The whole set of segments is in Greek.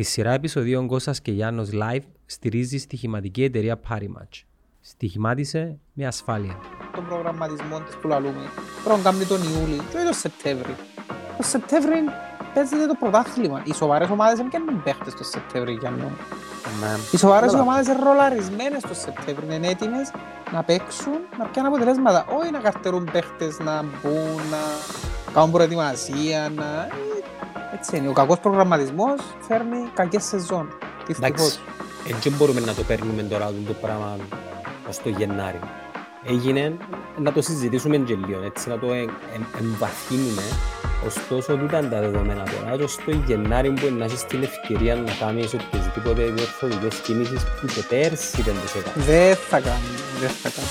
Τη σειρά επεισοδίων Κώστας και Γιάννος Live στηρίζει στοιχηματική εταιρεία Parimatch. Στοιχημάτισε με ασφάλεια. τον προγραμματισμό της που λαλούμε. Πρέπει να κάνει τον Ιούλη και όχι τον Σεπτέμβρη. Το Σεπτέμβρη παίζεται το πρωτάθλημα. Οι σοβαρές ομάδες δεν πιάνουν παίχτες το Σεπτέμβρη για νου. Οι σοβαρές ομάδες είναι ρολαρισμένες το Σεπτέμβρη. Είναι έτοιμες να παίξουν, να πιάνουν αποτελέσματα. Όχι να καρτερούν παίχτες, να μπουν, να κάνουν προετοιμασία. Να... Έτσι είναι. Ο κακός προγραμματισμός φέρνει κακές σεζόν. Δυστυχώς. Εντάξει, έτσι μπορούμε να το παίρνουμε τώρα το πράγμα ως το Γενάρη. Έγινε να το συζητήσουμε και λίγο, έτσι να το ε- ε- εμβαθύνουμε. Ωστόσο, τούτα είναι τα δεδομένα τώρα. Και στο Γενάρη που να έχεις την ευκαιρία να κάνεις οποιασδήποτε διορθωτικές κινήσεις που και πέρσι δεν τις έκανες. Δεν θα κάνω. Δεν θα κάνω.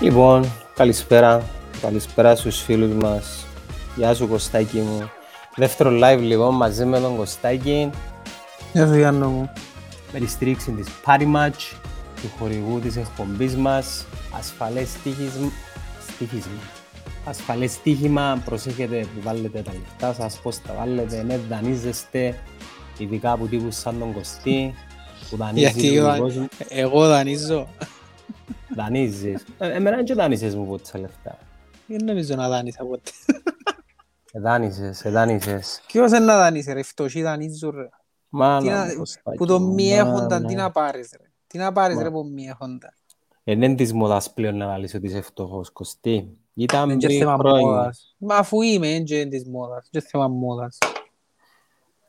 Λοιπόν, καλησπέρα. Καλησπέρα στους φίλους μας. Γεια σου Κωστάκη μου. Δεύτερο live λοιπόν μαζί με τον Κωστάκη Γεια σου Γιάννο μου. με τη στήριξη της Parimatch, του χορηγού της εκπομπής μας. Ασφαλές στοίχισμα. στοίχισμα. Ασφαλές στοίχημα, προσέχετε που βάλετε τα λεφτά σας, πώς τα βάλετε, ναι, δανείζεστε, ειδικά από τύπους σαν τον Κωστή, που δανείζει Γιατί τον ο- κόσμο. εγώ δανείζω. Δανείζεις. Ε, Εμένα δεν και δανείζεις μου ποτέ λεφτά. Δεν νομίζω να δάνεισα ποτέ. Εδάνισες, εδάνισες. Ποιος είναι να δανείσει ρε, φτωχοί δανείζουν ρε. Τι Μάνα, να- μου, Κωστάκη Που το μου, μη έχονταν, μάνα. τι να πάρεις ρε. Τι να πάρεις Μα. ρε που μη έχονταν. Ε, δεν της μόδας πλέον να βάλεις ότι είσαι φτωχός, Κωστή. Ήταν Είναι και πριν θέμα χρόνια. μόδας. Μα αφού είμαι, είναι και της μόδας. Και θέμα μόδας.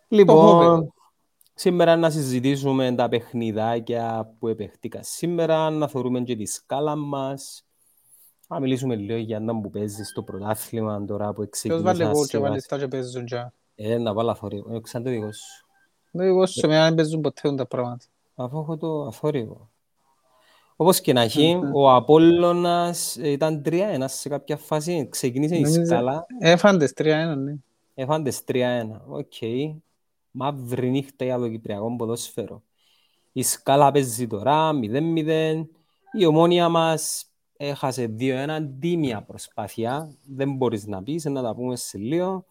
Λοιπόν, βέβαια. Σήμερα να συζητήσουμε τα παιχνιδάκια που επεχτήκα σήμερα, να θεωρούμε και τη σκάλα μας. Να μιλήσουμε λίγο για να που παίζει στο πρωτάθλημα τώρα που Ποιος βάλε ξεκίνησα γκολ και σιγά. βάλε στα και παίζουν και. Ε, να βάλω αθόρυβο. Ε, ξανά το δικό σου. Δεν εγώ σε μένα δεν παίζουν ποτέ τα πράγματα. Αφού έχω το αθόρυβο. Όπως και να έχει, Μμμ. ο Απόλλωνας ήταν 3-1 σε κάποια φάση. Ξεκίνησε η Νομίζω- σκάλα, Έφαντες 3-1, ναι. έφαν τες 3-1. Οκ. Μαύρη νύχτα για το Κυπριακό ποδόσφαιρο. Η σκάλα παίζει τώρα 0-0. Η ομόνια μας έχασε 2-1. Τίμια προσπάθεια. Δεν μπορείς να πεις, να τα πούμε σε λίγο.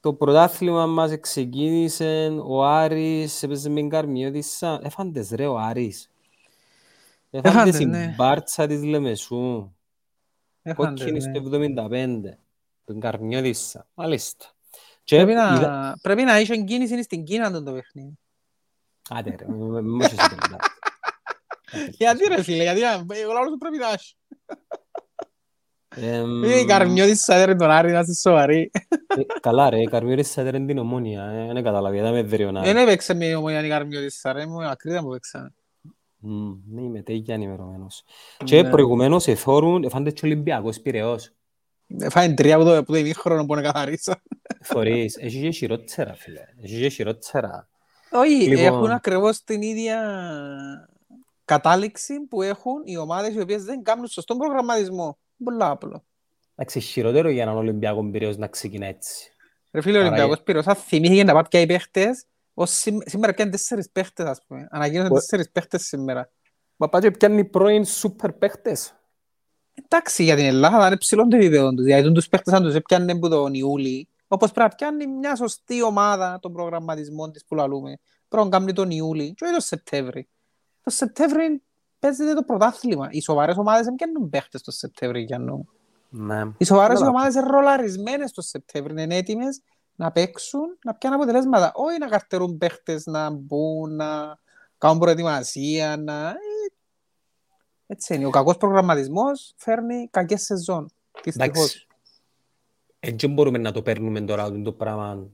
Το πρωτάθλημα μας ξεκίνησε, ο Άρης έπαιζε με Καρμιώτισσα. Έφαν τες ρε ο Άρης. Έφαν τες Έφαν τες, η ναι. μπάρτσα της Λεμεσού. Έφαντες, Κόκκινη ναι. στο 75. Τον Καρμιώτισσα. Μάλιστα. Και Πρέπει είδα- να, πρέπει να είσαι κίνηση στην Κίνα τον το παιχνίδι. Άντε ρε, μ- μ- μ' έχεις πενήντα. Γιατί ρε φίλε, γιατί να- εγώ λάβω σου πρέπει να έχει. Εμ, Η Καρμιώτης σαν έρε τον Άρη να είσαι σοβαρή. ε, Καλά ρε, η Καρμιώτισσα δεν είναι την ομόνια. ε, Δεν καταλαβαίνω, δεν με δριονάει. Δεν έπαιξε με η ομονία η Καρμιώτης σαν ρε, μου ακρίτα που παίξαμε. Μμ, Ναι, είμαι τέτοια ενημερωμένος. Και Ναι. προηγουμένως εθώρουν, εφάντες και ο Ολυμπιακός Πειραιώς. Φάνε τρία από το, από το ημίχρονο που είναι καθαρίσα. Φορείς, έχει και χειρότερα φίλε. Έχει και χειρότερα. Όχι, Λοιπόν. έχουν ακριβώς την ίδια κατάληξη που έχουν οι ομάδες οι οποίες δεν κάνουν σωστό προγραμματισμό. Πολλά απλό. Εντάξει, χειρότερο για έναν Ολυμπιακό Πειραιώς να ξεκινά έτσι. Ρε φίλε, ο Άρα, Ολυμπιακός Πυραιός αν θυμήθηκε να πάει πια οι παίχτες, ως σήμ- σήμερα πιάνε τέσσερις παίχτες, ας πούμε. Ανακοίνωσαν Ο- τέσσερις παίχτες σήμερα. Μα πάει και πιάνει πρώην σούπερ παίχτες. Εντάξει, για την Ελλάδα θα είναι ψηλό το επίπεδο τους. Γιατί τους παίχτες αν τους έπιανε από τον Ιούλη, όπως πρέπει να πιάνει μια σωστή ομάδα των προγραμματισμών της που λαλούμε. Πρέπει να κάνει τον Ιούλη και όχι τον Σεπτέμβρη. Το Σεπτέμβρη παίζεται το πρωτάθλημα. Οι σοβαρές ομάδες δεν πιάνουν παίχτες το Σεπτέμβρη για νου. Ναι. Οι σοβαρές Καλά. ομάδες είναι ρολαρισμένες το Σεπτέμβρη. Είναι έτοιμες να παίξουν, να πιάνουν αποτελέσματα. Όχι να καρτερούν παίχτες, να μπουν, να κάνουν προετοιμασία. Να... ε, Έτσι είναι. Ο κακός προγραμματισμός φέρνει κακές σεζόν. Δυστυχώς. Εντάξει. Έτσι μπορούμε να το παίρνουμε τώρα το πράγμα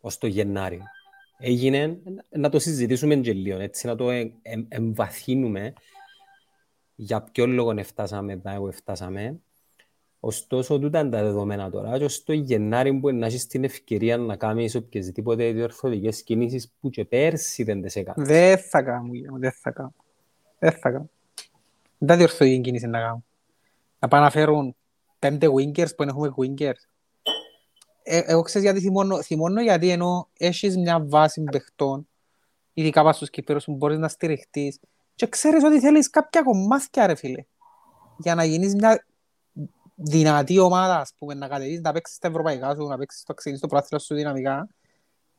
ως το Γενάρη. Έγινε να το συζητήσουμε και λίγο, έτσι, να το ε- ε- εμβαθύνουμε για ποιο λόγο φτάσαμε εδώ που φτάσαμε. Ωστόσο, τούτα είναι τα δεδομένα τώρα. Και στο Γενάρη που να έχεις την ευκαιρία να κάνεις οποιασδήποτε διορθωτικές κινήσεις που και πέρσι δεν τις έκανες. Δεν θα κάνω, Γιώργο, δεν θα κάνω. Δεν θα κάνω. Δεν θα διορθωτική κίνηση να κάνω. Να πάνε να φέρουν πέντε wingers που δεν έχουμε wingers. Ε, εγώ ξέρεις γιατί θυμώνω, θυμώνω γιατί ενώ έχεις μια βάση παιχτών, ειδικά πας στους Κυπέρους που μπορείς να στηριχτείς και ξέρεις ότι θέλεις κάποια κομμάτια ρε φίλε. Για να γίνεις μια δυνατή ομάδα, ας πούμε, να κατεβείς, να παίξεις στα ευρωπαϊκά σου, να παίξεις στο ξενή, στο πράθυλο σου δυναμικά,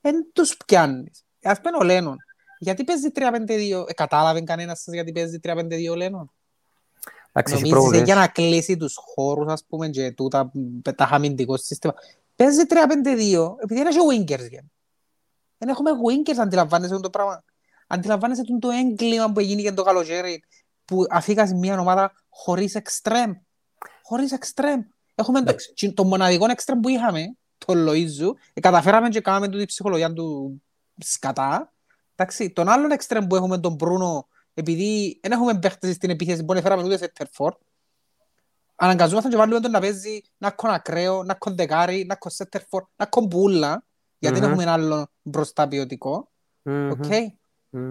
δεν τους πιάνεις. Ας πούμε ο Λένον. Γιατί παίζει 3-5-2, ε, κατάλαβε κανένας σας γιατί παίζει 3-5-2 ο Λένον; Νομίζεις για να κλείσει τους χώρους, ας πούμε, και τούτα, τα χαμιντικό σύστημα. Παίζει 3-5-2, επειδή είναι και wingers. Δεν έχουμε wingers, αντιλαμβάνεσαι το πράγμα. Αντιλαμβάνεσαι το έγκλημα που έγινε για το καλοκαίρι, που αφήκασε μια ομάδα χωρίς εξτρέμ. Χωρίς εξτρέμ. Έχουμε το, το μοναδικό εξτρέμ που είχαμε, το Λοΐζου, και καταφέραμε και κάναμε την ψυχολογία του σκατά. Εντάξει, τον άλλον εξτρέμ που έχουμε, τον Μπρούνο, επειδή δεν έχουμε παίχτες στην επίθεση, μπορεί να φέραμε ούτε σε τερφόρ, αναγκαζόμαστε και βάλουμε τον να παίζει να έχω ακραίο, να έχω δεκάρι, να έχω σέτερφορ, να έχω μπούλα, γιατί δεν έχουμε άλλο μπροστά ποιοτικό.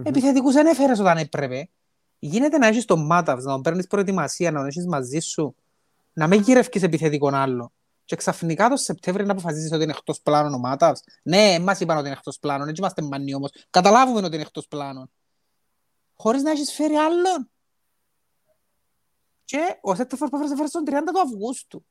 Επιθετικούς δεν έφερες όταν έπρεπε. Γίνεται να έχεις τον Μάταβς, να τον παίρνεις προετοιμασία, να τον έχεις μαζί σου, να μην γυρεύκεις επιθετικόν άλλο. Και ξαφνικά το Σεπτέμβριο να αποφασίσεις ότι είναι εκτός πλάνων ο Μάταβς. Ναι, μας είπαν ότι είναι εκτός πλάνων, έτσι είμαστε μανί όμως. Καταλάβουμε ότι είναι εκτός πλάνων. Χωρίς να έχεις φέρει άλλον. Και ο Σέτεφορ που έφερε στον 30 του Αυγούστου.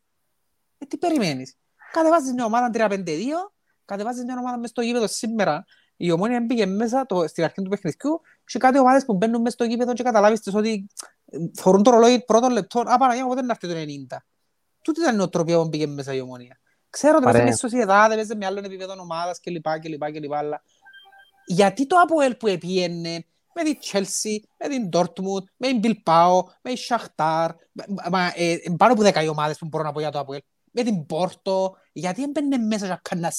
Ε, τι περιμένεις; Κατεβάζεις μια ομάδα 3-5-2, κατεβάζεις μια ομάδα μες στο γήπεδο σήμερα. Η ομόνια έμπηκε μέσα το, στην αρχή του παιχνιδιού και κάτι ομάδες που μπαίνουν μέσα στο γήπεδο και καταλάβεις ότι φορούν το ρολόι πρώτο λεπτό. Α, Παναγιά, πότε να έρθει το 90. Τούτη ήταν η νοοτροπία που μπήκε μέσα η ομόνια. Ξέρω ότι μέσα στο Σιεδάδε, μέσα με άλλον επίπεδο ομάδας κλπ. Γιατί το Αποέλ που επίενε με την Chelsea, με την Dortmund, με την Bilbao, με την Shakhtar, ε, πάνω από δέκα ομάδες που μπορώ να πω για το Αποέλ, με την Porto, γιατί έμπαινε μέσα για κανένα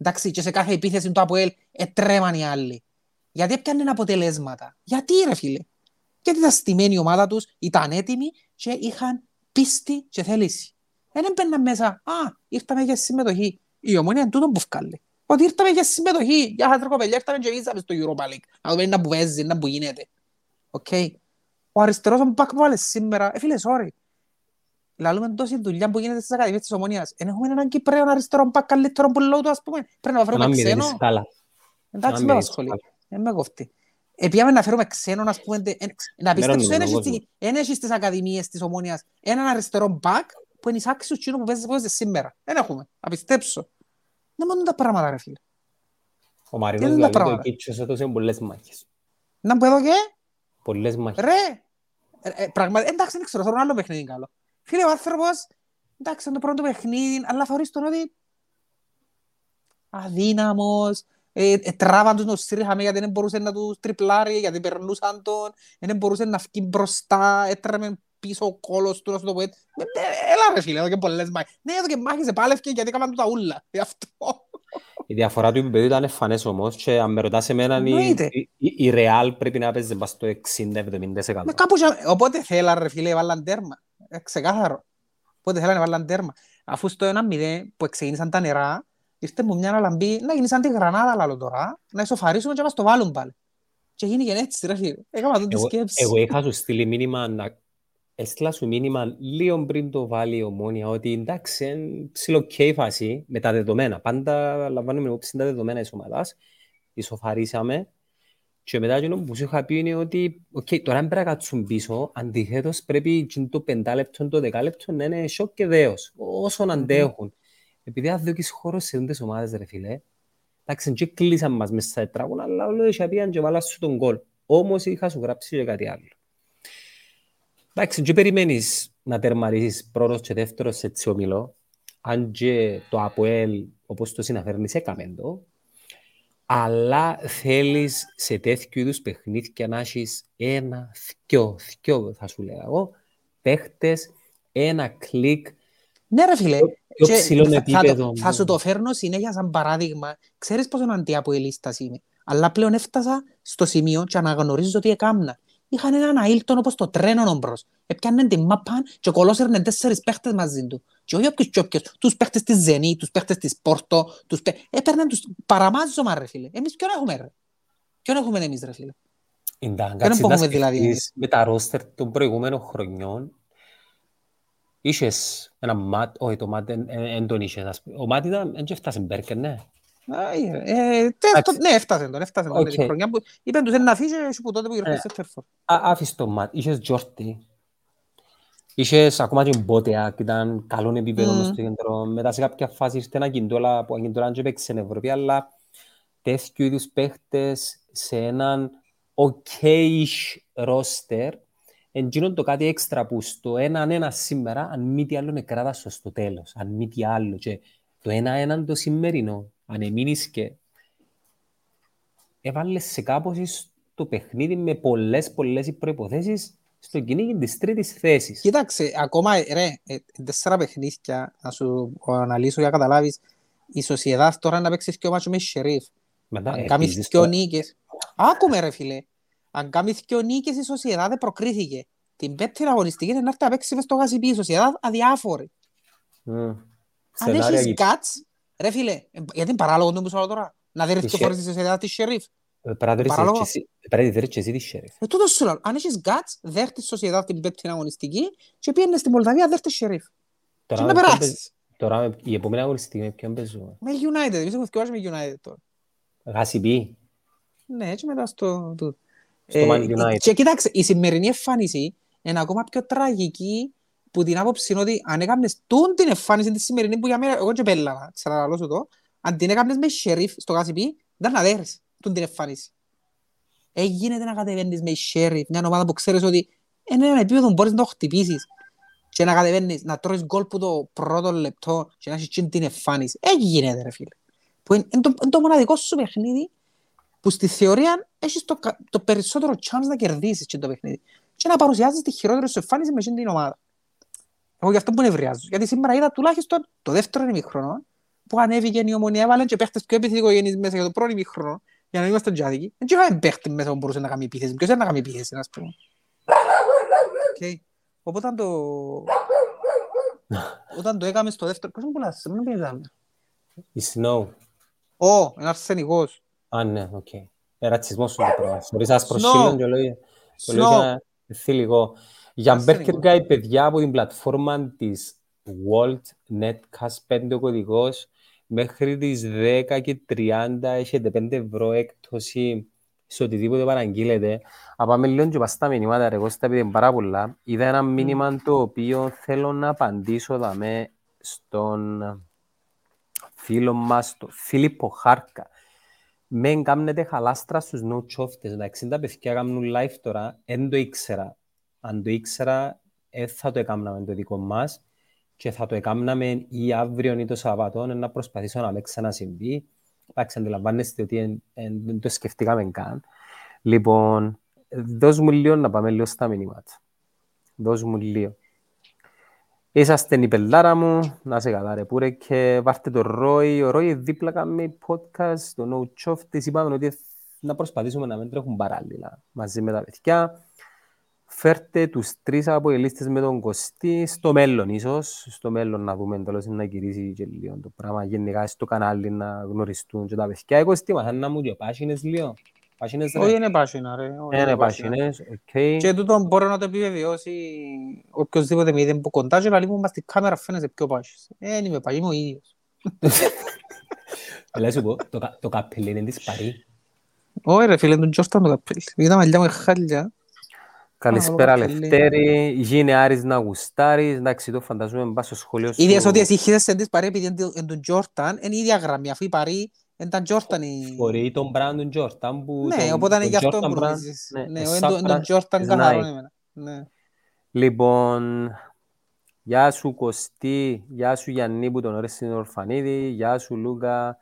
Εντάξει, και σε κάθε επίθεση του Αποέλ ετρέμαν οι άλλοι. Γιατί έπιανε αποτελέσματα. Γιατί ρε φίλε. Γιατί ήταν στημένη η ομάδα τους, ήταν έτοιμοι και είχαν πίστη και θέληση. Δεν έμπαιναν μέσα, α, ήρθαμε για συμμετοχή. Η ομόνια είναι τούτο που βγάλει ότι ήρθαμε για συμμετοχή. Για χάτρα κοπελιά, ήρθαμε και βίζαμε στο Europa League. Να δούμε να που παίζει, να που γίνεται. Οκ. Ο αριστερός ο μπακ που βάλες σήμερα, ε φίλε, sorry. Λαλούμε τόση δουλειά που γίνεται στις ακαδημίες της Ομονίας. Εν έχουμε έναν Κυπρέο αριστερό μπακ καλύτερο που λόγω του, ας πούμε. Πρέπει να φέρουμε ξένο. Εντάξει, με ασχολεί. Δεν με κοφτεί. Επιάμε να φέρουμε ξένο, ας πούμε, να πιστέψω, δεν έχεις στις ακαδημίες της Ομόνιας έναν αριστερό μπακ που είναι ισάξιο τζείνου που παίζεις σήμερα. Δεν έχουμε, να πιστέψω. Δεν μόνο τα πράγματα, ρε φίλε. Ο Μαρίνος δηλαδή το Κίτσος έδωσε πολλές μάχες. Να πω εδώ και... Πολλές μάχες. Ρε, ε, ε, πραγματικά, εντάξει, δεν ξέρω, θέλω άλλο παιχνίδι καλό. Φίλε, ο άνθρωπος, εντάξει, είναι το πρώτο παιχνίδι, αλλά θεωρείς τον ότι αδύναμος, ε, ε, τράβαν τους νοσίρχαμε γιατί δεν μπορούσε να τους τριπλάρει, γιατί περνούσαν τον, δεν μπορούσε να φύγει μπροστά, έτρεμε πίσω ο κόλος του, να σου το πω έτσι. Ε, ε, έλα ρε φίλε, εδώ και πολλές μάχες. Ναι, εδώ και μάχες επάλευκε γιατί έκαναν τα ούλα. Γι' αυτό. Η διαφορά του επίπεδου ήταν εμφανές όμως και αν με ρωτάς εμένα η, η, η Real πρέπει να παίζει στο 60-70%. Οπότε θέλα ρε φίλε, βάλαν τέρμα. Ε, ξεκάθαρο. Οπότε θέλανε βάλαν τέρμα. Αφού στο 1-0 που ξεκίνησαν τα νερά, ήρθε μου μια λαμπή να γίνει σαν τη γρανάδα λαλό τώρα, να ισοφαρίσουμε και να μας το βάλουν πάλι. Και γίνει και έτσι ρε φίλε. Έκανα τον τη σκέψη. Εγώ είχα σου στείλει μήνυμα να έστειλα σου μήνυμα λίγο πριν το βάλει η ομόνια ότι εντάξει, είναι ψηλοκαίη φάση με τα δεδομένα. Πάντα λαμβάνουμε υπόψη τα δεδομένα της ομάδας. Ισοφαρίσαμε και μετά εκείνο που σου είχα πει είναι ότι okay, τώρα πρέπει να κάτσουν πίσω, αντιθέτως πρέπει το πεντάλεπτο, το δεκάλεπτο να είναι σοκ και δέος, όσον αντέχουν. Επειδή αν δώκεις χώρος σε τις ομάδες, ρε φίλε, εντάξει, και κλείσαν μας μέσα στα τετράγωνα, αλλά όλο είχε πει αν και βάλα σου τον κόλ. Όμως είχα σου γράψει και κάτι άλλο. Εντάξει, και περιμένεις να τερματίσεις πρώτος και δεύτερος σε έτσι ομιλό, αν και το ΑΠΟΕΛ, όπως το συναφέρνεις, έκαμε το, αλλά θέλεις σε τέτοιου είδους παιχνίδια να έχεις ένα, δυο, δυο θα σου λέω εγώ, παίχτες, ένα κλικ. Ναι ρε φίλε, πιο ψηλό επίπεδο. Θα, θα, σου το φέρνω συνέχεια σαν παράδειγμα. Ξέρεις πόσο αντιαποελίστας είμαι. Αλλά πλέον έφτασα στο σημείο και αναγνωρίζω ότι έκαμνα είχαν έναν αίλτον όπως το τρένο ομπρός. Έπιαναν την μάπα και κολόσερναν τέσσερις παίχτες μαζί του. Και όχι όποιος και όποιος, τους παίχτες της Ζενή, τους παίχτες της Πόρτο, τους παίχτες... Έπαιρναν τους παραμάζωμα ρε φίλε. Εμείς ποιον έχουμε ρε; Ποιον έχουμε εμείς ρε φίλε; Ποιον έχουμε δηλαδή Με τα ρόστερ των προηγούμενων χρονιών Είχες ένα μάτ, όχι το μάτ δεν τον είχες. Ο μάτ ήταν, δεν έφτασε μπέρκερ, ναι. Ε, ναι, έφτασε τον, έφτασε τον. Την χρονιά που είπαν τους να αφήσει που τότε που γυρνούσε σε Τερφόρ. Άφησε το Ματ, είχες Τζόρτι. Είχες ακόμα και μπότεα και ήταν καλό επίπεδο mm. στο κέντρο. Μετά σε κάποια φάση ήρθε ένα κιντόλα που κιντόλα και παίξει στην Ευρώπη, αλλά τέτοιου είδους παίχτες σε έναν ok-ish roster Εντζήνον το κάτι έξτρα που στο ένα-ένα σήμερα, αν μη τι άλλο είναι κράτα στο τέλος, αν μη τι άλλο. Και το ένα-ένα το σημερινό, αν εμείνεις και έβαλες σε κάπως το παιχνίδι με πολλές πολλές προϋποθέσεις στο κυνήγι της τρίτης θέσης. Κοίταξε, ακόμα ρε, ε, τέσσερα παιχνίδια, να σου αναλύσω για να καταλάβεις, η Σοσιεδάδ τώρα να παίξεις και ο μάτσο με Σερίφ. Αν κάνεις και ο νίκες. Άκουμε ρε φίλε, αν κάνεις δύο νίκες η Σοσιαδάδ προκρίθηκε. Την πέμπτη αγωνιστική είναι να έρθει να παίξει μες στο γασιπί η Σοσιαδάδ αδιάφορη. Mm. Αν έχεις κάτς, ρε φίλε, ε, γιατί είναι παράλογο το που τώρα, να δέρεις και φορές της Σοσιαδάδ της Σερίφ. Ε, πρέπει να δέρεις και εσύ τη Σερίφ. Ε, τούτο σου λέω, αν έχεις κάτς, δέρτης Σοσιαδάδ την πέμπτη αγωνιστική και πήγαινες στη Μολδαβία δέρτης Σερίφ. Και να περάσεις. Τώρα η επόμενη αγωνιστική με ποιον παίζουμε. Με United, εμείς έχουμε με United τώρα. Γασιπί. Ναι, έτσι μετά στο... Ε, και κοιτάξτε, η σημερινή εμφάνιση είναι ακόμα πιο τραγική που την άποψη είναι ότι αν έκανες τούν την εμφάνιση της σημερινή που για μένα, εγώ και πέλα, ξαναλαλώ σου το, αν την έκανες με σερίφ στο κάσιπι, δεν να δέρεις τούν την εμφάνιση. Έγινε να κατεβαίνεις με σερίφ, μια ομάδα που ξέρεις ότι είναι ένα επίπεδο που μπορείς να το χτυπήσεις και να κατεβαίνεις, να τρώεις γκολ που το πρώτο λεπτό και να έχεις την εμφάνιση. Έγινε ρε φίλε. Που είναι, είναι, το, είναι το μοναδικό σου παιχνίδι που στη θεωρία έχεις το, το περισσότερο chance να κερδίσεις και το παιχνίδι και να παρουσιάζεις τη χειρότερη σου εμφάνιση με την ομάδα. Εγώ γι' αυτό που νευριάζω. Γιατί σήμερα είδα τουλάχιστον το δεύτερο ημίχρονο που ανέβηκε η ομονία, έβαλαν και παίχτες πιο επιθετικογενείς μέσα για το πρώτο ημίχρονο για να είμαστε τζαι δίκαιοι. Δεν είχαμε παίχτη μέσα που μπορούσε να κάνει επίθεση. Ποιος είναι να κάνει επίθεση, να πούμε. Okay. Οπότε το... Όταν το έκαμε στο δεύτερο... Πώς μου πουλάς, μην πήγαμε. Η Snow. Ω, είναι αρσενικός. Α, ναι, οκ. Ε, ρατσισμός σου το πράγμα. Μπορείς να προσκύλουν και λόγια. Το λέω για να θυλιγώ. Για Burger Guy, παιδιά, από την πλατφόρμα της Wolt Netcast 5 ο κωδικός, μέχρι τις 10 και 30 έχετε 5 ευρώ έκπτωση σε οτιδήποτε παραγγείλετε. Από πάμε λίγο και πας μηνύματα, ρε Κώστα, επειδή είναι πάρα πολλά. Είδα ένα μήνυμα το οποίο θέλω να απαντήσω δαμέ στον φίλο μας, τον Φίλιππο Χάρκα με κάνετε χαλάστρα στους νοτσόφτες. Τα 60 παιδιά κάνουν live τώρα, δεν το ήξερα. Αν το ήξερα, δεν θα το έκαναμε το δικό μας και θα το έκαναμε ή αύριο ή το Σαββατό να προσπαθήσω να με ξανασυμβεί. Εντάξει, αντιλαμβάνεστε ότι δεν το σκεφτήκαμε καν. Λοιπόν, δώσ' μου λίγο να πάμε λίγο στα μηνύματα. Δώσ' μου λίγο. Είσαστε η πελάρα μου, να σε καλά ρε πούρε και βάρτε το Ρόι. Ο Ρόι δίπλα κάνει podcast, το No Chof, της είπαμε ότι να προσπαθήσουμε να μην τρέχουν παράλληλα μαζί με τα παιδιά. Φέρτε τους τρεις από λίστες με τον Κωστή στο μέλλον ίσως, στο μέλλον να δούμε τέλος να γυρίσει και λίγο το πράγμα γενικά στο κανάλι να γνωριστούν και τα παιδιά. Εγώ στη μαθαίνα μου και πάσινες λίγο. Πάσινες Όχι είναι πάσινα ρε. Είναι πάσινες, οκ. Και τούτο μπορώ να το επιβεβαιώσει οποιοςδήποτε με είδε που κοντά και λαλί μου στη κάμερα φαίνεσαι πιο πασιύς. Ε, δεν είμαι πασιύς, είμαι ο ίδιος. Λες σου πω, το καπέλι είναι της Παρή. Όχι ρε φίλε, τον Τζόρταν το καπέλι. Είδα μαλλιά μου χάλια. Καλησπέρα Λευτέρη, γίνει Άρης να γουστάρεις, εντάξει το φανταζούμε μπας στο σχολείο σου. Ίδιες ότι εσύ είχες της Παρή επειδή είναι τον Τζόρταν, είναι η ίδια γραμμή, αφού η Παρή ήταν Τζόρταν η... Μπορεί τον Μπράντον Τζόρταν που... Ναι, οπότε είναι γι' αυτό που ρωτήσεις. Ναι, τον Τζόρταν καθαρό εμένα. Ναι. Λοιπόν, γεια σου Κωστή, γεια σου Γιάννη που τον ώρες στην Ορφανίδη, γεια σου Λούκα,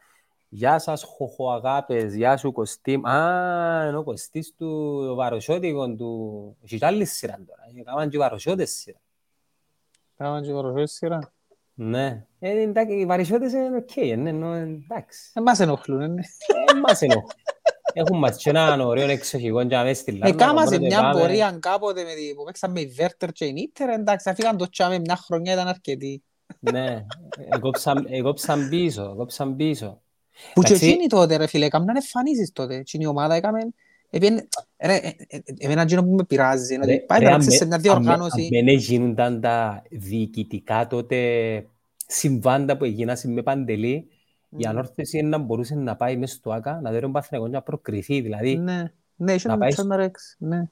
γεια σας χοχοαγάπες, γεια σου Κωστή. Α, είναι ο Κωστής του Βαροσιώτικο του... Έχει άλλη σειρά τώρα, έκαναν και Βαροσιώτες σειρά. Έκαναν και Βαροσιώτες σειρά. Ναι. Ε, εντάξει, οι βαρισιώτες είναι οκ, ναι, εντάξει. Εμάς ενοχλούν, ναι. Εμάς ενοχλούν. Έχουν μας και έναν ωραίο εξοχικό και αμέσως στη Λάρνα. Εκάμασε μια πορεία κάποτε με που παίξαμε η Βέρτερ και η Νίτερ, εντάξει, αφήγαν το τσάμε μια χρονιά ήταν αρκετή. Ναι, εγώψαν πίσω, εγώψαν πίσω. Που και εκείνοι τότε ρε φίλε, έκαναν εμφανίσεις τότε, εκείνη η ομάδα έκαμε Εμένα εκείνο που με πειράζει είναι ότι πάει να σε μια διοργάνωση... Αν δεν γίνονταν τα διοικητικά τότε συμβάντα που έγιναν με παντελή, η ανόρθωση να μπορούσε να πάει μέσα στο ΆΚΑ, να δει τον Παθηνακό να προκριθεί, δηλαδή... Ναι, ναι, είχε να ρέξει, ναι.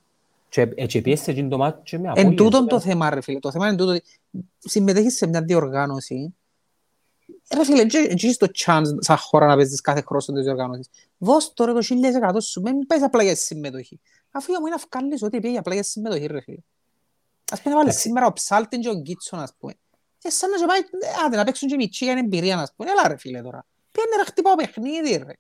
Και έτσι πιέσε εκείνο το μάτσο και με Εν απόλυες. τούτον το θέμα, ρε φίλε. Το θέμα είναι τούτο ότι συμμετέχεις σε μια διοργάνωση. Ρε φίλε, έτσι έχεις το chance σαν χώρα να παίζεις κάθε χρόνο στις διοργάνωσεις. Δώσ' το ρε το 1000% σου, μην παίζεις απλά για συμμετοχή. Αφού μου είναι αυκάλεις ότι πήγε απλά για συμμετοχή, ρε φίλε. Ας πούμε, βάλε σήμερα ο Ψάλτιν και ο Γκίτσον, ας πούμε. Και σαν να σε πάει, ε, άντε, να παίξουν και μητσί για εμπειρία, ας πούμε. Έλα ρε φίλε τώρα. Πήγαινε να χτυπάω παιχνίδι, ρε.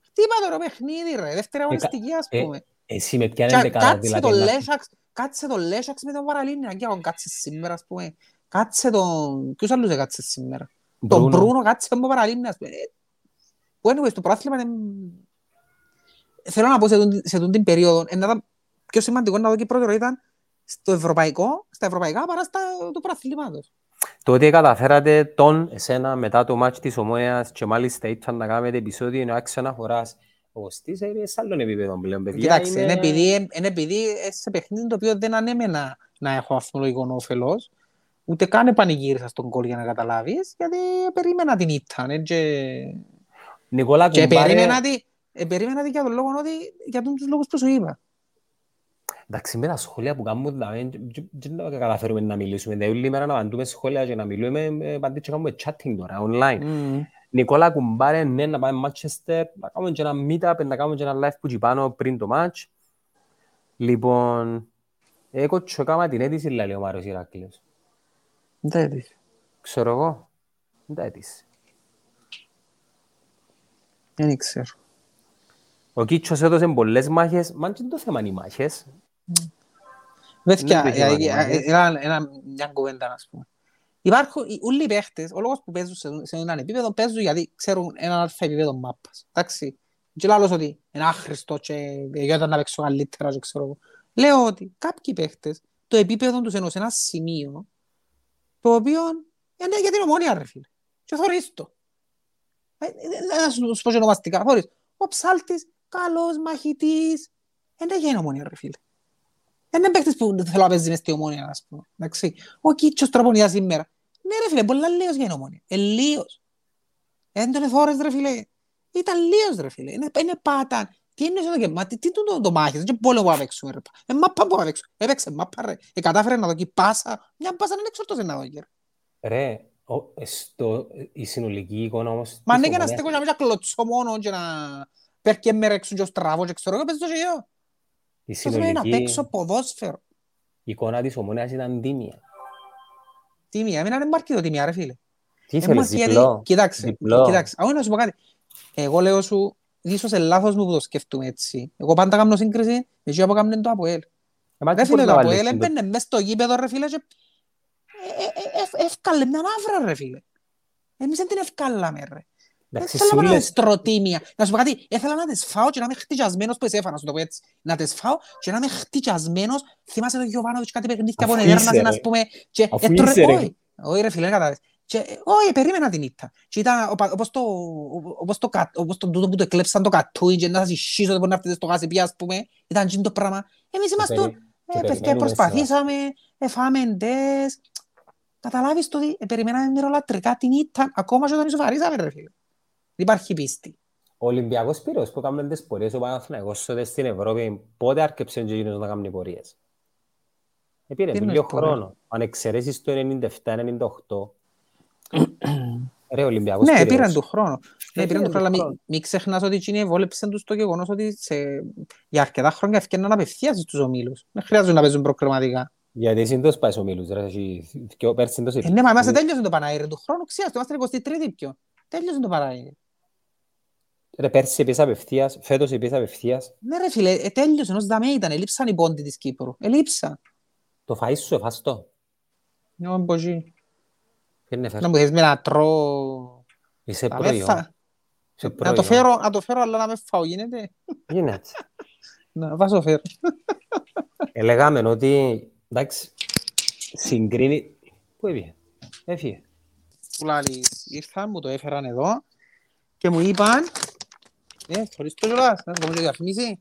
Χτύπα το ρε παιχνίδι, ρε. Δεύτερη αγωνιστική, ας ε, πούμε. Εσύ με Και πιάνετε καλά, Κάτσε δηλαδή. το να- Λέσαξ, κάτσε το Λέσαξ με τον Παραλίνια, και αν κάτσε σήμερα, ας πούμε. Κάτσε τον... Ποιος άλλους έκατσε σήμερα; Τον Μπρούνο. Μπρούνο κάτσε τον Παραλίνια, ας πούμε. Ε, Που anyway, στο πρόθλημα είναι... Θέλω να πω σε τούτη- σε τούτη την περίοδο, είναι να ήταν πιο σημαντικό να δω και πρώτο ήταν στο ευρωπαϊκό, στα ευρωπαϊκά παρά στα του πρωταθλήματος. Το ότι καταφέρατε τον εσένα μετά το μάτς της Ομόνιας και μάλιστα ήταν να κάνετε επεισόδιο είναι άξιο αναφοράς. Ο Κωστής είναι σε άλλον επίπεδο πλέον, παιδιά. Κοιτάξτε, είναι επειδή, είναι επειδή ε, σε παιχνίδι το οποίο δεν ανέμενα να έχω βαθμολογικό όφελος, ούτε καν επανηγύρισα στον κόλ για να καταλάβεις, γιατί περίμενα την ήττα. ε, Και, Νικόλα και Κουμπάρε, περίμενα τη, ε, περίμενα τη για τον λόγο ότι για τους λόγους που σου είπα. εντάξει με τα σχόλια που κάνουμε, δηλαδή, δεν καταφέρουμε να μιλήσουμε. Δηλαδή, όλη μέρα να απαντούμε σχόλια και να μιλούμε, ε, παντή και κάνουμε chatting τώρα, online. Mm. Νικόλα Κουμπάρε, ναι, να πάμε Manchester, να κάνουμε και ένα meetup, να κάνουμε και ένα live που εκεί πάνω πριν το match. Λοιπόν, εγώ τσοκάμα την αίτηση, λέει ο Μάριος Ηρακλής. Δεν της. Ξέρω εγώ. Δεν τα αίτηση. Δεν ξέρω. Ο Κίτσος έδωσε πολλές μάχες, μα και το θέμα είναι οι μάχες. Βέβαια, Δεν υπήρχε ε, ε, μάτια, ε, ένα- ένα- μια κουβέντα, ας πούμε. Υπάρχουν οι- όλοι οι παίχτες, ο λόγος που παίζουν σε, σε έναν επίπεδο, παίζουν γιατί ξέρουν έναν αλφα επίπεδο μάπας. Εντάξει. Και λέω άλλος ότι είναι άχρηστο και γιόταν να παίξω καλύτερα και ξέρω εγώ. Λέω ότι κάποιοι παίχτες, το επίπεδο τους είναι σε ένα σημείο, το οποίο είναι για την ομόνια, ρε φίλε. Και θωρείς το. Ε, ε, Να σου σου πω και ονομαστικά, θωρείς. Ο ψάλτης, καλός μαχητής, είναι για την ομόνια, ρε φίλε. Δεν είναι παίκτης που θέλω να παίζει μες στη ομόνια, ας πούμε. Εντάξει. Ο Κίτσος τροπονιά σήμερα. Ναι ρε φίλε, πολλά λίγος για την ομόνια. Ε, λίγος. Δεν τον εθώρες ρε φίλε. Ήταν λίγος ρε φίλε. Είναι, είναι πάταν. Τι είναι αυτό το γεμά, τι, τι το, το, το μάχες, δεν πόλεμο που θα παίξουμε ρε. Ε, μάπα που θα παίξουμε. Έπαιξε μάπα ρε. Ε, κατάφερε να δοκεί πάσα. Μια πάσα δεν εξορτώσε να δοκεί ρε. Ρε, ο- στο, η συνολική εικόνα όμως... Μα της ναι και να Ομόνιας- στέκω να μην κλωτσώ μόνο και να πέρκε με ρέξουν και ως τραβώ και ξέρω εγώ παίζω και εγώ. Η Αυτό σημαίνει να συνολική παίξω ποδόσφαιρο; εικόνα της Ομόνιας ήταν τίμια. Τίμια, εμένα δεν μ' αρκεί το τίμια ρε φίλε. Τι Ε, ήθελες, μας, γιατί- διπλό. Κοίταξε, Διπλό. κοίταξε. Αγώ να σου πω κάτι. Εγώ λέω σου, ίσως είναι λάθος μου που το σκέφτομαι έτσι. Εγώ πάντα κάνω σύγκριση, εσύ από κάμνε το ΑΠΟΕΛ. Ε, μα τι Ρε φίλε, μπορείς το να βάλεις ΑΠΟΕΛ στην το- έμπαινε μες στο γήπεδο ρε φίλε και ε, ε, ε, ε, εύκαλε μια άβρα ρε φίλε. Εμείς δεν την ευκάλαμε ρε. Δεν Εντάξει, θέλαμε να σούλες- τις τροτίμια. Να σου πω κάτι, ήθελα να τις φάω και να είμαι χτυκιασμένος που εσέφα, να σου το πω έτσι. Να τις φάω και να είμαι χτυκιασμένος. Θυμάσαι τον Γιωβάνοβιτς κάτι παιχνίδια από Αφού νεδέρναζε, είσαι, να ρε. πούμε. Και Αφού έτρωε- είσαι, ρε. όχι, όχι ρε φίλε, δεν κατάλαβες. Και, ε, όχι, περίμενα την ήττα. Και ήταν οπα- όπως το, όπως το, κα- όπως το τούτο που το εκλέψαν το κατούι και να σας ισχύσω ότι μπορεί να έρθετε στο γάσι πια, ας πούμε. Ήταν εκείνο το πράγμα. Εμείς είμαστε, περί- και ε, παιδιά, περιμένουμε προσπαθήσαμε, εφάμε εντές. Καταλάβεις το ότι ε, περιμέναμε μυρολατρικά την ήττα, ακόμα και όταν ισοφαρίσαμε, ρε φίλε. Δεν υπάρχει πίστη. Ο Ολυμπιακός Πύρος που κάνουμε τις πορείες, ο Παναθηναϊκός τότε στην Ευρώπη, πότε άρκεψε και εκείνος να κάνει πορείες; Επήρε Τι λίγο εννοείς πορεία; χρόνο. Αν εξαιρέσεις το 97-98. Ρε, ο Ολυμπιακός Ναι, Πύρος. πήραν του χρόνου. Ναι, Ε, πήραν του πήραν χρόνου, αλλά του μην χρόνου. μη ξεχνάς ότι εκείνοι εβόλεψαν τους το γεγονός ότι σε, για αρκετά χρόνια ευκαιρναν απευθείας στους ομίλους. Δεν χρειάζεται να παίζουν προκριματικά. Γιατί εσύ δεν σπάεις ο Μίλους, ρε, εσύ, και ο πέρσι το Ε, ναι, μα είμαστε τέλειωσε το Παναήρι του χρόνου, ξέρετε, είμαστε 23η πιο. Τέλειωσε το Παναήρι. Ρε, πέρσι επίσης απευθείας, φέτος επίσης απευθείας. Ναι ρε φίλε, ε, τέλειωσε, ενός δαμέ ήταν, ελείψαν οι πόντοι της Κύπρου. Ελείψαν. Το φαΐ σου, εφάς το. Ναι, όχι μπορεί. Ποιο είναι Να φέρ. μου θες με να τρώω... Είσαι τα προϊόν. μέθα. Είσαι Να το προϊόν. φέρω, να το φέρω, αλλά να με φάω, γίνεται. Γίνεται. Να βάζω φέρω. Ελεγάμε ότι, εντάξει, συγκρίνει... Πού έφυγε; Έφυγε. Που λάλης, ήρθαν, μου το έφεραν εδώ και μου είπαν ε, θωρείς το κιόλας, να σου κάνω και διαφήμιση.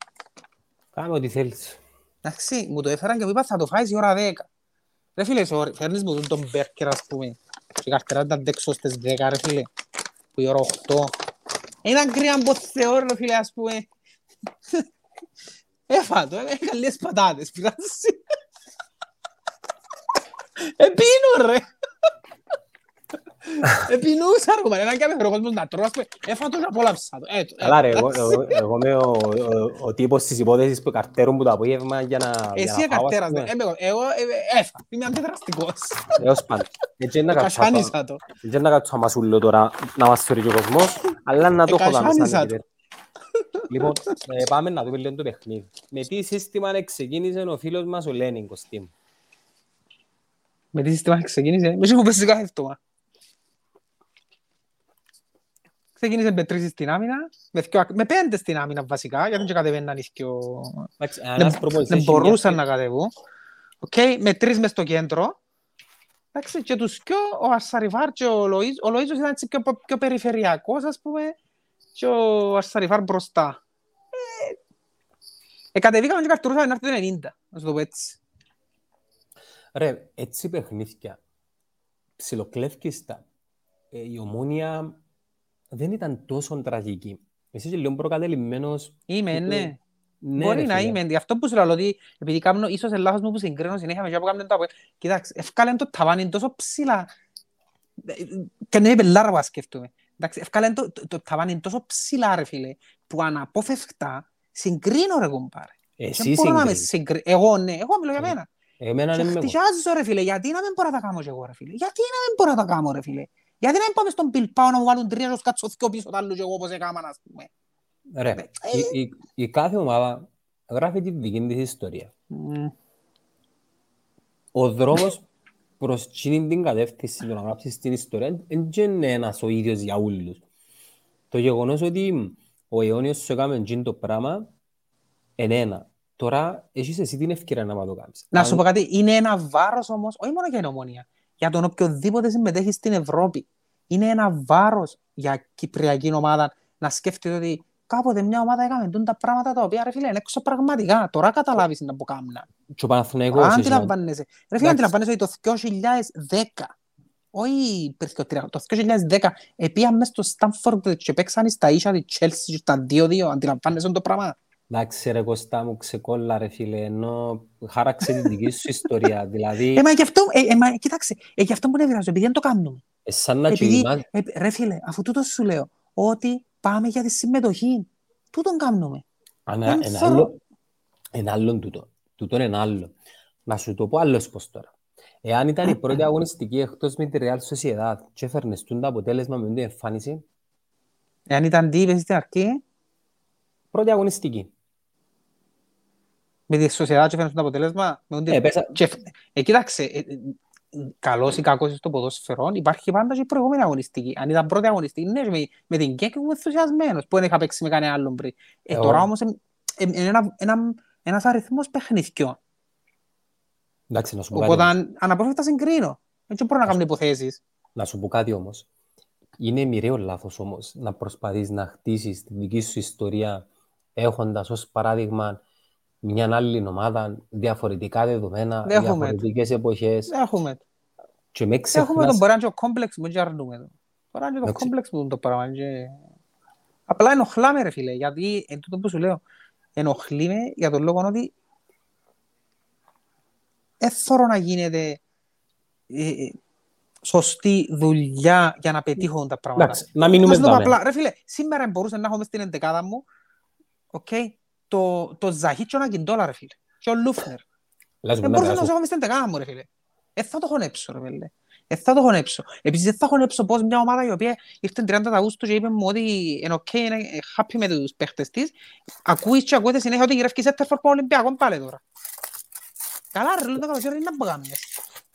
Κάμε ό,τι θέλεις. Εντάξει, μου το έφεραν και μου είπαν θα το φάεις η ώρα 10. Ρε φίλε, sorry, φέρνεις μου τον μπέρκερ ας πούμε και η καρτέρα ήταν δέξω στις 10 ρε φίλε, που η ώρα 8. Ήταν κρύα από Θεό ρε φίλε ας πούμε. Έφατο, έκανε λίγες πατάτες, πειράζει. Επίνω ρε. Επινούσα ρε κομμάτι, έναν και ο κόσμος να τρώω, έφατο και απόλαψα το. Καλά ρε, εγώ είμαι ο τύπος της υπόθεσης που καρτέρουν που το απόγευμα για να Εσύ καρτέρας, εγώ έφα, είμαι αντιδραστικός. Έως πάντα. Έτσι είναι να κάτσω αμασούλο τώρα να μας φέρει ο κόσμος, αλλά να το έχω δάμε Λοιπόν, πάμε να δούμε λίγο το παιχνίδι. Με τι σύστημα ξεκίνησε ο φίλος μας ο Λένιν Κωστήμ. Με τι σύστημα ξεκίνησε, με έχω πέσει κάθε εβδομάδα. Ξεκίνησε με τρεις στην άμυνα, με, με πέντε στην άμυνα βασικά, γιατί δεν κατεβαίναν και Δεν μπορούσαν να κατεβούν. Okay, με τρεις μες στο κέντρο. Εντάξει, και τους πιο, ο Ασαριβάρ και ο Λοΐζος, ο Λοΐζος ήταν πιο, πιο περιφερειακός, ας πούμε, και ο Ασαριβάρ μπροστά. Ε, ε, κατεβήκαμε και καρτουρούσαμε να έρθει το 90, να σου το πω έτσι. Ρε, έτσι παιχνίδια, ψιλοκλεύκιστα, ε, η ομόνια δεν ήταν τόσο τραγική. Εσύ είσαι λίγο προκατελημένος. Είμαι, ναι. Ναι, Μπορεί να είμαι. Γι' αυτό που σου λέω ότι επειδή κάνω ίσως λάθος μου που συγκρίνω συνέχεια με αυτό που το Κοιτάξτε, ευκάλεν το ταβάνι τόσο ψηλά. Και ναι, είπε λάρβα σκεφτούμε. Εντάξει, ευκάλεν το, το, το ταβάνι τόσο ψηλά ρε φίλε, που αναπόφευκτα συγκρίνω ρε κομπάρε. Εσύ συγκρίνεις. Εγώ ναι, εγώ μιλώ για μένα. Εμένα είναι με Χτυχιάζω ρε φίλε, γιατί να μην μπορώ να τα κάνω και εγώ ρε φίλε. Γιατί να μην μπορώ να τα κάνω ρε φίλε. Γιατί να μην πάμε στον Πιλπάο να μου βάλουν τρία και κάτσω δυο πίσω τα και εγώ όπως έκαναν ας πούμε. Ρε, ε, η, η, η, κάθε ομάδα γράφει τη δική της ιστορία. Mm. Ο δρόμος προς την κατεύθυνση του να γράψεις την ιστορία δεν είναι ένας ο ίδιος για όλους. Το γεγονός ότι ο αιώνιος σου έκαμε το πράγμα είναι ένα. Τώρα έχεις εσύ την ευκαιρία να το κάνεις. Να σου πω κάτι, είναι ένα βάρος όμως, όχι μόνο για την ομονία, για τον οποιοδήποτε συμμετέχει στην Ευρώπη. Είναι ένα βάρος για κυπριακή ομάδα να σκέφτεται ότι κάποτε μια ομάδα έκαμε τα πράγματα τα οποία ρε φίλε είναι έξω πραγματικά. Τώρα καταλάβεις να που κάμουν. Και ο Παναθηναϊκός... Αν αντιλαμβάνεσαι. Ρε φίλε αντιλαμβάνεσαι ότι το 2010 όχι το 2010 επία μέσα στο Στάμφορντ και παίξαν στα ίσια τη Chelsea στα 2-2, αντιλαμβάνεσαι το πράγμα. Εντάξει ρε Κωστά μου ξεκόλλα ρε φίλε, ενώ χάραξε την δική σου ιστορία, δηλαδή... Ε, μα γι' αυτό, ε, ε, μα, κοιτάξτε, ε, γι' αυτό μου νευριάζω, επειδή δεν το κάνουμε. Ε, σαν να επειδή, ε, ρε φίλε, αφού τούτο σου λέω, ότι πάμε για τη συμμετοχή, τούτον κάνουμε; Ανα, ένα, άλλο, ένα άλλο τούτο, τούτο είναι άλλο. Να σου το πω άλλος πως τώρα. Εάν ήταν η πρώτη αγωνιστική εκτός με τη Real Sociedad και έφερνες το αποτέλεσμα με την εμφάνιση... Εάν ήταν τι, είπες στην αρχή... Πρώτη αγωνιστική με τη σοσιαδά και φαίνεται το αποτέλεσμα. Ε, πέσα... και, ε, κοίταξε, ε, ε, καλός ή κακός στο ποδόσφαιρο, υπάρχει πάντα και η προηγούμενη αγωνιστική. Αν ήταν πρώτη αγωνιστική, ναι, με, με την ΚΕΚ είμαι ενθουσιασμένος, που δεν είχα παίξει με κανένα άλλον πριν. Ε, ε, τώρα όμως είναι ένα, ένα, ένας αριθμός παιχνιδιών. Εντάξει, να σου πω Οπότε αν, αναπόφευκτα συγκρίνω. Έτσι μπορώ να κάνω υποθέσεις. Να σου πω κάτι όμως. Είναι μοιραίο λάθος όμως να προσπαθείς να χτίσεις τη δική σου ιστορία έχοντας ως παράδειγμα μια άλλη ομάδα, διαφορετικά δεδομένα, διαφορετικές εποχές. Έχουμε. Και με ξεχνάς... Έχουμε τον μπορεί να ο κόμπλεξ μου και αρνούμε. Μπορεί να είναι το κόμπλεξ μου το πράγμα. Και... Απλά ενοχλάμε ρε φίλε, γιατί εν τούτο που σου λέω, ενοχλíme για τον λόγο ότι δεν να γίνεται ε, ε, σωστή δουλειά για να πετύχουν τα πράγματα. Εντάξει, να μείνουμε εδώ. Ρε φίλε, σήμερα μπορούσα να έχω στην εντεκάδα μου, okay, το, το Ζαχί και ο Ναγκιντόλα, ρε φίλε. Και ο Λούφνερ. Δεν μπορούσα να ζω στην τεκάνα μου, ρε φίλε. Ε, θα το χωνέψω, ρε φίλε. Ε, θα το χωνέψω. Επίσης, δεν θα χωνέψω πώς μια ομάδα η οποία ήρθε 30 Αυγούστου και είπε μου ότι είναι ok, είναι happy με τους παίχτες της. Ακούεις και ακούετε συνέχεια ότι γυρεύει σε τερφόρ από Ολυμπιακό πάλι τώρα. Καλά ρε, λέω το καλώς είναι να μπογάμνες.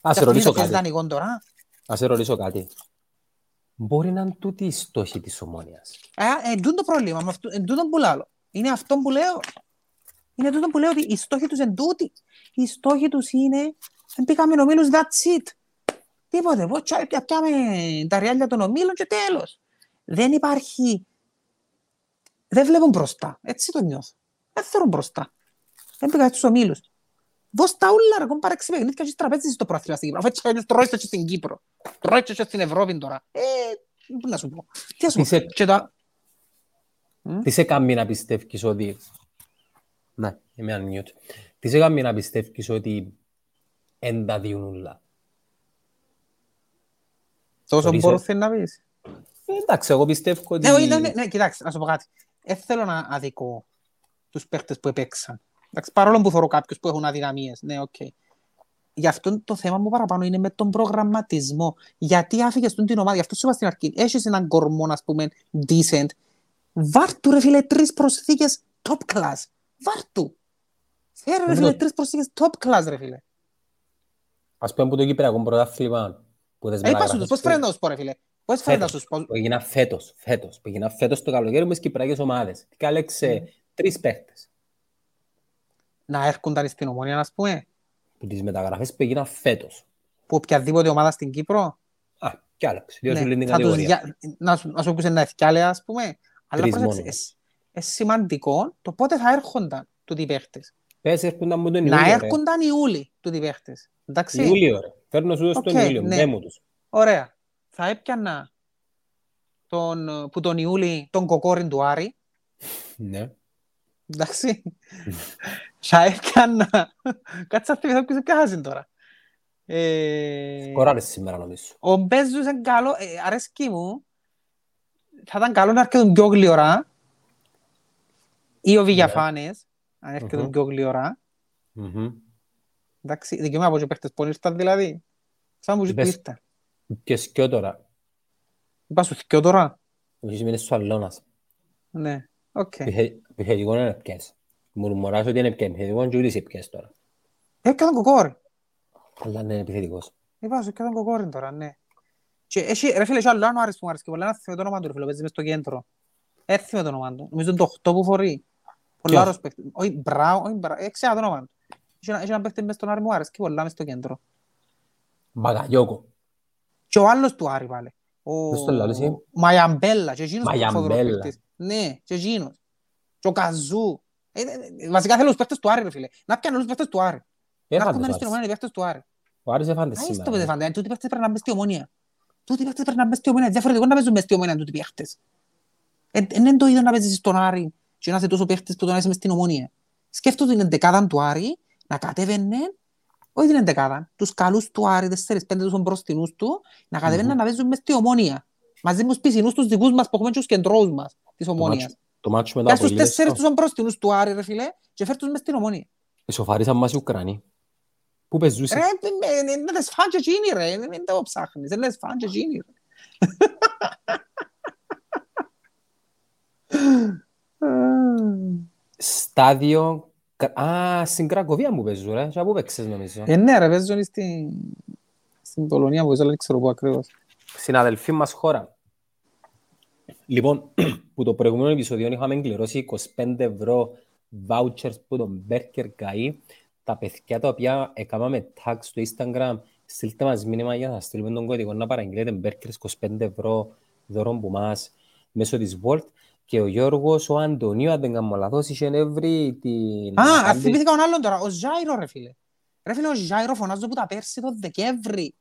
Ας σε ρωτήσω κάτι. Ας σε ρωτήσω κάτι. Μπορεί να είναι τούτη η στόχη της ομόνιας. Ε, ε, το πρόβλημα, εν τούτο που λέω. Είναι αυτό που λέω. Είναι αυτό που λέω ότι οι στόχοι τους είναι τούτοι. Οι στόχοι τους είναι δεν πήγαμε ομίλους, that's it. Τίποτε. Πιάμε τα ριάλια των ομίλων και τέλος. Δεν υπάρχει... Δεν βλέπουν μπροστά. Έτσι το νιώθω. Δεν θέλουν μπροστά. Δεν πήγα στους ομίλους. Δώσ' τα ούλα ρε, πάρε έξι παιχνίδια και τραπέζι στο πρόθυμα στην Κύπρο. Αφού έτσι τρώεις και στην Κύπρο. Τρώεις και στην Ευρώπη τώρα. Ε, πού να σου πω. Τι να σου πω. Και τι σε κάνει να πιστεύεις ότι Ναι, είμαι unmute. Τι σε κάνει να πιστεύεις ότι εν τα διούν ούλα. Τόσο μπορώ θέλει να πεις. Ε, εντάξει, εγώ πιστεύω ότι... Ναι, ναι, ναι, ναι, κοιτάξτε, να σου πω κάτι. Δεν θέλω να αδικώ τους παίχτες που επαίξαν. Εντάξει, παρόλο που θεωρώ κάποιους που έχουν αδυναμίες. Ναι, OK. Okay. Γι' αυτό το θέμα μου παραπάνω είναι με τον προγραμματισμό. Γιατί άφηγες στον την ομάδα, γι' αυτό σου είπα στην αρχή. Έχεις έναν κορμό, ας πούμε, decent. Βάρτου, ρε φίλε, τρεις προσθήκες top class. Βάρτου. Φέρε, ρε φίλε, τρεις προσθήκες top class, ρε φίλε. Α πούμε που το Κυπριακό πρωτάθλημα. Που δεν ε, σου, πώς φέρνει να σου πω, ρε φίλε; Πώς φέρνει να σου πω; Που έγινα φέτος, φέτος. Που έγινα φέτος το καλοκαίρι μες Κυπριακές ομάδες. Τι κάλεξε τρεις παίχτες. Να έρχονταν στην ομόνια, να πούμε που τις μεταγραφές που έγιναν φέτος. Που οποιαδήποτε ομάδα στην Κύπρο. Α, κι άλλαξε. Διότι ναι, την κατηγορία. Για... Να σου, να σου πούσε να ευκάλε, ας πούμε. Αλλά είναι σημαντικό το πότε θα έρχονταν τούτοι παίχτες. Πες έρχονταν με τον Ιούλιο. Να έρχονταν Ιούλη τούτοι παίχτες. Εντάξει. Ιούλιο, ρε. Φέρνω σου στον Ιούλιο, ναι. μου τους. Ωραία. Θα έπιανα τον, που τον Ιούλη τον κοκόριν του Άρη. Ναι. Εντάξει. Θα έκανα... Κάτσε να θυμηθώ ποιος έπιασαν τώρα. Κοράρες σήμερα νομίζω. Ο Μπέζους είναι καλό, ε, αρέσκει μου. Θα ήταν καλό να έρχεται πιο γλυωρά. Ή ο Βηγιαφάνες, αν έρχεται πιο γλυωρά. Εντάξει, δικαιωμένα από και παίχτες που ήρθαν δηλαδή. Σαν μου ζητούν ήρθαν. Και σκιό τώρα. Είπα σου σκιό τώρα. Όχι σημαίνει σου αλλώνας. Ναι, οκ. Επιθετικό είναι πιες. Μουρμουράς ότι είναι πιες επιθετικό και ούτε είσαι πιες τώρα. Έκανε κοκόρι. Αλλά είναι επιθετικός. Είπα σου, έκανε κοκόρι τώρα, ναι. Και έχει, ρε φίλε, έχει άλλο άλλο άρεσε που μου αρέσει πολλά, να θυμώ το όνομα του, ρε φίλε, παίζει μες στο κέντρο. Έρθει με το όνομα του. Νομίζω το 8 που φορεί. Πολλά άρρος παίχτη. Όχι, μπράου, όχι, μπράου, έξερα το όνομα του. Έχει ένα παίχτη μες στον Άρη μου άρεσε και πολλά μες στο κέντρο. Μπαγαγιώκο. Και ο άλλος του Άρη πάλι. Ο Μαϊαμπέλα, και εκείνος που φοβερός Ναι, και εκείνος και ο Καζού. Ε, ε, ε, βασικά θέλω τους παίχτες του Άρη, ρε φίλε. Να πιάνε όλους τους παίχτες του Άρη. Να έρχονται στην ομόνια οι παίχτες του Άρη. Ο Άρης δεν φάντες σήμερα. Άιστο δεν φάντες. Τούτοι παίχτες πρέπει να μπες στη ομόνια. Τούτοι παίχτες πρέπει να μπες στη ομόνια. Διαφορετικό να παίζουν μες στη ομόνια τούτοι παίχτες. Είναι το ίδιο να παίζεις στον Άρη και να είσαι τόσο παίχτες που τον είσαι μες στην ομόνια. Σκέφτομαι την εντεκάδα του Άρη να κατέβαινε όχι την εντεκάδα, τους καλούς του Άρη, τέσσερις πέντε τους μπροστινούς του, να κατέβαιναν να παίζουν μες στη ομόνια. Μαζί με τους πισινούς τους δικούς μας που έχουμε και τους κεντρώους μας της ομόνιας. Το μάτσο μετά από λίγες... τέσσερις τους μπροστινούς του Άρη, ρε φίλε, και φέρ τους μες στην ομόνια. Εσωφαρίσαν μας οι Ουκρανοί. Πού παίζουσες. Ρε, είναι τις φαν και εκείνοι, ρε. Δεν το ψάχνεις. Είναι τις φαν και εκείνοι, ρε. Στάδιο... Α, στην Κρακοβία μου παίζουν, ρε. Και πού παίξες, νομίζω. Ε, ναι, ρε, παίζουν στην... Στην Πολωνία που δεν ξέρω πού ακριβώς. Συναδελφή μας χώρα. Λοιπόν, που το προηγούμενο επεισόδιο είχαμε εγκληρώσει 25 ευρώ vouchers που τον Berker Guy. Τα παιδιά τα οποία έκαναμε tag στο Instagram, στείλτε μας μήνυμα για να στείλουμε τον κωδικό να παραγγείλετε Berker 25 ευρώ δώρο που μας μέσω της Volt. Και ο Γιώργος, ο Αντωνίου, αν δεν κάνω λάθος, είχε βρει την... Α, αθυμήθηκα τον άλλον τώρα, ο Ζάιρο ρε φίλε. Ρε φίλε, ο Ζάιρο φωνάζω που τα πέρσι το Δεκέμβρη.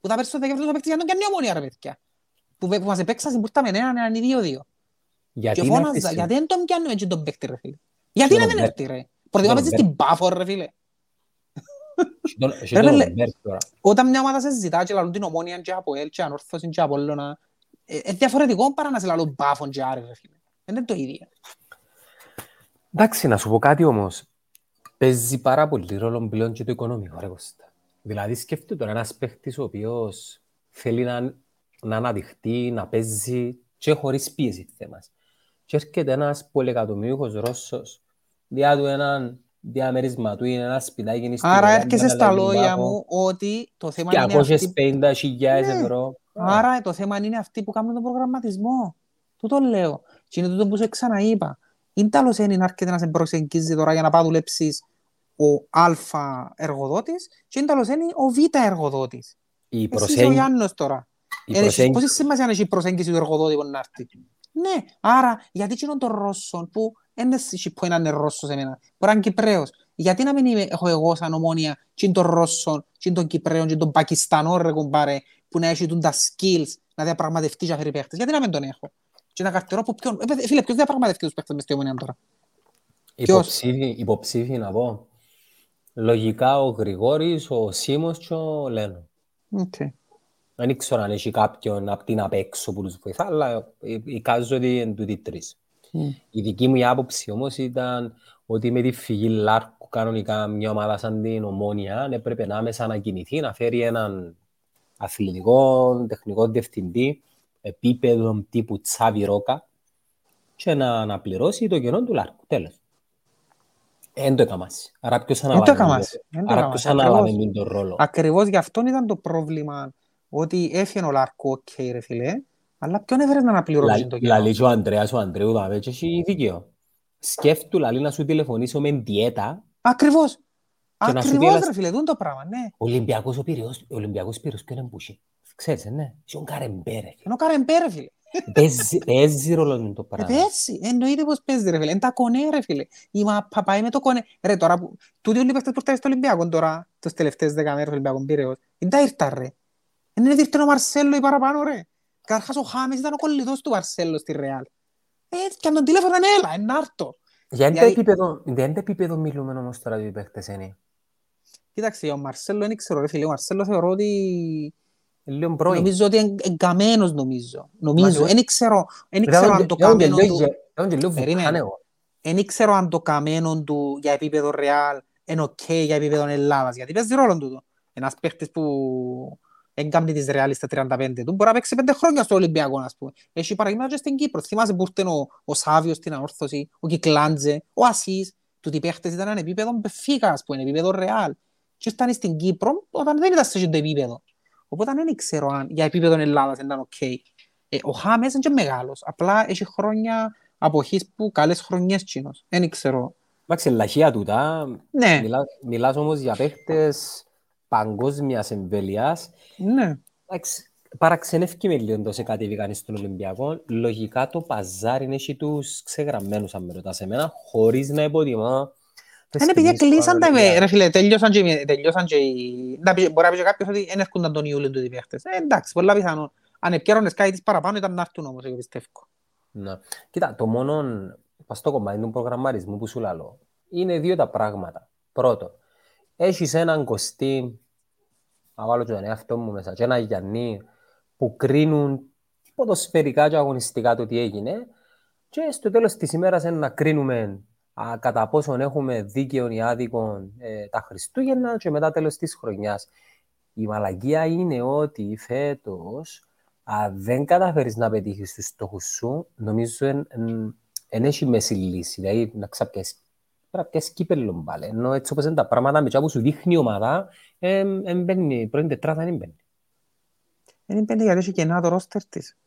Που τα πέρσι το Δεκέμβρη το παίξει για τον κάνει ομόνια ρε παιδιά που, που μας επέξασαν που ήρθαμε έναν, έναν ή δύο-δύο. Γιατί και φώναζα, γιατί δεν τον πιάνουμε έτσι τον παίκτη ρε φίλε. Γιατί να μην έρθει ρε. Προτιμά παίζεις την Πάφορ ρε φίλε. Όταν μια ομάδα σε ζητά και λαλούν την ομόνια και από ελ και ανόρθωση και από όλωνα, είναι διαφορετικό παρά να σε λαλούν Πάφον και άρε ρε φίλε. Δεν είναι το ίδιο. Εντάξει, να σου πω κάτι όμως. Παίζει πάρα πολύ ρόλο πλέον και το οικονομικό ρε Κώστα. Δηλαδή σκέφτεται τώρα ένας παίχτης ο οποίος θέλει να να αναδειχτεί, να παίζει και χωρίς πίεση θέμας. Και έρχεται ένας πολυεκατομμύριουχος Ρώσος, διά του έναν διαμέρισμα του είναι ένα σπιτάκι Άρα έρχεσαι στα λόγια μου ότι το θέμα είναι αυτοί... 250 χιλιάδες ναι. ευρώ. Άρα το θέμα είναι αυτοί που κάνουν τον προγραμματισμό. Του το λέω. Και είναι τούτο που σου ξαναείπα. Είναι τέλος είναι να έρχεται να σε προσεγγίζει τώρα για να πάει δουλέψεις ο α εργοδότης και είναι τέλος είναι ο β εργοδότης. Η προσέγγιση... Εσύ ο Γιάννος τώρα. Προσέγγι... Πόση σημασία έχει η προσέγγιση του εργοδότη που να έρθει; Ναι, άρα γιατί είναι τον Ρώσο που δεν που είναι Ρώσος σε μένα, μπορεί να είναι Κυπρέος. Γιατί να μην είμαι, έχω εγώ σαν ομόνια και τον Ρώσο, και τον Κυπρέο, και τον Πακιστανό ρε κουμπάρε, που να έχει τα skills να διαπραγματευτεί για φέρει παίχτες. Γιατί να μην τον έχω; Και να καρτερώ από ποιον. Ε, φίλε, ποιος διαπραγματευτεί τους παίχτες μες στη ομόνια τώρα; Υποψήφι, υποψήφι να πω. Λογικά ο Γρηγόρης, ο Σίμος και ο Λένο. Okay. Δεν ξέρω αν έχει κάποιον από την απέξω που τους βοηθά, αλλά εικάζω ότι είναι τούτοι τρεις. Mm. Η δική μου άποψη όμως ήταν ότι με τη φυγή Λάρκου κανονικά μια ομάδα σαν την Ομόνια έπρεπε να μέσα να κινηθεί, να φέρει έναν αθλητικό, τεχνικό διευθυντή επίπεδο τύπου Τσάβι Ρόκα και να αναπληρώσει το κενό του Λάρκου. Τέλος. Δεν το έκαμας. Άρα ποιος αναλάβει τον ρόλο; Ακριβώς γι' αυτό ήταν το πρόβλημα ότι έφυγε ο Λάρκου, οκ ρε φίλε, αλλά ποιον έφερε να αναπληρώσει το κενό. Λαλεί ο Ανδρέας, ο Ανδρέου δάμε και έχει δίκαιο. Σκέφτου λαλεί να σου τηλεφωνήσω με διέτα. Ακριβώς. Ακριβώς ρε φίλε, δουν το πράγμα, ναι. Ο Ολυμπιακός ο Πύριος, ο Ολυμπιακός Πύριος ποιον εμπούσει. Ξέρεις, ναι. Είναι ο Καρεμπέρε. Είναι ο Καρεμπέρε, φίλε. Παίζει ρόλο το πράγμα. Παίζει, εννοείται πως παίζει ρε φίλε. Είναι τα κονέ ρε φίλε. Η μαπα πάει με το κονέ. Ρε τώρα, που... τούτοι όλοι παίχτες που ήρθαν στο Ολυμπιακό τώρα, τους τελευταίες δέκα μέρες Ολυμπιακό Πύρεος, είναι τα ήρθαν ρε. Είναι ήρθε ο Μαρσέλο ή παραπάνω ρε. Καταρχάς ο Χάμες ήταν ο κολλητός του Μαρσέλο στη Ρεάλ. Ε, και αν τον τηλέφωνο είναι έλα, είναι άρτο. Για τι επίπεδο μιλούμε όμως τώρα οι παίχτες είναι. Κοίταξε, ο Μαρσέλο δεν ξέρω ρε φίλε. Ο Μαρσέλο θεωρώ ότι Λίγο πρώην. Νομίζω ότι είναι εν καμένος νομίζω. Νομίζω. Δεν ξέρω, ξέρω αν το καμένο του... Δεν ξέρω αν το καμένο του για επίπεδο Ρεάλ είναι οκ για επίπεδο Ελλάδας. Γιατί παίζει ρόλο του. Ένας παίχτης που εν κάμνει της Ρεάλ στα 35 του μπορεί να παίξει πέντε χρόνια στο Ολυμπιακό, ας πούμε. Έχει παραδείγματα και στην Κύπρο. Θυμάσαι που ήρθε ο, ο Σάβιος στην ανόρθωση, ο Κινκλάτζε, ο Ασίς. Του τι παίχτες ήταν επίπεδο Φίγκο, ας πούμε, επίπεδο Ρεάλ. Και ήρθαν στην Κύπρο όταν δεν ήταν σε επίπεδο. Οπότε δεν ξέρω αν για επίπεδο Ελλάδας ήταν οκ. Ε, ο Χάμες είναι και μεγάλος. Απλά έχει χρόνια αποχής που καλές χρονιές τζείνος. Δεν ξέρω. Εντάξει, λαχεία τούτα. Ναι. Μιλάς, μιλάς όμως για παίχτες παγκόσμιας εμβέλειας. Ναι. Εντάξει, παραξενεύει με λίγο σε κάτι βγάνει στον Ολυμπιακό. Λογικά το παζάρι έχει τους ξεγραμμένους, αν με ρωτάς εμένα, χωρίς να υποτιμώ είναι επειδή κλείσαν τα ρε φίλε, τελειώσαν και, τελειώσαν και μπορεί να πει και κάποιος ότι δεν έρχονταν τον Ιούλιο του διπέχτες. Ε, εντάξει, πολλά πιθανό. Αν επικέρωνες κάτι της παραπάνω ήταν να έρθουν όμως, εγώ πιστεύω. Ναι. Κοίτα, το μόνο, πας στο κομμάτι του προγραμμαρισμού που σου λέω, είναι δύο τα πράγματα. Πρώτο, έχεις έναν κοστί, να βάλω και τον εαυτό μου μέσα, και ένα Γιάννη που κρίνουν ποδοσφαιρικά και αγωνιστικά το τι έγινε και στο τέλος της ημέρας να κρίνουμε α, κατά πόσον έχουμε δίκαιο ή άδικο ε, τα Χριστούγεννα και μετά τέλος της χρονιάς. Η μαλαγία είναι ότι φέτος αν δεν καταφέρεις να πετύχεις τους στόχους σου, νομίζω δεν έχει μέση λύση. Δηλαδή να ξαπιέσεις πρέπει να πιέσεις κύπελλο πάλι. Ενώ έτσι όπως είναι τα πράγματα, με που σου δείχνει η ομάδα, δεν μπαίνει, πρώτη τετράδα δεν μπαίνει. Δεν μπαίνει γιατί έχει κενά το ρόστερ της.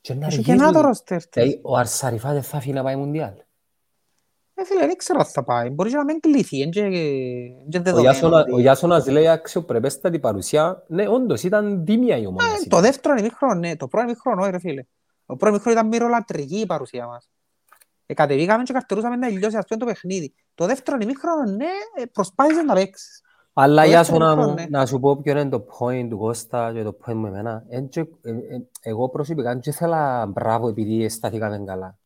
Έχει κενά το ρόστερ της. Δηλαδή, ο Αρσαριφά δεν θα αφήνει να πάει Μουντιάλ. Ε, φίλε, δεν ξέρω αν θα πάει. Μπορεί να μην κλείθει. Ο Γιάσονας λέει αξιοπρεπέστατη παρουσία. Ναι, όντως ήταν τίμια η ομάδα. Ε, το δεύτερο ημίχρονο, ναι. Το πρώτο ημίχρονο, όχι ρε φίλε. Το πρώτο ημίχρονο ήταν μυρολατρική η παρουσία μας. Ε, κατεβήκαμε και καρτερούσαμε να τελειώσει ας πούμε το παιχνίδι. Το δεύτερο ημίχρονο, ναι, ε, προσπάθησες να παίξεις. Αλλά για σου να, ναι. να σου πω ποιο είναι το point του Κώστα και το point μου εμένα. Εγώ προσωπικά δεν ήθελα μπράβο επειδή στάθηκαμε καλά.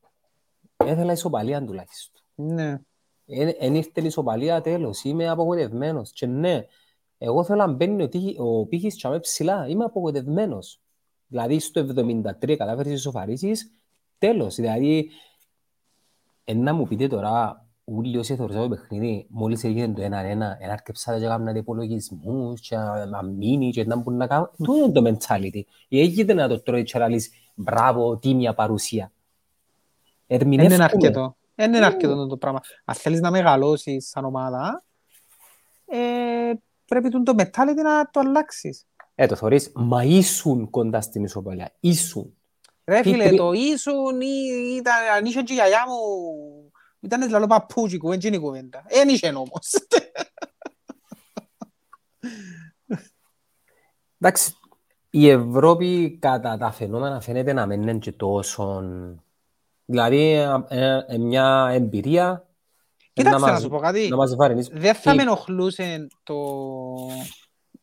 Έθελα ισοπαλία τουλάχιστον. Ναι. Εν ήρθε η ισοπαλία τέλος, είμαι απογοητευμένος. Και ναι, εγώ θέλω να μπαίνει ο πύχης και ψηλά, είμαι απογοητευμένος. Δηλαδή στο 73 κατάφερες ισοφαρίσεις, τέλος. Δηλαδή, να μου πείτε τώρα, όλοι όσοι θεωρούσαν το παιχνίδι, μόλις έγινε το 1-1, ενάρκεψατε και έκαναν υπολογισμούς και αμήνει και να μπορούν να κάνουν. Το είναι το mentality. Έγινε να το τρώει και να λες, μπράβο, τίμια παρουσία. Ερμηνεύκουμε. Είναι αρκετό. Δεν είναι αρκετό το πράγμα. Αν θέλεις να μεγαλώσεις σαν ομάδα, ε, πρέπει το mentality να το αλλάξεις. Ε, το θωρείς, μα ήσουν κοντά στην ισοπαλία. Ήσουν. Ρε φίλε, το ήσουν ή ήταν, αν είχε και η γιαγιά μου, ήταν δηλαδή παππούτσικο, δεν είναι η κουβέντα. Εν είχε όμως. Εντάξει, η Ευρώπη κατά τα φαινόμενα φαίνεται να μην είναι και τόσο Δηλαδή, ε, ε, μια εμπειρία Κοίταξε να, να σου πω κάτι. Δεν θα με ενοχλούσε το...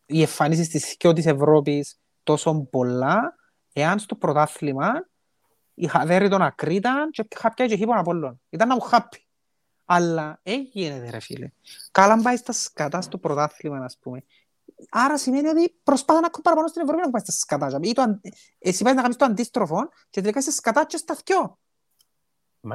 η εμφανίση της και της Ευρώπης τόσο πολλά εάν στο πρωτάθλημα είχα δέρει τον Ακρίτα και είχα πιάσει και χείπον Απόλλων. Ήταν να μου χάπει. Αλλά έγινε ρε φίλε. Καλά πάει στα σκατά στο πρωτάθλημα, ας πούμε. Άρα σημαίνει ότι προσπάθα να παραπάνω στην Ευρώπη να πάει στα σκατά. Ή το, εσύ πάει να κάνεις το αντίστροφο και τελικά είσαι σκατά και στα θκιό.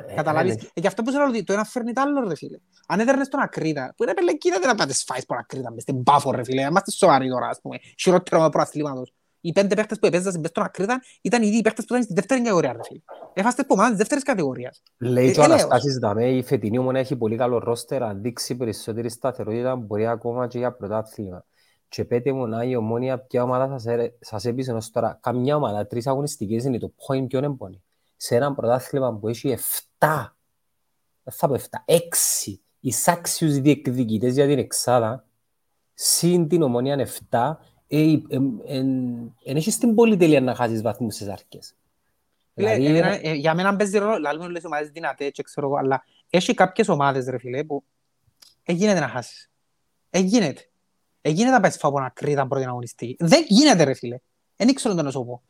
Ε, Καταλάβεις. Ε, γι' αυτό που σου λέω ότι το ένα φέρνει το άλλο ρε φίλε. Αν έδερνες τον Ακρίτα, που είναι πελεκίδα δεν να πάτε σφάεις τον Ακρίτα, μες στην Πάφο ρε φίλε. Είμαστε σοβαροί τώρα, ας πούμε. Χειρότερο με προαθλήματος οι πέντε παίχτες που επέζασαν μες στον Ακρίτα ήταν ήδη οι παίχτες που ήταν στη δεύτερη κατηγορία. Ρε φίλε. Έφαστε που της δεύτερης κατηγορίας. Λέει ε, και ο Αναστάσης Δαμέ, η φετινή μου έχει πολύ καλό ρόστερ, αν δείξει περισσότερη σταθερότητα, μπορεί ακόμα και για πρωτάθλημα. Και πέτε μου να η ομόνια ποια ομάδα σας, σας έπεισε ως τώρα. Καμιά ομάδα, τρεις αγωνιστικές είναι το point ποιον εμπονεί. Σε ένα πρωτάθλημα που έχει 7, δεν θα πω 7, 6 εισάξιους διεκδικητές για την εξάδα, συν την ομόνια 7, Εν έχεις την πολυτέλεια να χάσεις βαθμούς στις αρχές. Δηλαδή, ε, για μένα παίζει ρόλο, λάλλουμε όλες οι ομάδες δυνατές και ξέρω εγώ, αλλά έχει κάποιες ομάδες ρε φίλε που εγίνεται να χάσεις. Εγίνεται. Εγίνεται να πάει φάω από ένα κρύτα πρώτη αγωνιστική. Δεν γίνεται ρε φίλε. Δεν ήξερα το να σου πω.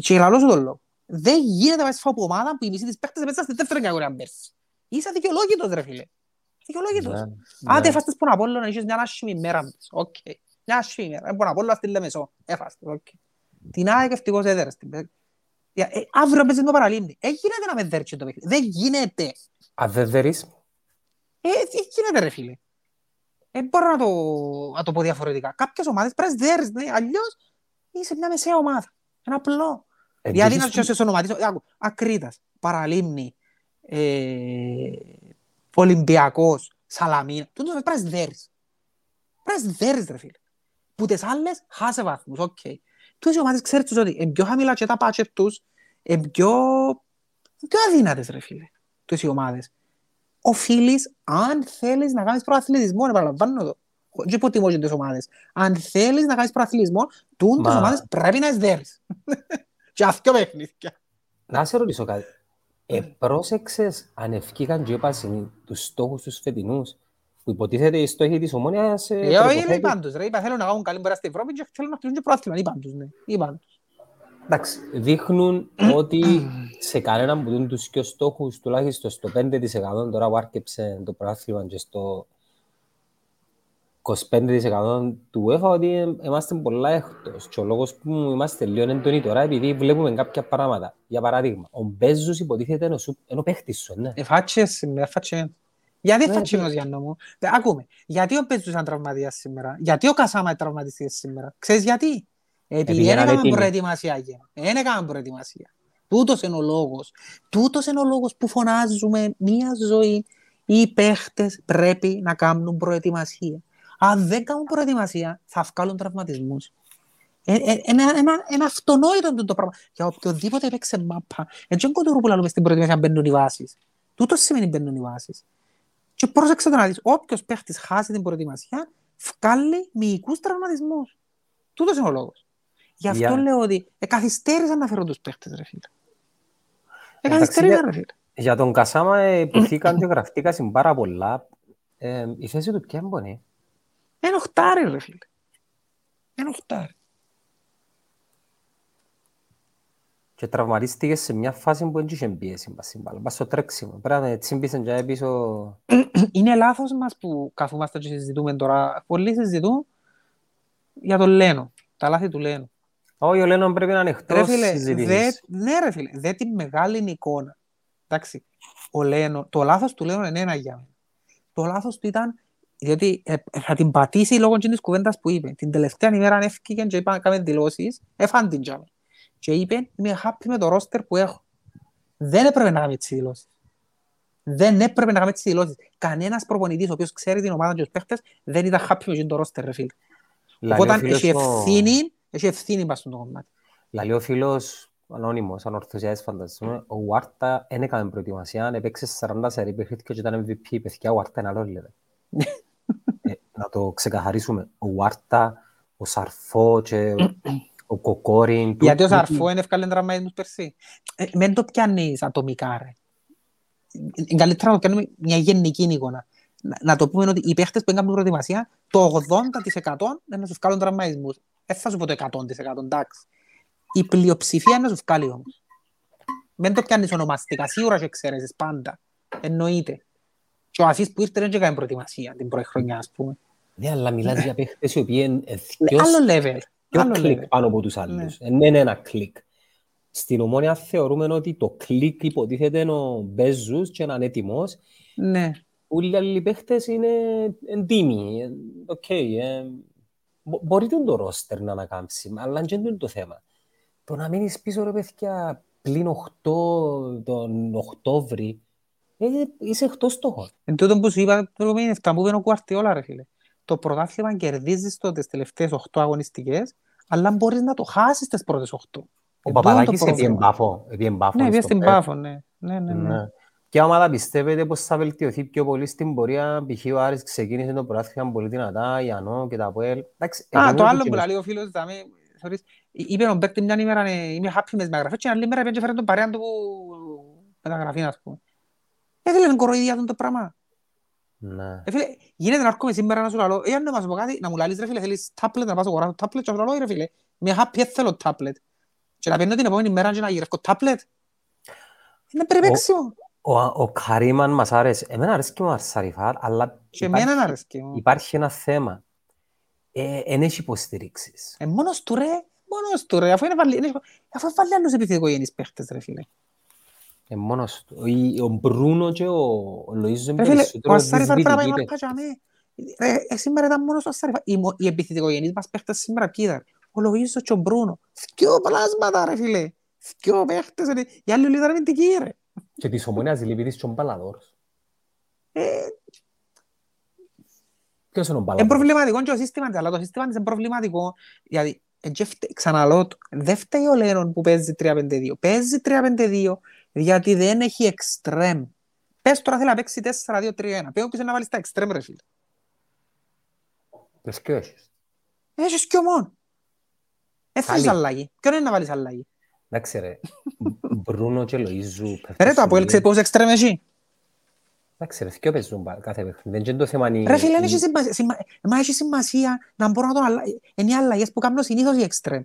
Και λαλώ σου τον λόγο. Δεν γίνεται να πάει φάω από ομάδα που η μισή της παίχτες μέσα στη δεύτερη κατηγορία πέρσι. Είσαι δικαιολόγητος ρε φίλε. Δικαιολόγητος. Ναι, Άντε ναι. φάστες πόνο από όλο να είχες μια άσχημη μέρα. Οκ. Μια σήμερα. Δεν μπορώ να πω στη Λεμεσό. Έφαστε. Okay. Την ΑΕΚ ευτυχώς έδερες. Ε, αύριο παίζεις με παραλίμνη. Ε, γίνεται να με δέρξει το παιχνίδι. Δεν γίνεται. Αν δεν δέρεις; Ε, δεν γίνεται ρε φίλε. Δεν μπορώ να το, να το πω διαφορετικά. Κάποιες ομάδες πρέπει να δέρεις. Ναι. Αλλιώς είσαι μια μεσαία ομάδα. Ένα απλό. Γιατί να σου σε ονοματίσω. Ακρίτας, Παραλίμνη, ε, Ολυμπιακός, Σαλαμίνα. Τούτος πρέπει να δέρεις. Πρέπει να δέρεις ρε φίλε που τις άλλες χάσε βαθμούς, OK. Okay. Τους οι ομάδες ξέρεις τους ότι είναι πιο χαμηλά και τα budget τους, είναι πιο, πιο αδύνατες ρε φίλε, τους οι ομάδες. Οφείλεις, αν θέλεις να κάνεις προαθλητισμό, επαναλαμβάνω το, και υποτιμώ και τις ομάδες, αν θέλεις να κάνεις προαθλητισμό, τούν τις ομάδες πρέπει να εισδέρεις. και αυτό παιχνίδια. Να σε ρωτήσω κάτι. Ε, πρόσεξες αν ευκήκαν και είπαν τους στόχους τους φετινούς; Που υποτίθεται οι στόχοι της ομόνιας... Ε, όχι, λέει πάντως, ρε, είπα θέλω να κάνουν καλή πέρα στην Ευρώπη και θέλω να χτυπούν και πρόθυμα, είπα τους, ναι, είπα τους. Εντάξει, δείχνουν ότι σε κανέναν που δουν τους και στόχους, τουλάχιστον στο 5% τώρα που άρκεψε το πρόθυμα και στο 25% του UEFA ότι είμαστε πολλά έκτος και ο λόγος που είμαστε λίγο έντονοι τώρα επειδή βλέπουμε κάποια πράγματα. Για παράδειγμα, ο Μπέζος υποτίθεται ενώ παίχτης σου, ναι. Εφάτσες, με εφάτσες. Γιατί θα τσιμός Γιάννο μου. Ακούμε, γιατί ο Πέτζος ήταν τραυματίας σήμερα; Γιατί ο Κασάμα είναι τραυματιστής σήμερα; Ξέρεις γιατί; Επειδή δεν έκαναν προετοιμασία. Δεν έκαναν προετοιμασία. Τούτος είναι ο λόγος. Τούτος είναι ο λόγος που φωνάζουμε μία ζωή. Οι παίχτες πρέπει να κάνουν προετοιμασία. Αν δεν κάνουν προετοιμασία, θα βγάλουν τραυματισμούς. Είναι αυτονόητο το πράγμα. Για οποιοδήποτε έπαιξε μάπα. Έτσι είναι κοντούρου που λέμε στην προετοιμασία μπαίνουν οι βάσεις. Τούτος σημαίνει μπαίνουν οι βάσεις. Και πρόσεξε το να δεις, όποιος παίχτης χάσει την προετοιμασία, βγάλει μυϊκούς τραυματισμούς. Τούτος είναι ο λόγος. Γι' αυτό yeah. λέω ότι εκαθυστέρησαν να φέρουν τους παίχτες, ρε φίλε. Εκαθυστέρησαν, ρε φίλε. Για τον Κασάμα υποθήκαν και γραφτήκαν πάρα πολλά. Ε, η θέση του ποια είναι Ένα οχτάρι, ρε φίλε. Ένα οχτάρι. Και τραυματίστηκε σε μια φάση που δεν είχε πίεση μπάλα. Πας στο τρέξιμο. Πρέπει να τσίμπησαν και πίσω... Είναι λάθος μας που καθόμαστε και συζητούμε τώρα. Πολλοί συζητούν για τον Λένο. Τα λάθη του Λένο. Όχι, ο Λένο πρέπει να είναι εκτός συζητήσεις. Ναι ρε φίλε, δε την μεγάλη εικόνα. Εντάξει, ο Λένο, το λάθος του Λένο είναι ένα για μένα. Το λάθος του ήταν διότι ε, θα την πατήσει λόγω της κουβέντας που είπε. Την τελευταία ημέρα αν έφυγε και είπαν να κάνουμε δηλώσεις, έφαν την τζάμε και είπε είμαι happy με το ρόστερ που έχω. Δεν έπρεπε να κάνουμε τις δηλώσεις. Δεν έπρεπε να κάνουμε τις δηλώσεις. Κανένας προπονητής ο οποίος ξέρει την ομάδα και τους παίχτες δεν ήταν happy με το ρόστερ, ρε φίλε. Οπότε έχει ευθύνη, έχει ευθύνη πάνω στο κομμάτι. Λαλεί ο φίλος ανώνυμος, ανορθωσιάς φανταζούμε, ο Βάρτα δεν έκανε προετοιμασία, έπαιξε 40 σερί παιχνίδια και ήταν MVP, παιδιά, ο Βάρτα είναι άλλο, λέτε. ε, να το ξεκαθαρίσουμε, ο Βάρτα, ο Σαρφό και ο Κοκόριν... Γιατί ο Σαρφό είναι ευκάλεν τραυματισμούς περσί. Ε, μεν το πιάνεις ατομικά, ρε. Είναι καλύτερα να το κάνουμε μια γενική εικόνα. Να, να το πούμε ότι οι παίχτες που έκαναν προετοιμασία, το 80% είναι να σου βγάλουν τραυματισμούς. Δεν θα σου πω το 100% εντάξει. Η πλειοψηφία είναι να σου βγάλει όμως. Μην το πιάνεις ονομαστικά, σίγουρα και ξέρεις πάντα. Εννοείται. Και ο Ασίς που ήρθε δεν έκανε προετοιμασία την πρώτη χρονιά, ας πούμε. Ναι, αλλά μιλάς για παίχτες οι οποίοι είναι Ναι, Άλλο level. Πιο Άλλο κλικ level. πάνω από τους άλλους. Δεν είναι ένα κλικ. Στην Ομόνια θεωρούμε ότι το κλικ υποτίθεται είναι ο Μπέζους και να είναι έτοιμος. Ναι. Όλοι οι άλλοι παίχτες είναι έντιμοι. Ε, Οκ. ε, μπο- Μπορεί τον το ρόστερ να ανακάμψει, αλλά δεν είναι το θέμα. Το να μείνεις πίσω ρε παιδιά πλην 8 τον Οκτώβρη, ε, είσαι εκτός στόχων. Εν τούτο που σου είπα, το προηγούμενο αυτά που είπε ο Κουαρτιόλα, ρε φίλε. Το πρωτάθλημα κερδίζεις το τις τελευταίες 8 αγωνιστικές, αλλά μπορείς να το χάσεις τις πρώτες 8. Ο Παπαδάκης έπιε μπάφο. έπιε μπάφο Ναι, στο βγες στην ΠΕΠ. Πάφο, ναι. Ναι, ναι, ναι. Ναι. Ποια ομάδα πιστεύετε πως θα βελτιωθεί πιο πολύ στην πορεία, π.χ. ο Άρης ξεκίνησε το πρωτάθλημα πολύ δυνατά, η Ανώ και τα ΑΠΟΕΛ. Εντάξει, Α, εγώ το είμαι άλλο και που με- λέει ο φίλος, δάμε, θεωρείς, είπε ο παίκτη μια ημέρα, ναι, είμαι happy μες τις μεταγραφές και άλλη μέρα πήγαινε και φέρε τον παρέα του που μεταγραφή, ας πούμε. Ε, φίλε, είναι κοροϊδία αυτό το πράγμα. Ναι. Ε, φίλε, γίνεται να έρχομαι σήμερα να σου λαλώ, ε, αν να μας πω κάτι, να μου λαλείς, ρε φίλε, θέλεις tablet, να πας αγοράσω tablet, και να σου λαλώ, «Ε, ρε φίλε, είμαι happy, δεν θέλω tablet. Και να παίρνω την επόμενη μέρα και να γυρεύω tablet. Είναι περιπέξιμο. Ο, ο Καρίμαν μας άρεσε. Εμένα αρέσει και ο Αρσαριφάρ, αλλά Και υπάρχει, εμένα αρέσκει μου. υπάρχει ένα θέμα. Ε, εν έχει υποστηρίξεις. Ε, μόνος του ρε, μόνος του ρε, αφού είναι βάλει, είναι- αφού βάλει άλλους επιθετικογενείς παίχτες ρε φίλε. Ε, μόνος του. Ο, ο Μπρούνο και ο, ο Λοΐζος είναι Ρε φίλε, ο περισσότερο Ασάριφα πρέπει να πάει δυσβητικοί μάρκα για μέ. Ρε, ε, σήμερα ήταν μόνος ο Ασάριφα. Οι, μο- οι επιθετικογενείς μας παίχτες σήμερα ποιοι ήταν; Ο Λοΐζος και ο Μπρούνο. Δυο πλάσματα ρε φίλε. Δυο παίχτες ρε. Οι άλλοι όλοι ήταν αμυντικοί ρε. Και της ομονίας λείπει της και ο Μπαλαδόρος. Ε, Ποιος είναι ο Είναι Μπαλαδόρος. προβληματικό και το σύστημα της, αλλά το σύστημα της είναι προβληματικό. Γιατί, ε, και φτε- ξαναλώ, το, δεν φταίει ο Λένον που παίζει 3-5-2. Παίζει 3-5-2 γιατί δεν έχει εξτρέμ. Πες τώρα θέλει να παίξει 4-2-3-1. Πες πίσω να βάλεις τα εξτρέμ ρε φίλε. Πες και έχεις. Έχεις κι ομόν. Δεν θέλεις Άλλη. αλλαγή. Ποιον είναι να βάλεις αλλαγή; Εντάξει ρε, Μπρούνο και Λοΐζου. Ρε παίχτες το Αποέλ σου ξέρει πόσους εξτρέμ έχει. Εντάξει ρε, δυο παίζουν πα- κάθε παιχνίδι. Δεν είναι το θέμα είναι... Ρε φίλε, δεν η- έχει σημασία. Σημα- Μα έχει σημασία να μπορώ να τον αλλάξω. Είναι οι αλλαγές που κάνουν συνήθως οι εξτρέμ.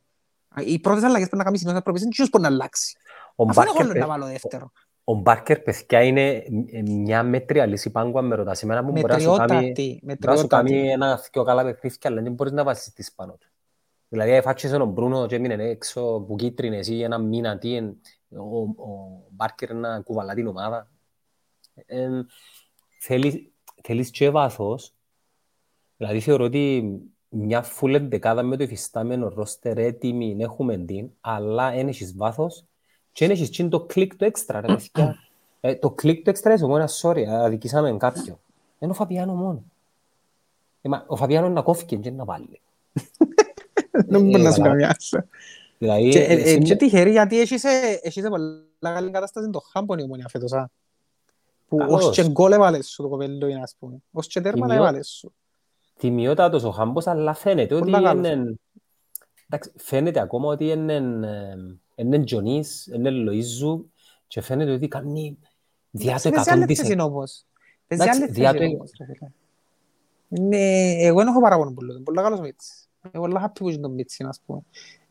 Οι πρώτες αλλαγές που να κάνει συνήθως προπήσεις είναι ποιος μπορεί να αλλάξει. Ο Αφού είναι Μπάρκερ, όλο να παι- βάλω δεύτερο. ο Μπάρκερ, παιδιά, είναι ε, μια μέτρια λύση πάγκου αν με ρωτάς. Εμένα που μπορεί να σου κάνει, Μετριότατη. μπορεί να σου κάνει Μετριότατη. ένα δυο καλά παιχνίδια, αλλά δεν μπορείς να βάζεις τις πάνω του. Δηλαδή, εφάτσισε τον Μπρούνο και έμεινε έξω που κίτρινες ή ένα μήνα, τι εν, ο, ο Μπάρκερ να κουβαλά την ομάδα. Ε, θέλει, θέλεις και βάθος. Δηλαδή, θεωρώ ότι μια full εντεκάδα με το υφιστάμενο ρόστερ έτοιμη, έχουμε την, αλλά δεν έχεις βάθος και δεν έχεις τσιν το κλικ το έξτρα, ρε παιδιά. Ε, το κλικ το έξτρα είσαι μόνο, sorry, αδικήσαμε κάποιον. Είναι ο Φαβιάνο μόνο. Ε, μα, ο Φαβιάνο είναι να κόφηκε και να βάλει. Δεν μπορεί να σου καλά. κάνει άσο. Δηλαδή, Και, ε, ε, εσύ- και τυχερή γιατί έχεις ε, έχεις σε πολλά καλή κατάσταση το χάμπον η ομονία φέτος. α. Που Καλώς. ως και γκολ έβαλες σου το κοπέλο είναι ας πούμε. Ως και τέρματα Τιμιό- έβαλες σου. τιμιότατος ο Χάμπος, αλλά φαίνεται ότι Πολλά καλός. είναι... Εντάξει, φαίνεται ακόμα ότι είναι, ε, είναι Τζονής, είναι Λοΐζου και φαίνεται ότι κάνει διά το Παίζει άλλες 100%. θέσεις όμως. Παίζει Εντάξει, άλλες διά θέσεις το- όμως, ρε φίλε. Ναι, εγώ δεν έχω παράπονο πολύ. Είναι Πολλά καλός Μίτσης. Εγώ πολλά happy που είναι τον Μίτσι, ας πούμε.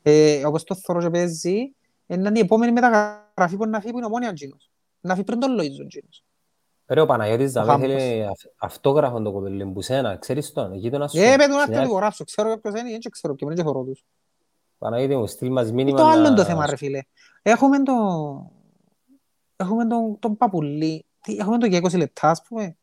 Ε, όπως το θωρώ και παίζει, είναι η επόμενη μεταγραφή που να φύγει που είναι ομόνια Τζίνος. Να φύγει πριν τον Λοΐζο Τζίνος. Ρε ο Παναγιώτης Ο Δαβέ Χάμπος. θέλει αυ- αυτόγραφο το κοπέλι που σένα, ξέρεις τον, γείτονας σου. Ε, πέτω να Συνάδελφε, το γράψω. Ξέρω ποιος είναι, δεν ξέρω ποιος είναι και θωρώ τους. Παναγιώτη μου, στείλ μας Ή μήνυμα το άλλο να- είναι το θέμα, ρε φίλε. Έχουμε το... Έχουμε τον, τον Παπουλή. Τι, έχουμε τον για 20 λεπτά, ας πούμε.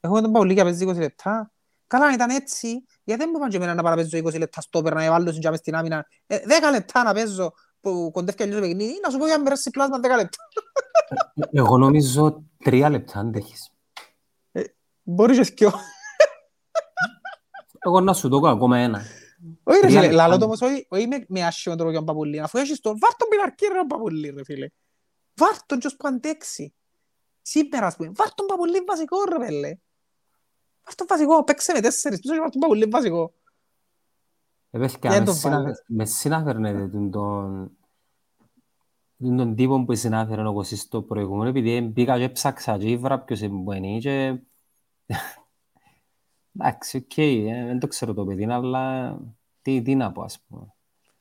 Έχουμε τον Παπουλή για παίζει 20 λεπτά. Καλά, αν ήταν έτσι, γιατί δεν μου πάνε και εμένα να παραπέζω 20 λεπτά στο πέρα, να εβάλλω στην τζάμε στην άμυνα. Ε, 10 λεπτά να παίζω που κοντεύει αλλιώς το παιχνίδι, να σου πω για να περάσει πλάσμα 10 λεπτά. Εγώ νομίζω τρία λεπτά αντέχεις. Μπορείς και σκιο. Εγώ να σου το πω ακόμα ένα. Όχι ρε Τρία φίλε, λεπτά. λαλό το όμως, όχι όχι με- με άσχημο τρόπο για τον Παπουλή. Αφού έχεις τον, βάρ' τον πιναρκή ρε τον Παπουλή ρε φίλε. Βάρ' τον και ως που αντέξει. Σήμερα ας πούμε, βάρ' τον Παπουλή βασικό ρε πέλε. Βάρ' τον βασικό, παίξε με τέσσερις πίσω και βάρ' τον Παπουλή βασικό. Ε, παιδιά, Δεν με τον συνα- βάλες. με συνάφερνε τον, τον, τον, τον τύπο που συνάφερε ο Κωσής στο προηγούμενο, επειδή μπήκα και ψάξα και ήβρα ποιος είναι και... Εντάξει, οκ, ε, δεν το ξέρω το παιδί, αλλά τι, τι να πω, ας πούμε.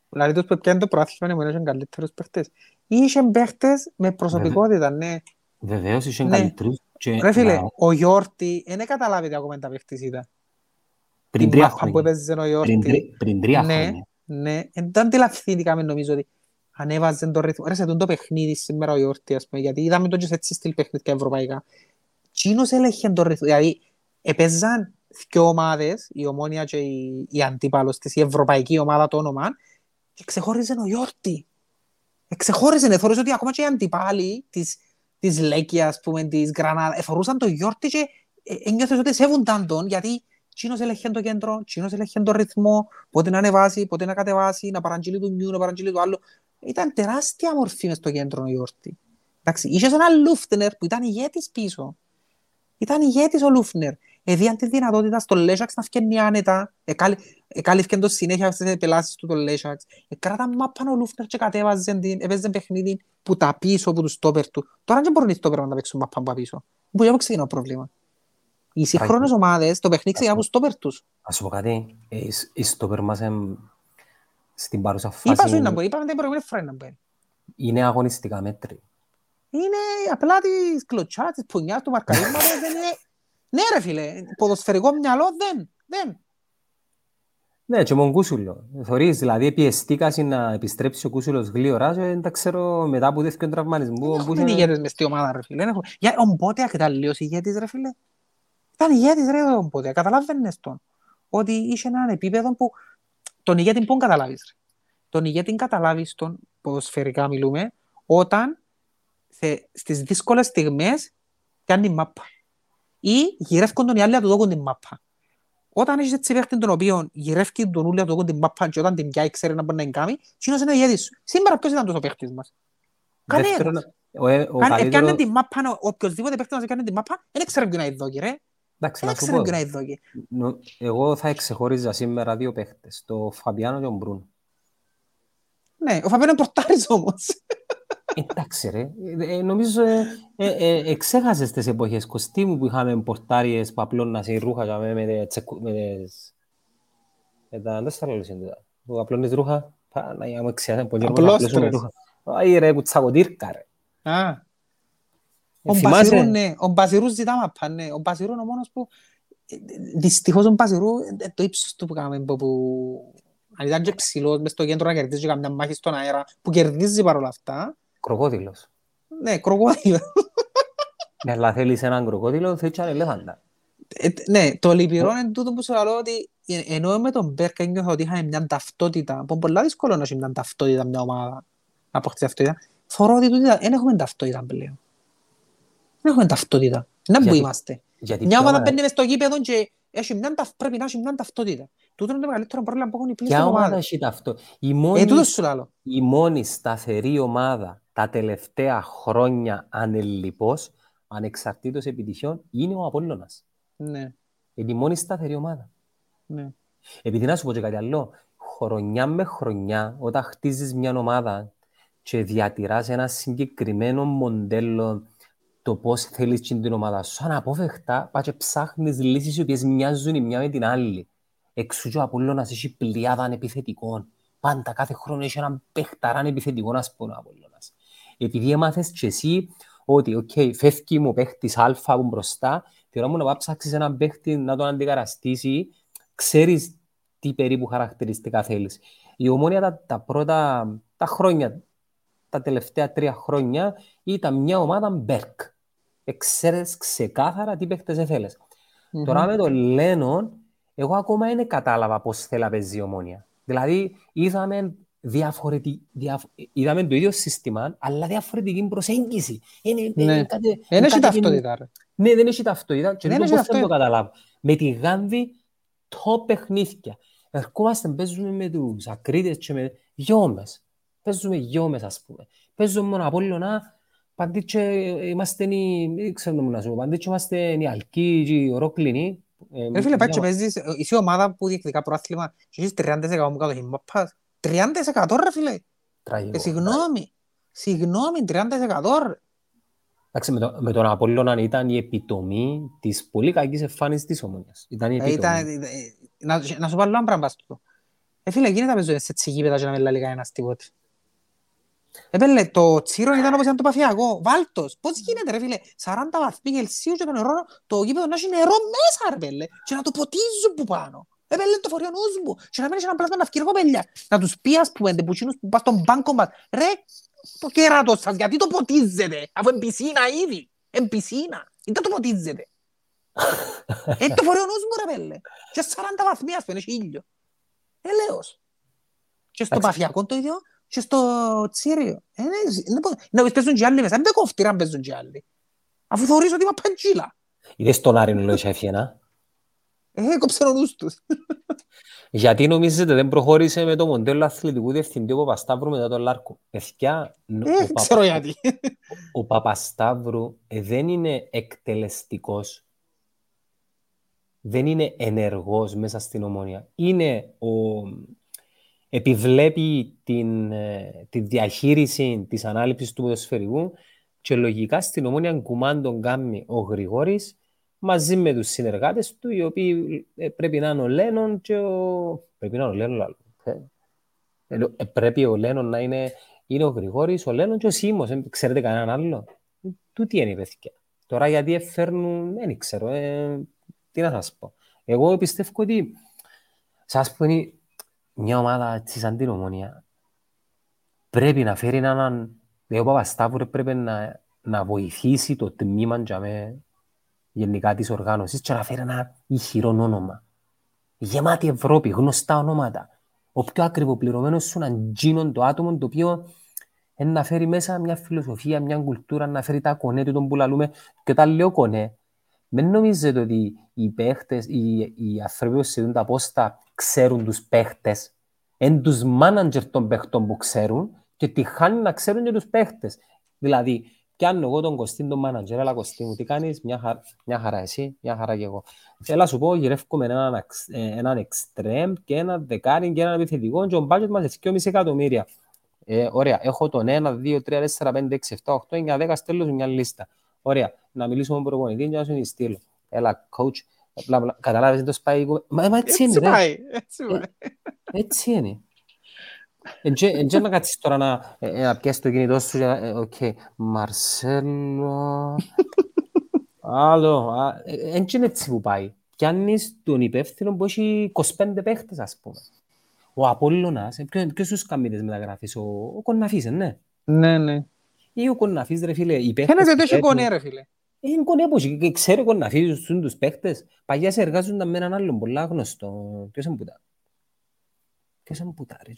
Δηλαδή τους που πιάνε το προάθλημα είναι μόνο καλύτερους παίχτες. Είχε παίχτες με προσωπικότητα, ναι. Βεβαίως, είχε Ναι. καλύτερους. Και Ρε φίλε, να- ο Γιόρτη δεν καταλάβετε ακόμα τα παίχτης ήταν. πριν Η τρία μάπα που χρόνια. έπαιζε ο Πριν Γιόρτη. τρι- Πριν τρία Ναι, χρόνια. ναι. Εν δεν αντιλαφθήκαμε νομίζω ότι ανέβαζε τον ρυθμό. Ρε σε τον το παιχνίδι σήμερα ο Γιόρτη, ας πούμε, γιατί είδαμε τον και σε έτσι στυλ παιχνίδια ευρωπαϊκά. Τσίνος έλεγχε τον ρυθμό. Δηλαδή, έπαιζαν δυο ομάδες, η Ομόνια και η, η αντίπαλος της, η ευρωπαϊκή ομάδα το όνομα, και ξεχώριζε ο Γιόρτη. Εξεχώριζε, εθώρησε ότι ακόμα και οι αντιπάλοι της, της Λέκια, ας πούμε, της Γρανάδα, εφορούσαν το Γιόρτη και ε, ένιωθες ότι σέβονταν τον, γιατί Τσίνος έλεγχε το κέντρο, Τσίνος έλεγχε το ρυθμό, πότε να ανεβάσει, πότε να κατεβάσει, να παραγγείλει του νιου, να παραγγείλει του άλλου. Ήταν τεράστια μορφή μες στο κέντρο ο Γιόρτη. Εντάξει, είχες έναν Λούφτνερ που ήταν ηγέτης πίσω. Ήταν ηγέτης ο Λούφνερ. Εδίαν τη δυνατότητα στο Λέσαξ να φκένει άνετα. Εκάλυφκεν το συνέχεια στις πελάσεις του το Λέσαξ. Εκράταν μάπαν ο Λούφνερ και κατέβαζε την, έπαιζε παιχνίδι που τα πίσω από τους στόπερ του. Τώρα δεν μπορούν οι στόπερ να τα παίξουν μάπαν από πίσω. Που για ξεκινά το πρόβλημα. Οι σύγχρονες ομάδες το παιχνίδι ξεκινά από τους στόπερ τους. Ας σου πω κάτι, ε, η- η στόπερ μας εμ, στην παρούσα Είπα φάση σου να μπορεί, είπαμε την προηγούμενη φορά να μπορεί. είναι αγωνιστικά μέτρη. Είναι απλά της κλωτσάς, της πουνιάς, του μαρκαρίσματος, δεν είναι... Ναι ρε φίλε, ποδοσφαιρικό μυαλό δεν, δεν. Ναι, και με τον Κούσουλο. Θωρείς, δηλαδή πιεστήκασαι να επιστρέψει ο Κούσουλος γλύωρα και δεν τα ξέρω μετά από τέτοιον τραυματισμό. Δεν που έχουμε είχε- ηγέτες μες στη ομάδα ρε φίλε. δεν έχουμε- Για, ο Μπότεακ ήταν λίγος ηγέτης ρε φίλε. Ήταν ηγέτης ρε ο Μπότεακ, καταλάβαινες τον. Ότι είχε έναν επίπεδο που τον ηγέτη πού καταλάβεις ρε. Τον ηγέτη καταλάβεις τον, ποδοσφαιρικά μιλούμε, όταν σε, στις δύσκολες στιγμές κάνει μάπα. Ή γυρεύκουν τον οι άλλοι να του δώκουν την μάπα. Όταν έχεις έτσι παίχτη τον οποίο γυρεύκει τον ούλοι να του δώκουν την μάπα και όταν την πιάει ξέρει να μπορεί να την κάνει, εκείνος είναι ο ηγέτης σου. Σήμερα ποιος ήταν τόσο παίχτης μας; Κανένας. Δεύτερον, ο, ε- ο Κάνε- καλύτερο- Έπιανε την μάπα, ο- οποιοσδήποτε παίχτης μας έκανε την μάπα, δεν ξέρει ποιον να ειδώκει ρε. Εντάξει, Δεν να σου ξέρει πω, ποιον να ειδώκει. νο- εγώ θα εξεχώριζα σήμερα δύο παίχτες, το Φαμπιάνο και τον Μπρούνο. Ναι, ο Φαβιάνο είναι πορτάρης όμως. Εντάξει ρε, ε, ε, νομίζω ε, ε, ε, εξέχασες τις εποχές Κωστή μου που είχαμε πορτάριες που απλώναν σε ρούχα και με, με, τις τσεκου- με, τις- με τα, δεν στα λέω σύντομα, που απλώνεις ρούχα, Παναγιά μου εξιάσαι, που γέρουμε να Απλώστρες. απλώσουμε ρούχα. Άι ρε, που τσακωτήρκα ρε. Α, Ε, Ο θυμάσαι- Μπασιρού, ναι. Ο Μπασιρούς ζητά μάπα, ναι. Ο Μπασιρού είναι ο μόνος που... ε, Δυστυχώς ο Μπασιρού, ε, το ύψος του που κάναμε, που- που... Αν ήταν και ψηλός μες στο κέντρο να κερδίζει καμιά μάχη στον αέρα, που κερδίζει παρόλα αυτά, Κροκόδιλος. ναι, κροκόδιλος. Ναι, αλλά θέλεις έναν κροκόδιλο, θέλεις έναν ελέφαντα. Ε, Ναι, το λυπηρό είναι τούτο που σου λέω ότι ε, ενώ με τον Μπέρκα νιώθω ότι είχαμε μια ταυτότητα, που είναι πολλά δύσκολο να έχει μια ταυτότητα μια ομάδα, να αποκτήσει ταυτότητα, θεωρώ ότι τούτη δεν έχουμε ταυτότητα πλέον. Δεν έχουμε ταυτότητα. Να που Γιατί- είμαστε. Γιατί Μια ποια ομάδα ομάδα- μπαίνει μες στο γήπεδο και έχει μια, ταυτ- πρέπει να έχει μια ταυτότητα. Τούτο είναι το μεγαλύτερο πρόβλημα που έχουν οι ποια πλήστες ομάδα ομάδες. έχει ταυτό. Η Ε, μόνη, τούτος σου λέω. η μόνη σταθερή ομάδα τα τελευταία χρόνια ανελιπώς, ανεξαρτήτως επιτυχιών, είναι ο Απόλλωνας. Ναι, Είναι η μόνη σταθερή ομάδα. ναι. Επειδή να σου πω και κάτι άλλο, χρονιά με χρονιά, όταν χτίζεις μια ομάδα και διατηράς ένα συγκεκριμένο μοντέλο το πώς θέλεις την την ομάδα σου, αναπόφευκτα πας και ψάχνεις λύσεις οι οποίες μοιάζουν η μια με την άλλη. Εξού και ο Απόλλωνας έχει πλειάδα επιθετικών. Πάντα κάθε χρόνο έχει έναν παιχταράν επιθετικό, ας πούμε, ο Απόλλωνας. Επειδή έμαθες και εσύ ότι, οκ, φεύγει μου ο παίχτης Α που μπροστά, τη ώρα μου να πάει ψάξεις έναν παίχτη να τον αντικαταστήσει, ξέρεις τι περίπου χαρακτηριστικά θέλεις. Η Ομόνια τα, τα πρώτα τα χρόνια, τα τελευταία τρία χρόνια, ήταν μια ομάδα Μπέρκ. Ξέρεις ξεκάθαρα τι παίχτες ήθελες. Μμμ. Τώρα με τον Λένον, εγώ ακόμα δεν κατάλαβα πώς θέλει να παίζει η Ομόνια. Δηλαδή, είδαμε, διαφορετικ... διαφ... είδαμε το ίδιο σύστημα, αλλά διαφορετική προσέγγιση. Είναι, Ναι. είναι κάτι- Δεν είναι έχει κάτι- ταυτότητα, ρε. Ναι, δεν έχει ταυτότητα. Και Δεν δεν έχει πώς δεν το ταυτότητα. καταλάβω. Με τη Γάνδη, το παιχνίδια. Ερχόμαστε, παίζουμε με τους ακρίτες και με γιόμες. Παίζουμε γιόμες, ας πούμε. Παίζουμε μόνο Απόλλωνα, παντή και είμαστε οι, δεν ξέρω να σου πω, παντή και είμαστε οι Αλκοί και οι Ορόκλινοι. Ε, Ρε φίλε, πάει και μια- παίζεις, ε, είσαι ομάδα που διεκδικά προάθλημα και έχεις 30% μου κατοχή μαπάς. 30% ρε φίλε. τραγικό. Ε, συγγνώμη. Συγγνώμη, 30% ρε. Εντάξει, με, το, με τον Απόλλωνα ήταν η επιτομή της πολύ κακής εμφάνισης της Ομόνιας. Ήταν η Ε, επιτομή. ήταν- ε, ε, Να να σου πω άλλο ένα πράγμα στο. Ε, φίλε, γίνεται να παίζω σε έτσι γήπεδα και να με λαλεί κανένας τίποτε. Επέλε, το τσίρο ήταν όπως ήταν το παφιακό. Βάλτος. Πώς γίνεται ρε φίλε; 40 βαθμοί Κελσίου και το νερό, το γήπεδο να έχει νερό μέσα ρε πέλε. Και να το ποτίζουν που πάνω. Επέλε το φορείο νους μου. Και να μένεις ένα πλάσμα να φκύρω κοπέλια. Να τους πει ας πούμε, που που πας στον μπάνκο μας. Ρε, το κέρατος σας, γιατί το ποτίζετε. Αφού είναι πισίνα ήδη. Είναι πισίνα. Γιατί το ποτίζετε. Ε, το φορείο νους μου ρε πέλε. Και 40 βαθμοί ας πούμε, έχει ήλιο. Ελέος. Και στο παφιακό το ίδιο, και στο τσίριο. Ε, να παίζουν και άλλοι μέσα. Δεν κόφτει να παίζουν και άλλοι. Αφού θεωρείς ότι είμαι παντζίλα. Είδες τον Άρη Νουλό έφυγε, Ε, έκοψε ο νους τους. Γιατί νομίζετε δεν προχώρησε με το μοντέλο αθλητικού διευθυντή ο Παπασταύρου μετά τον Λάρκο; Εθιά, ε, ξέρω γιατί. Ο Παπασταύρου ε, δεν είναι εκτελεστικός. Δεν είναι ενεργός μέσα στην ομόνια. Είναι ο, επιβλέπει την, ε, τη διαχείριση της ανάληψης του ποδοσφαιρικού και λογικά στην ομόνια κουμάντων κάνει ο Γρηγόρης μαζί με τους συνεργάτες του, οι οποίοι ε, πρέπει να είναι ο Λένον και ο... Πρέπει να είναι ο Λένον, ε, πρέπει ο Λένον να είναι, είναι ο Γρηγόρης, ο Λένον και ο Σίμος. ξέρετε κανέναν άλλο; Του τι είναι η παιδιά. Τώρα γιατί φέρνουν, δεν ξέρω, ε, τι να σας πω. Εγώ πιστεύω ότι, σας πω, μια ομάδα έτσι σαν την ομόνια πρέπει να φέρει έναν... Δηλαδή ο Παπασταύρου πρέπει να, να βοηθήσει το τμήμα για με, γενικά της οργάνωσης και να φέρει ένα ηχηρό όνομα. Γεμάτη Ευρώπη, γνωστά ονόματα. Ο πιο ακριβοπληρωμένος σου είναι τζίνον το άτομο το οποίο είναι να φέρει μέσα μια φιλοσοφία, μια κουλτούρα, να φέρει τα κονέ του τον που λαλούμε. Και όταν λέω κονέ, δεν νομίζετε ότι οι παίχτες, οι, οι άνθρωποι που συζητούν τα πόστα ξέρουν τους παίχτες, είναι τους μάναντζερ των παίχτων που ξέρουν και τη χάνει να ξέρουν και τους παίχτες. Δηλαδή, πιάνω εγώ τον Κωστίν τον μάναντζερ, έλα Κωστή μου, τι κάνεις, μια, χαρά, μια χαρά εσύ, μια χαρά και εγώ. Έλα σου πω, γυρεύουμε έναν, ε, έναν εξτρέμ και ένα δεκάρι και έναν επιθετικό και ο μπάτζετ μας είναι 2,5 εκατομμύρια. Ε, ωραία, έχω τον 1, 2, 3, 4, 5, 6, 7, 8, 9, 10, στέλνω μια λίστα. Ωραία, να μιλήσω με τον προπονητή και να σου στείλω. Έλα, coach, Καταλάβεις, δεν το σπάει Μα, μα έτσι είναι, πάει, έτσι πάει. Έτσι είναι. Εν να κάτσεις τώρα να, να πιέσεις το κινητό σου και να... Οκ, Μαρσέλο... Άλλο, εν είναι έτσι που πάει. Πιάνεις τον υπεύθυνο που έχει 25 παίχτες, ας πούμε. Ο Απόλλωνας, ποιος τους καμίτες μεταγράφεις, ο, ο Κονναφής, ναι. Ναι, ναι. Ή ο Κονναφής, ρε φίλε, οι παίχτες... Ένας δεν το έχει κονέ, ρε φίλε. Είναι κονέ και ξέρω εγώ να αφήσουν τους παίχτες. Παγιά σε εργάζονταν με έναν άλλον πολλά γνωστό. Ποιος είναι πουτά. Ποιος είναι πουτά ρε.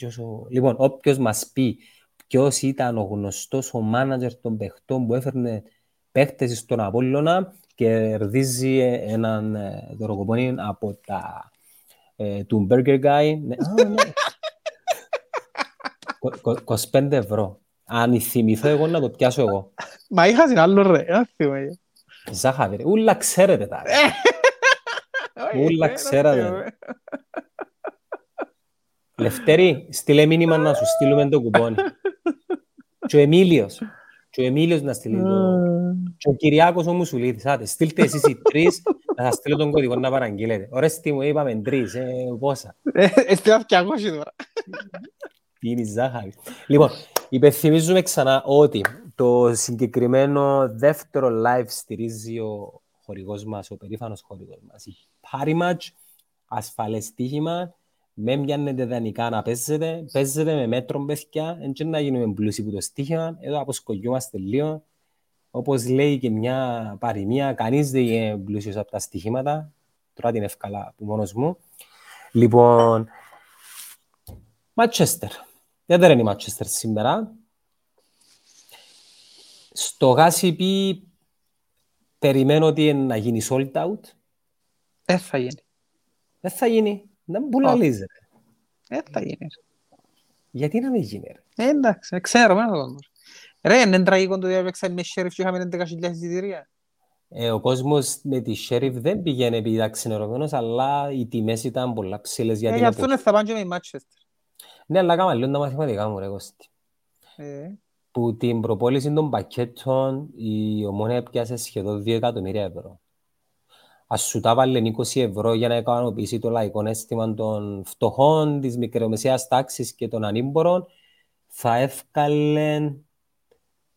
Λοιπόν, όποιος μας πει ποιος ήταν ο γνωστός ο μάνατζερ των παιχτών που έφερνε παίχτες στον Απόλλωνα και κερδίζει έναν ε, δωροκοπόνι από τα ε, του Burger Guy. Ναι, 25 ναι. ευρώ. Αν θυμηθώ εγώ να το πιάσω εγώ. Μα είχα στην άλλο ρε, θυμάμαι. Ζάχαρη, ούλα ξέρετε τα. Ούλα ξέρετε. Λευτέρη, στείλε μήνυμα να σου στείλουμε το κουπόνι. Και ο Εμίλιος. Και ο Εμίλιος να στείλει το... Και ο Κυριάκος ο Μουσουλίδης. Άτε, στείλτε εσείς οι τρεις να σας στείλω τον κωδικό να παραγγείλετε. Ωραία, τι μου είπαμε τρεις, ε, πόσα. Εστιάω και αγώσει τώρα. Πίνει ζάχαρη. Λοιπόν, υπενθυμίζουμε ξανά ότι το συγκεκριμένο δεύτερο live στηρίζει ο χορηγός μας, ο περήφανος χορηγός μας. Η Parimatch, ασφαλές στοίχημα, με πιάνετε δανεικά να παίζετε, παίζετε με μέτρο παιδιά, έτσι να γίνουμε πλούσιοι που το στοίχημα, εδώ αποσκογιόμαστε λίγο. Όπως λέει και μια παροιμία, κανείς δεν είναι πλούσιος από τα στοιχήματα, τώρα την εύκολα από μόνος μου. Λοιπόν, Μάτσεστερ. Δεν είναι η Μάτσεστερ σήμερα. Στο Γάσιπι περιμένω ότι να γίνει sold out. Δεν θα γίνει. Δεν θα γίνει. Δεν μου πουλαλίζει. Δεν θα γίνει. Γιατί να μην γίνει. Ρε; Ε, εντάξει, ξέρω. Με κόσμο. Ρε, είναι τραγικό το διάβεξαν με Sheriff και είχαμε 11.000 εισιτήρια. Ε, ο κόσμος με τη Sheriff δεν πήγαινε επειδή ήταν ξενερωμένος, αλλά οι τιμές ήταν πολλά ψηλές. Ε, γι' αυτό θα πάνε και με η Manchester. Ναι, αλλά κάμα λίγο τα μαθηματικά μου, ρε Κώστη. Ε. Που την προπόληση των πακέτων η ομόνια έπιασε σχεδόν 2 εκατομμύρια ευρώ. Ας σου τα βάλει 20 ευρώ για να ικανοποιήσει το λαϊκό αίσθημα των φτωχών, της μικρομεσαίας τάξης και των ανήμπορων, θα έφκαλλε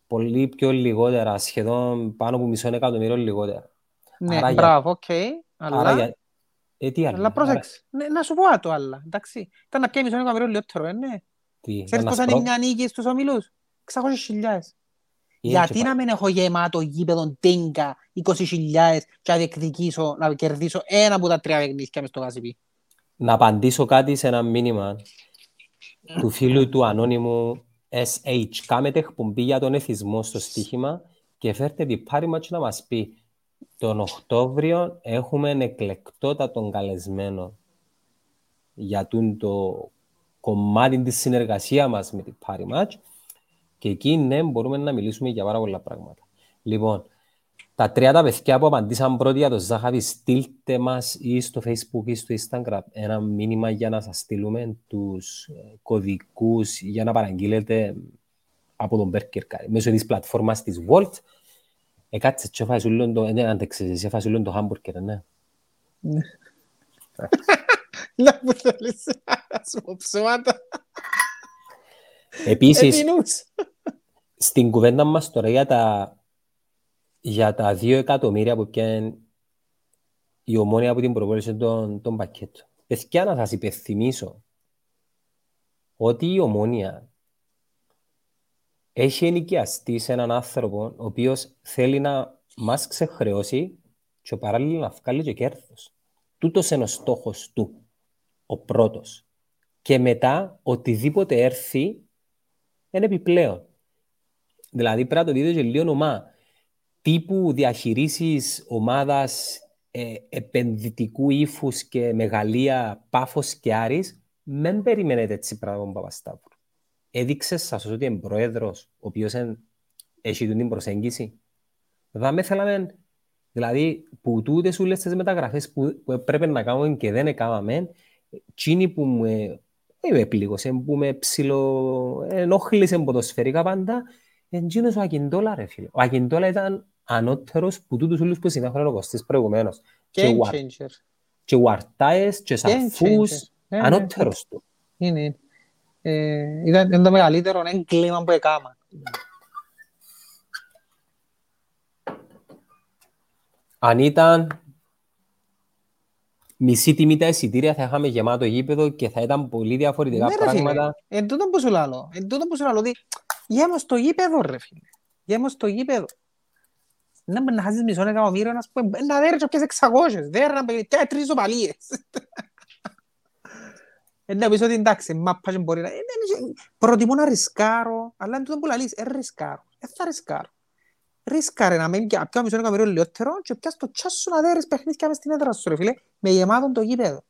πολύ πιο λιγότερα, σχεδόν πάνω από μισό εκατομμύριο λιγότερα. Ναι, Άρα για- μπράβο, οκ. Αλλά, Άρα, για... ε, τι άλλο, αλλά πρόσεξε. Ναι, να σου πω το άλλα, εντάξει. Ήταν να πιάει μισό εκατομμύριο λιγότερο, ε, ναι. Τι, για Ξέρεις να πόσα σπρώξ- είναι μια νίκη στους ομιλούς; 600.000. ή Γιατί και να μην έχω γεμάτο γήπεδο τίγκα 20.000 και να διεκδικήσω, να κερδίσω ένα από τα τρία παιχνίδια μες στο Γασιπί. να απαντήσω κάτι σε ένα μήνυμα του φίλου του ανώνυμου SH. Κάμετε εκπομπή για τον εθισμό στο στοίχημα και φέρτε την πάρη μας να μας πει τον Οκτώβριο έχουμε εκλεκτότατον καλεσμένο για τούν το κομμάτι της συνεργασίας μας με την Party Match και εκεί ναι μπορούμε να μιλήσουμε για πάρα πολλά πράγματα. Λοιπόν, τα τρία τα παιδιά που απαντήσαν πρώτοι για το Ζάχαβη, στείλτε μας ή στο Facebook ή στο Instagram ένα μήνυμα για να σας στείλουμε τους ε, κωδικούς για να παραγγείλετε από τον Burger Car μέσω της πλατφόρμας της Volt. Ε, κάτσε και φάεις ούλον το, ε, δεν άντεξες, εσύ φάεις ούλον το hamburger, ναι. Να μου θέλεις να σου πω ψέματα. Επίσης, Επινούς. στην κουβέντα μας τώρα για τα, για τα δύο εκατομμύρια που πιάνε η ομόνια από την προπόληση των, των πακέτων. Παιδιά, να σας υπενθυμίσω ότι η ομόνια έχει ενοικιαστεί σε έναν άνθρωπο ο οποίος θέλει να μας ξεχρεώσει και παράλληλα να βγάλει και κέρδος. Τούτος είναι ο στόχος του, ο πρώτος. Και μετά, οτιδήποτε έρθει, είναι επιπλέον. Δηλαδή πρέπει να το δείτε και λίγο ομά. Τύπου διαχειρήσεις ομάδας ε, επενδυτικού ύφους και μεγαλεία Πάφος και Άρης, δεν περιμένετε έτσι πράγμα από Παπασταύρου. Έδειξε σας ότι είναι πρόεδρος, ο οποίος εν- έχει την προσέγγιση. Δεν με θέλαμε, δηλαδή, που τούτες όλες τις μεταγραφές που, που πρέπει να κάνουμε και δεν έκαναμε, εκείνοι που μου ε, ε, με πλήγωσε, που με ψηλο ενόχλησε ποδοσφαιρικά πάντα, είναι εκείνος ο Ακιντόλα, ρε φίλε. Ο Ακιντόλα ήταν ανώτερος που τούτους όλους που συνέχουν ο Κωστής προηγουμένως. Και, Game Ουαρ, changer. και Ουαρτάες και Game Σαρφούς, changer. Ναι, ναι. ανώτερος του. Είναι, είναι. Ε, ήταν, ήταν το μεγαλύτερο έγκλημα που έκανα. Αν ήταν μισή τιμή τα εισιτήρια θα είχαμε γεμάτο γήπεδο και θα ήταν πολύ διαφορετικά Ναι, ρε φίλε. πράγματα. Εν τούτο που σου λαλώ. Εν τούτο που σου λαλώ. ότι Γέμω στο γήπεδο ρε φίλε. Γέμω στο γήπεδο. Να μπορεί να χάσεις μισό εκατομμύριο να σου πούμε να δέρεις και πιες εξαγώσεις. Δέρει να πει τρεις οπαλίες. Ε, να πεις ότι εντάξει, μάπα και μπορεί να... ε, ναι, ναι, Προτιμώ να ρισκάρω, αλλά εν τούτο που λαλείς, ε, ρισκάρω. Ε, θα ρισκάρω. Ρίσκαρε να μην πιάω μισό εκατομμύριο λιότερο και πιάσεις το τσάς σου να δέρεις παιχνίδια μες στην έδρα σου ρε φίλε, με γεμάτον το γήπεδο.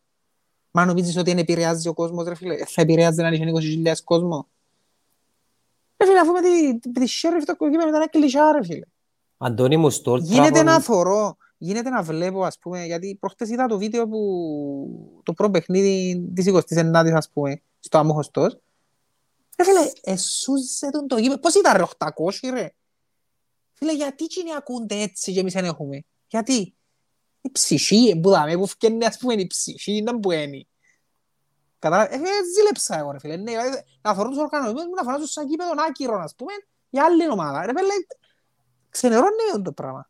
Μα νομίζεις ότι δεν επηρεάζει ο κόσμος ρε φίλε, θα επηρεάζει να είχε 20.000 κόσμο; Ρε φίλε, αφού με τη, τη sheriff το κοκκίμα ήταν ένα κλεισιά ρε φίλε. Αντώνη μου, στο Old Γίνεται Trafford- να θωρώ, γίνεται να βλέπω ας πούμε, γιατί προχτές είδα το βίντεο που το πρώτο παιχνίδι της 29ης ας πούμε, στο Αμόχωστος. Ρε φίλε, εσούζε τον το γήπεδο, πώς ήταν ρε 800 ρε; Φίλε, γιατί εκείνοι ακούνται έτσι και εμείς δεν έχουμε; Γιατί; Η ψυχή που δάμε, που φκένει ας πούμε η ψυχή, ήταν που είναι. Κατάλαβε, ε, ζήλεψα εγώ ρε φίλε. Ναι, δηλαδή, να θωρούν τους οργανωμένους μου να φανάζουν σαν κήπεδο άκυρο, ας πούμε, για άλλη ομάδα. Ρε φίλε, ξενερώνει το πράγμα.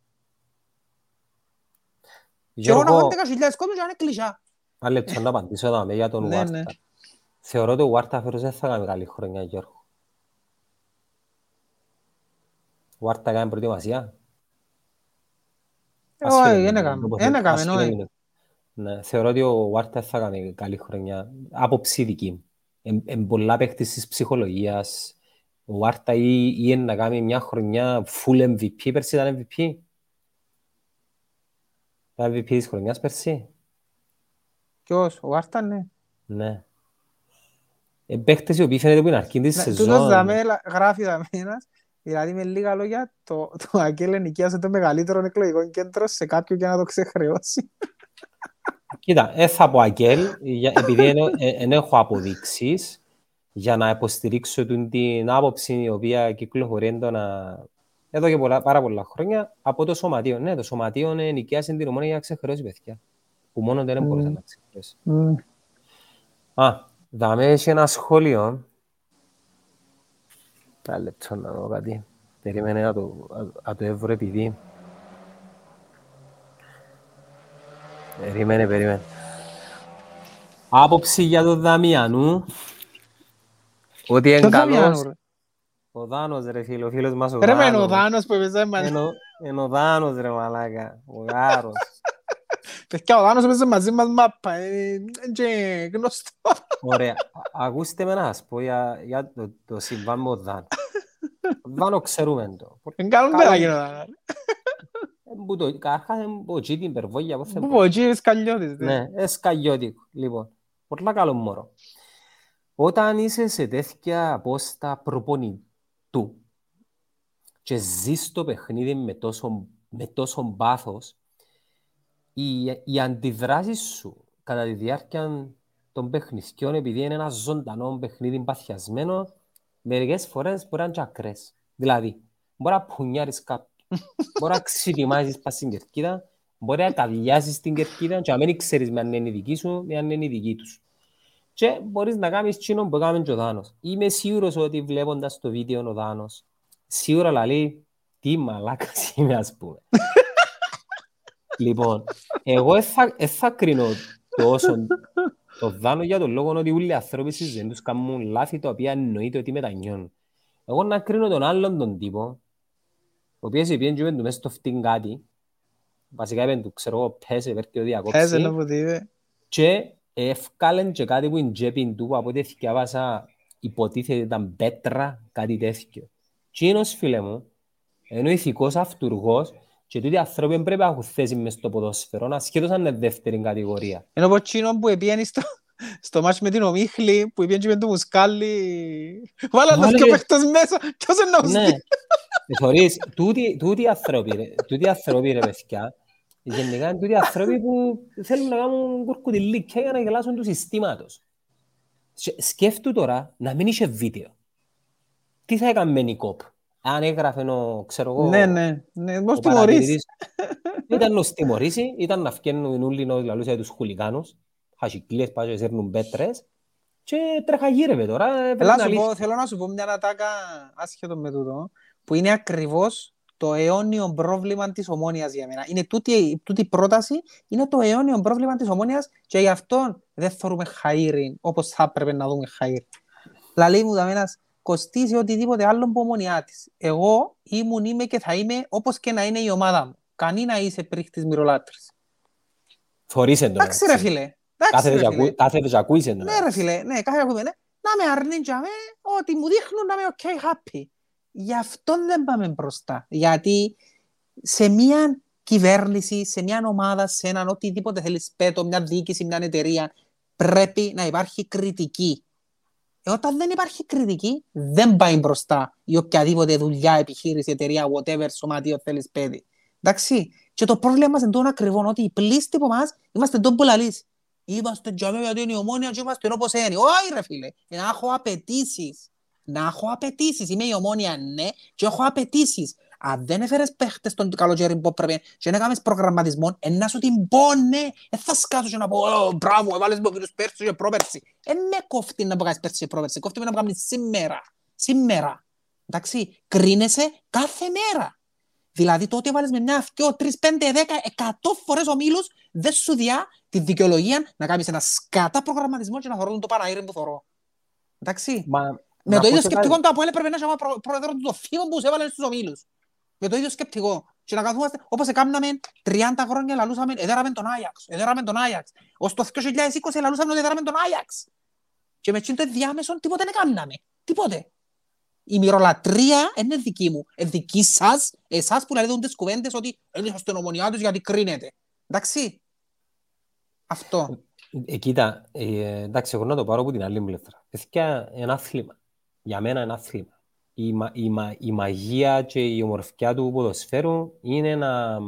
Και εγώ να Γιώργο, έχω 10.000 κόσμο και να είναι κλεισιά. ένα λεπτό να απαντήσω εδώ με για τον Ναι, Ουάρτα. ναι. Θεωρώ ότι ο Ουάρτα φέρος δεν θα κάνει καλή χρονιά, Γιώργο. Ο Ουάρτα κάνει προετοιμασία. Ε, Όχι, Ασχέτω, δεν το έκαμε. πω- Δεν έκαμε, ασχέτω όχι. είναι. Ναι, θεωρώ ότι ο Ουάρτα θα κάνει καλή χρονιά. Άποψη δική μου. Εν, εν πολλά παίχτης της ψυχολογίας. Ο Ουάρτα ή, ή είναι να κάνει μια χρονιά full MVP. Πέρσι ήταν MVP. Ήταν MVP της χρονιάς πέρσι. Ποιος, ο Άρταν, ναι. Ναι. Ε, παίχτες οι οποίοι φαίνεται που είναι αρκεί της Ναι, σεζόν. Τούτος δαμέ, λα- γράφει δαμέ ένας, δηλαδή με λίγα λόγια, το, το Αγγέλ ενοικίασε το μεγαλύτερο εκλογικό κέντρο σε κάποιον για να το ξεχρεώσει. Κοίτα, δεν θα πω Αγγέλ, για- επειδή δεν έχω αποδείξεις για να υποστηρίξω την, την άποψη η οποία κυκλοφορεί έντονα εδώ και πολλά, πάρα πολλά χρόνια από το σωματείο. Ναι, το σωματείο νοικιάσει την ομόνια για να ξεχρεώσει παιδιά. Που μόνο δεν μπορούσε Μμ. να ξεχρεώσει. Α, δάμε έχει ένα σχόλιο Ένα λεπτό να δω κάτι. Περίμενε να το, να το έβρω επειδή. Περίμενε, περίμενε. Άποψη για τον Δαμιανού. Ότι είναι καλός. Ο Δάνος ρε φίλο, ο φίλος μας ο Δάνος. Ρε με ο Δάνος που έπαιζε μαζί. Είναι ο Δάνος ρε μαλάκα, ο Γάρος. Παιδιά, ο Δάνος έπαιζε μαζί μας μάπα, είναι γνωστό. Ωραία, ακούστε με να σας πω για το συμβάν με ο Δάνο. Ο Δάνο ξέρουμε το. Είναι καλό πέρα γίνω Δάνο. Καρχάς είναι ποτσί την υπερβόγια. Ποτσί είναι σκαλιώτης. Ναι, είναι σκαλιώτικο. Λοιπόν, πολλά καλό μωρό. Όταν είσαι σε τέτοια απόστα προπονητού και ζεις το παιχνίδι με τόσο, με τόσο πάθος, οι, οι αντιδράσεις σου κατά τη διάρκεια των παιχνιδιών, επειδή είναι ένα ζωντανό παιχνίδι παθιασμένο, μερικές φορές μπορεί να είναι ακραίες. Δηλαδή, μπορεί να πουνιάρεις κάποιον, μπορεί να ξετοιμάζεις πας στην κερκίδα, μπορεί να καδιάσεις την κερκίδα και να μην ξέρεις με αν είναι η δική σου ή αν είναι η δική τους. Και μπορείς να κάνεις τσίνο που κάνουμε και ο Δάνος. Είμαι σίγουρος ότι βλέποντας το βίντεο ο Δάνος, σίγουρα λέει τι μαλάκας είμαι ας πούμε. Λοιπόν, εγώ δεν θα κρίνω τόσο το Δάνο για τον λόγο ότι όλοι οι άνθρωποι στη ζωή τους κάνουν λάθη τα οποία εννοείται ότι μετανιώνουν. Εγώ να κρίνω τον άλλον τον τύπο, ο οποίος είπε και του μέσα στο φτύν κάτι, βασικά είπε του, ξέρω εγώ, πέσε, βέρκει ο διακόψη. Πέσε να μου δείτε. Και ευκάλεν και κάτι που είναι τσέπιν του, από ό,τι θυκιάβασα, υποτίθεται ήταν πέτρα, κάτι τέτοιο. Και είναι φίλε μου, ενώ ηθικός αυτούργος, και τούτοι άνθρωποι πρέπει να έχουν θέση μες στο ποδόσφαιρο, ασχέτως αν είναι δεύτερη κατηγορία. Ενώ από εκείνον που έπιανε στο, στο μάτς με την Ομίχλη, που έπιανε με το Μουσκάλι, βάλαν το και παίχτες μέσα, ποιος είναι να Ναι, θωρείς, τούτοι άνθρωποι, τούτοι άνθρωποι ρε παιδιά, γενικά είναι τούτοι άνθρωποι που θέλουν να κάνουν κουρκουτιλίκια για να γελάσουν του συστήματος. Σκέφτου τώρα να μην είσαι βίντεο. Τι θα έκανε η κόπ αν έγραφε ο, ξέρω εγώ... Ναι, ναι, ναι, πώς τιμωρήσει. Ήταν να τιμωρήσει, ήταν να φτιάχνουν όλοι να λαλούσε τους χουλικάνους, χασικλίες, πάζες, σέρνουν πέτρες και τρέχα γύρευε τώρα. Ε, Έλα σου πω, θέλω να σου πω μια ατάκα άσχετο με τούτο, που είναι ακριβώς το αιώνιο πρόβλημα της ομόνιας για μένα. Είναι τούτη, τούτη πρόταση, είναι το αιώνιο πρόβλημα της ομόνιας και γι' αυτό δεν θεωρούμε χαΐρι όπως θα έπρεπε να δούμε χαΐρι. Λαλή μου, δαμένας, κοστίζει οτιδήποτε άλλο από ομονιά της. Εγώ ήμουν, είμαι και θα είμαι όπως και να είναι η ομάδα μου. Κανεί να είσαι πρίχτης μυρολάτρης. Θορείς εντό. Εντάξει ρε φίλε. Κάθε δεν ακούεις εντό. Ναι ρε φίλε, ναι, κάθε ακούει. Ναι. Να με αρνίντια με, ότι μου δείχνουν να είμαι ok, happy. Γι' αυτό δεν πάμε μπροστά. Γιατί σε μια κυβέρνηση, σε μια ομάδα, σε έναν οτιδήποτε θέλεις πέτω, μια διοίκηση, μια εταιρεία, πρέπει να υπάρχει κριτική. Ε, όταν δεν υπάρχει κριτική, δεν πάει μπροστά η οποιαδήποτε δουλειά, επιχείρηση, εταιρεία, whatever, σωματείο θέλεις παιδί. Εντάξει. Και το πρόβλημα μας είναι το ακριβό ότι οι πλήστοι από εμάς είμαστε τον πουλαλή. Είμαστε τζαμί γιατί είναι η ομόνια και είμαστε όπως είναι. Όχι, ρε φίλε. Να έχω απαιτήσεις. Να έχω απαιτήσεις. Είμαι η ομόνια, ναι, και έχω απαιτήσεις. Αν δεν έφερες παίχτες τον καλοκαίρι που πρέπει και να κάνεις προγραμματισμό, να σου την πω ναι, δεν θα σκάσω και να πω μπράβο, έβαλες μου κύριος πέρσι και πρόπερσι. Δεν με κόφτει να πω κάνεις πέρσι και πρόπερσι, κόφτει με να κάνεις σήμερα. Σήμερα. Εντάξει, κρίνεσαι κάθε μέρα. Δηλαδή τότε βάλεις με μια αυτιό, τρεις, πέντε, δέκα, εκατό φορές ο Μήλος δεν σου διά τη δικαιολογία να κάνεις ένα σκάτα προγραμματισμό και να θωρούν το Παναήρι που θωρώ. Εντάξει. Μα, με το ίδιο σκεπτικό το Αποέλ πρέπει να έχει πρόεδρος του το φίβο που σε έβαλε στους ομίλους με το ίδιο σκεπτικό. Και να καθόμαστε, όπως έκαναμε 30 χρόνια λαλούσαμε, εδέραμε τον Άγιαξ, εδέραμε τον Άγιαξ. Ως το 2020 λαλούσαμε ότι εδέραμε τον Άγιαξ. Και μες το διάμεσο τίποτε δεν κάναμε. Τίποτε. Η μυρολατρεία είναι δική μου. Είναι δική σας, εσάς που λέτε τις κουβέντες ότι είναι στον ομονιά τους γιατί κρίνεται. Εντάξει. Αυτό. Ε, κοίτα, ε, εντάξει, εγώ να το πάρω από την άλλη πλευρά. Είναι ένα άθλημα. Για μένα είναι άθλημα η, η, η μαγεία και η ομορφιά του ποδοσφαίρου είναι να,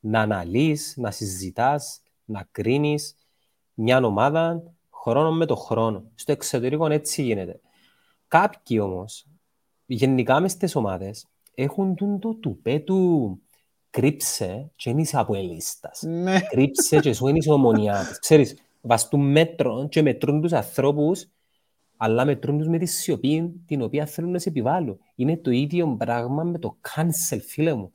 να αναλύεις, να συζητάς, να κρίνεις μια ομάδα χρόνο με το χρόνο. Στο εξωτερικό έτσι γίνεται. Κάποιοι όμως, γενικά μες στις ομάδες, έχουν τον το τουπέ του κρύψε και είναι είσαι από ελίστας. Ναι. κρύψε και σου είναι είσαι ομονιάτης. Ξέρεις, βαστούν μέτρων και μετρούν τους ανθρώπους αλλά μετρούν τους με τη σιωπή την οποία θέλουν να σε επιβάλλουν. Είναι το ίδιο πράγμα με το cancel, φίλε μου.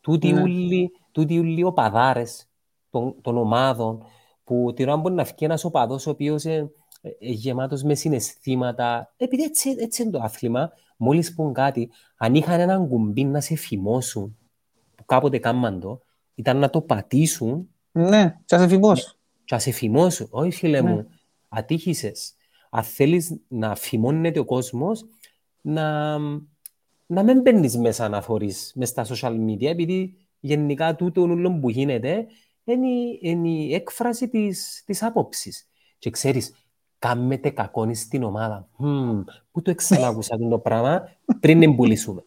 Τούτοι Ναι. ούλοι, τούτοι ούλοι οπαδάρες των, των ομάδων, που την ώρα μπορεί να βγει ένας οπαδός ο οποίος είναι ε, ε, γεμάτος με συναισθήματα, επειδή έτσι, έτσι είναι το άθλημα, μόλις πούν κάτι, αν είχαν έναν κουμπί να σε φημώσουν, που κάποτε κάμαν το, ήταν να το πατήσουν Ναι, και ας εφημός. και να σε φημώσουν. Όχι φίλε Ναι. μου, ατύχησες. Αν θέλεις να φημώνεται ο κόσμος, να, να μην μπαίνεις μέσα να θωρείς μες στα social media, επειδή γενικά τούτο όλο που γίνεται είναι, η- είναι η έκφραση της, της άποψης. Και ξέρεις, κάμετε κακόνι στην ομάδα. Μμμ, πού το εξανάκουσα το πράγμα πριν εμπουλήσουμε.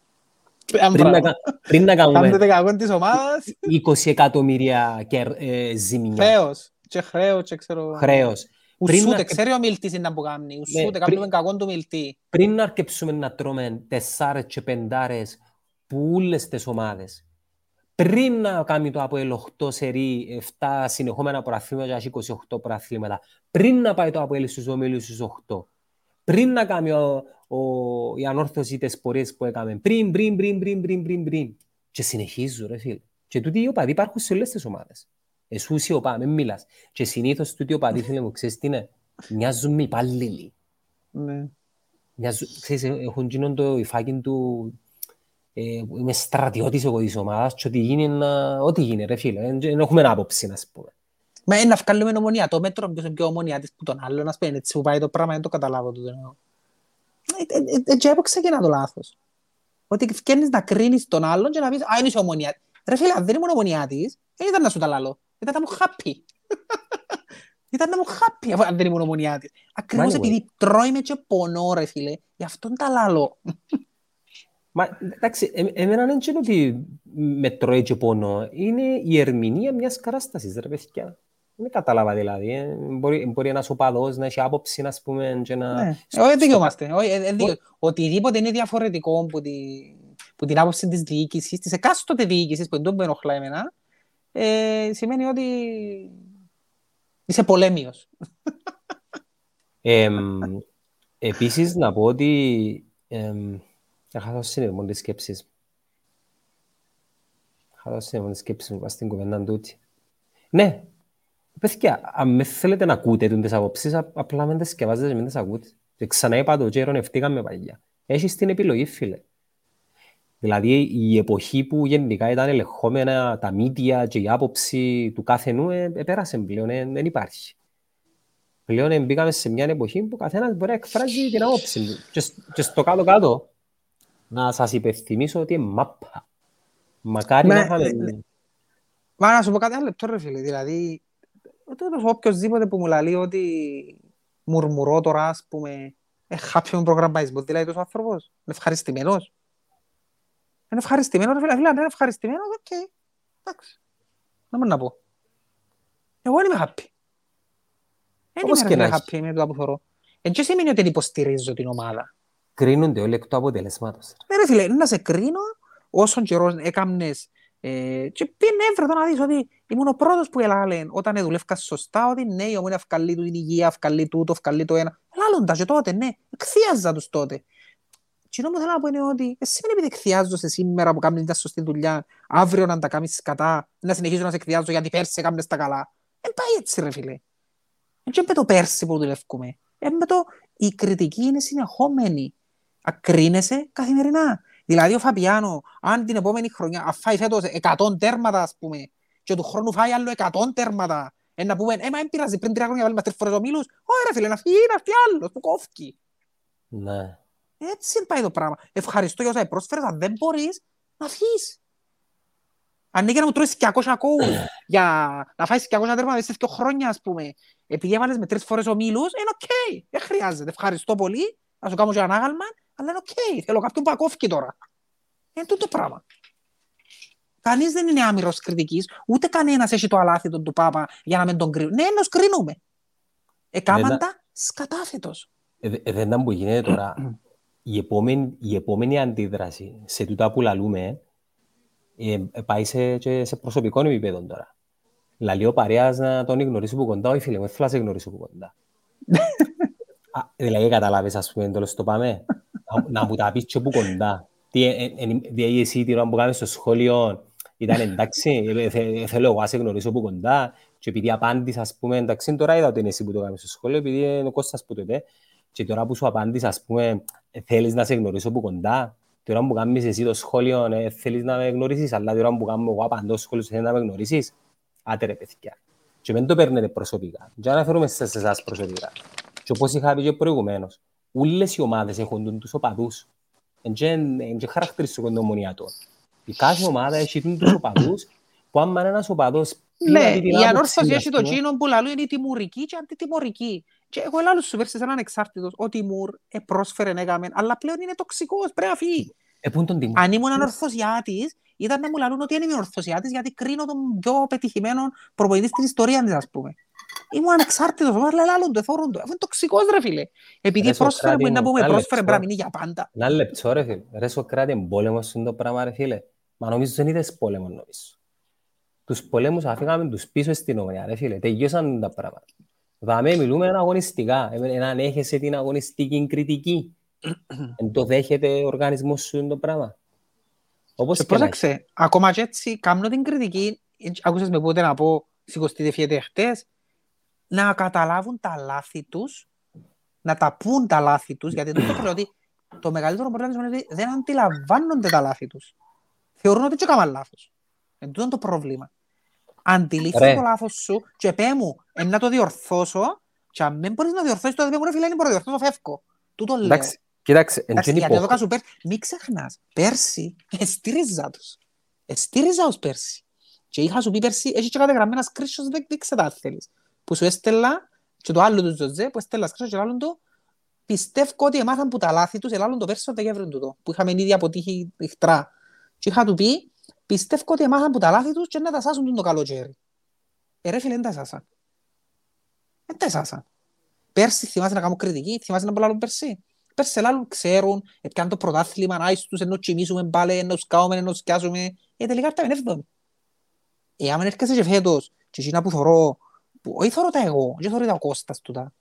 Πριν να, κα- πριν να κάνουμε Κάνετε κακό της ομάδας, 20 εκατομμύρια κερ, ε, ζημιά, χρέος. Και χρέος και ξέρω... χρέος. Πριν Ουσούτε, να- ξέρει ο μιλτής είναι που κάνει. Ουσούτε, πριν- κάνουμε κακό του μιλτή. πριν να αρκεψούμε να τρώμε τεσσάρες και πεντάρες που όλες τις ομάδες, πριν να κάνει το από 8 σερί, 7 συνεχόμενα προαθλήματα και έχει 28 προαθλήματα, πριν να πάει το από στους ομίλους στους 8, πριν να κάνει ο, ο, η ανόρθωση τις πορείες που έκαμε, πριν, πριν, πριν, πριν, πριν, πριν, πριν. Και συνεχίζουν, ρε φίλε. Και τούτοι οι οπαδοί υπάρχουν σε όλες τις ομάδες. Εσούς οι οπαδοί, μην μιλάς. Και συνήθως τούτοι οι οπαδοί, φίλε μου, ξέρεις τι είναι, μοιάζουν με υπάλληλοι. Ναι. Μοιάζουν, ξέρεις, έχουν γίνον το υφάκι του ε, είμαι στρατιώτης εγώ της ομάδας και ό,τι γίνει, να- ό,τι γίνει ρε φίλε, δεν δεν έχουμε άποψη να πούμε. Μα είναι να βγάλουμε ομονία. Το μέτρο ποιος είναι πιο ομονιάτης που τον άλλο. Να σου πει, έτσι που πάει το πράγμα, δεν το καταλάβω το εννοώ. Ε, ε, ε, Έτσι έπω ξεκινά το λάθος. Ότι βγαίνεις να κρίνεις τον άλλον και να πεις «Α, είναι είσαι ομονιάτης». Ρε φίλε, αν δεν ήμουν ομονιάτης, δεν ήταν να σου τα λαλώ. Ήταν να μου χάπει. Ήταν να μου χάπει αφού- αν δεν ήμουν ομονιάτης. Ακριβώς anyway. επειδή τρώει με και πονώ ρε φίλε, γι' αυτόν τα λαλώ. Μα εντάξει, ε, εμένα δεν είναι ότι με τρώει και πόνο, είναι η ερμηνεία μιας κατάστασης ρε παιδιά. Δεν κατάλαβα δηλαδή. ε. Μπορεί, μπορεί ένας οπαδός να έχει άποψη, να πούμε, και να... Ναι, στο- όχι στο- δικαιούμαστε. όχι, ε, ε, δίκαιο. Οτιδήποτε είναι διαφορετικό που, τη, που την άποψη της διοίκησης, της εκάστοτε διοίκησης που δεν με ενοχλά εμένα, ε, σημαίνει ότι είσαι πολέμιος. Εμ, επίσης να πω ότι εμ, είχα δώσει συνειδημό της σκέψης. Είχα δώσει συνειδημό της σκέψης μου πας στην κουβέντα τούτη. Ναι, παιδιά, αν με θέλετε να ακούτε τις απόψεις, α- απλά μην τις σκευάζετε και μην τις ακούτε. Και ξανά είπα το και ειρωνευτήκαμε παλιά. Έχεις την επιλογή, φίλε. Δηλαδή, η εποχή που γενικά ήταν ελεγχόμενα τα μίδια και η άποψη του κάθε νου, ε, επέρασε πλέον, ε, δεν υπάρχει. Πλέον ε, μπήκαμε σε μια εποχή που καθένας μπορεί να εκφράζει την άποψη του. Και, σ- και στο κάτω-κάτω, να σας υπενθυμίσω ότι είναι μάπα. Μακάρι Ναι, να είχαμε... ναι, Μα να σου πω κάτι άλλο λεπτό ρε φίλε, δηλαδή τούτος οποιοςδήποτε που μου λέει ότι μουρμουρώ τώρα ας πούμε ε, χάπιο με προγραμματισμός, δηλαδή τόσος άνθρωπος, είναι ευχαριστημένος. Είναι ευχαριστημένος ρε φίλε, φίλε, αν είναι ευχαριστημένος, οκ, εντάξει, να μην να πω. Εγώ δεν είμαι happy. Δεν Όπως είμαι και ρε να φίλε happy με το που θωρώ. Εν και σημαίνει ότι δεν υποστηρίζω την ομάδα. Κρίνονται όλοι εκ του αποτελέσματος. Ναι ρε φίλε, να σε κρίνω όσον καιρός έκαμνες ε, και πήγαινε έβρε το να δεις ότι ήμουν ο πρώτος που έλαλε όταν δουλεύκα σωστά ότι ναι η ομόνια φκάλλει του την υγεία, φκάλλει τούτο, φκάλλει το ένα. Λάλουν τα και τότε, ναι, εκθείαζα τους τότε. Τι που θέλω να πω είναι ότι εσύ δεν επειδή εκθιάζω σήμερα που κάνεις μια σωστή δουλειά, αύριο να τα κάνεις κατά, να συνεχίζω να σε εκθιάζω γιατί πέρσι έκαμνες τα καλά. Δεν πάει έτσι ρε φίλε. Δεν με το πέρσι που δουλεύουμε. Ε, με το η κριτική είναι συνεχόμενη. Ακρίνεσαι καθημερινά. Δηλαδή ο Φαπιάνο, αν την επόμενη χρονιά αν φάει φέτος 100 τέρματα, ας πούμε, και του χρόνου φάει άλλο 100 τέρματα, ε, να πούμε, ε, μα δεν πειράζει, πριν τρία χρόνια βάλουμε τρεις φορές ομίλους, όχι ρε φίλε, να φύγει, να φύγει άλλος, που κόφκει. Ναι. Έτσι πάει το πράγμα. Ευχαριστώ για όσα πρόσφερες, αν δεν μπορείς, να φύγεις. Αν είναι να μου τρώεις 200 κόους για να φάεις 200 τέρματα μέσα σε 2 χρόνια, ας πούμε, επειδή έβαλες με τρεις φορές ομίλους, είναι οκ. Δεν χρειάζεται. Ευχαριστώ πολύ. Να σου κάνω και ένα άγαλμα, αλλά είναι οκ. Θέλω κάποιον που ακόφηκε τώρα. Είναι τούτο πράγμα. Κανείς δεν είναι άμοιρος κριτικής, ούτε κανένας έχει το αλάθητο του Πάπα για να μην τον κρίνουν. Ναι, ενός κρίνουμε. Εκάμαν Ναι, τα σκατάφετος. Ε, δε- ε, δεν ήταν που γίνεται τώρα. η, επόμενη, η επόμενη αντίδραση σε τούτα που λαλούμε ε, ε, πάει σε, και σε προσωπικό επίπεδο τώρα. Λαλεί ο παρέας να τον γνωρίσει που κοντά, όχι φίλε μου, δεν θέλω να σε γνωρίσω που κοντά. Δηλαδή καταλάβεις ας πούμε τέλος το πάμε. Να μου τα πεις και που κοντά. Τι, δηλαδή εσύ την ώρα που κάνεις στο σχόλιο ήταν εντάξει, θέλω εγώ να σε γνωρίσω που κοντά και επειδή απάντησα ας πούμε εντάξει τώρα είδα ότι είναι εσύ που το κάνεις στο σχόλιο επειδή είναι ο Κώστας που το είπε και τώρα που σου απάντησα ας πούμε θέλεις να σε γνωρίσω που κοντά. Τώρα που κάνεις εσύ το σχόλιο θέλεις να με γνωρίσεις αλλά τώρα που κάνω εγώ απαντώ σχόλιο θέλεις να με γνωρίσεις. Άτε ρε παιδιά. Και δεν το παίρνετε προσωπικά. Και αναφέρουμε σε εσάς προσωπικά. Και όπως είχα πει και προηγουμένως, όλες οι ομάδες έχουν τους οπαδούς. Είναι χαρακτηριστικό το ομονιατό. Η κάθε ομάδα έχει τους οπαδούς που άμα είναι ένας οπαδός ναι, η ανόρθωση έχει το κίνο που λαλού είναι η τιμουρική και αντιτιμουρική. Και εγώ λέω σου πέρσι έναν εξάρτητος, ο Τιμούρ πρόσφερε έκαμε, αλλά πλέον είναι τοξικός, πρέπει να φύγει. Ε, Αν ήμουν ανορθωσιάτης, ήταν να μου λαλούν ότι είναι ορθωσιάτης γιατί κρίνω τον πιο πετυχημένο προπονητής στην ιστορίας της, ας πούμε. Ήμουν ανεξάρτητος, όμως λέει άλλον το, εθώρον το. Αυτό είναι τοξικός ρε φίλε. Επειδή πρόσφερε που είναι να πούμε πρόσφερε πρέπει να μείνει για πάντα. Να λεπτό ρε φίλε. Ρε Σοκράτη είναι πόλεμος είναι το πράγμα ρε φίλε. Μα νομίζω δεν είδες πόλεμο νομίζω. Τους πολέμους αφήγαμε τους πίσω στην ομονία ρε φίλε. Τελειώσαν τα πράγματα. Δάμε μιλούμε αγωνιστικά. Έναν έχεσαι την αγωνιστική κριτική. Εν το δέχεται ο οργανισμός σου το πράγμα. Όπως και πρόσεξε, ακόμα και έτσι, κάνω την κριτική, άκουσες με πότε να πω, σηκωστείτε φιέτε χτες, να καταλάβουν τα λάθη τους, να τα πούν τα λάθη τους, γιατί δεν το λέω ότι το μεγαλύτερο πρόβλημα είναι ότι δεν αντιλαμβάνονται τα λάθη τους. Θεωρούν ότι και έκαναν λάθος. Εν τούτο το πρόβλημα. Αντιλήφθη το λάθος σου και πέ μου, να το διορθώσω και αν δεν μπορείς να διορθώσεις το δεν μου, ρε φίλε, είναι μπορώ διορθώσω, φεύγω. Τούτο λέω. Κοίταξε, γιατί εδώ κάσου πέρσι, μην ξεχνάς, πέρσι εστήριζα τους. Εστήριζα τους πέρσι. Και είχα σου πει πέρσι, έχεις και κατεγραμμένα σκρίσος, δεν δείξε τα θέλεις που σου έστελα και το άλλο τους Ζωζέ που έστελα σκράσο και άλλον το πιστεύω ότι έμαθαν που τα λάθη τους ελάλλον το πέρσι το Δεκέμβριο του που είχαμε ήδη αποτύχει ηχτρά και είχα του πει πιστεύω ότι έμαθαν που τα λάθη τους και να τα σάσουν το καλοκαίρι ε ρε φίλε δεν τα σάσαν δεν τα σάσαν πέρσι θυμάσαι να κάνω κριτική θυμάσαι να πω πέρσι πέρσι ελάλλον ξέρουν έπιαν το πρωτάθλημα να τους ενώ τσιμίσουμε πάλι ενώ σκάουμε ενώ σκιάζουμε ε τελικά ήρθαμε εύδομη ε άμα έρχεσαι και φέτος και εκείνα που θωρώ που όχι θωρώ τα εγώ, δεν θωρώ τα ο Κώστας τούτα.